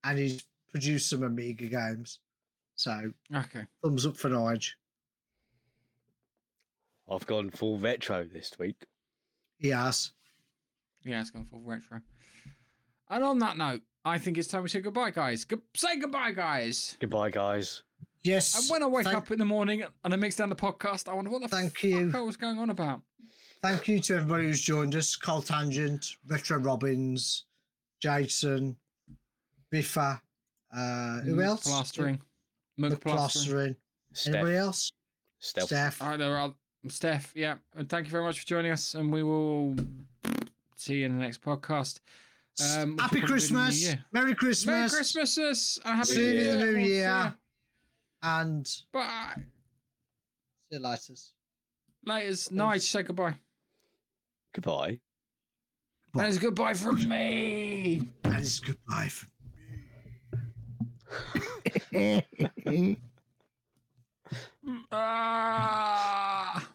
Speaker 2: and he's produced some Amiga games. So
Speaker 1: Okay.
Speaker 2: thumbs up for Nige.
Speaker 3: I've gone full retro this week.
Speaker 2: He has.
Speaker 1: Yeah, it's gone full retro. And on that note, I think it's time we say goodbye, guys. Good- say goodbye, guys.
Speaker 3: Goodbye, guys.
Speaker 2: Yes.
Speaker 1: And when I wake
Speaker 2: thank,
Speaker 1: up in the morning and I mix down the podcast, I wonder what the
Speaker 2: Thank
Speaker 1: fuck
Speaker 2: you.
Speaker 1: I was going on about.
Speaker 2: Thank you to everybody who's joined us. Carl Tangent, Retro Robbins, Jason, Biffa. Uh, who
Speaker 1: Mug
Speaker 2: else?
Speaker 1: Plastering. Mug plastering.
Speaker 2: McPlastering.
Speaker 3: Steph.
Speaker 2: Anybody else?
Speaker 3: Steph.
Speaker 2: Steph.
Speaker 1: All right, there are Steph. Yeah, and thank you very much for joining us, and we will see you in the next podcast. Um,
Speaker 2: Happy
Speaker 1: probably be in the new
Speaker 2: Christmas. Merry Christmas.
Speaker 1: Merry Christmas and happy
Speaker 2: See you in the
Speaker 1: New
Speaker 2: new year. And
Speaker 1: bye.
Speaker 2: See you later.
Speaker 1: Later, night. Say goodbye.
Speaker 3: Goodbye.
Speaker 1: That is goodbye from me.
Speaker 2: That is goodbye from me. ah.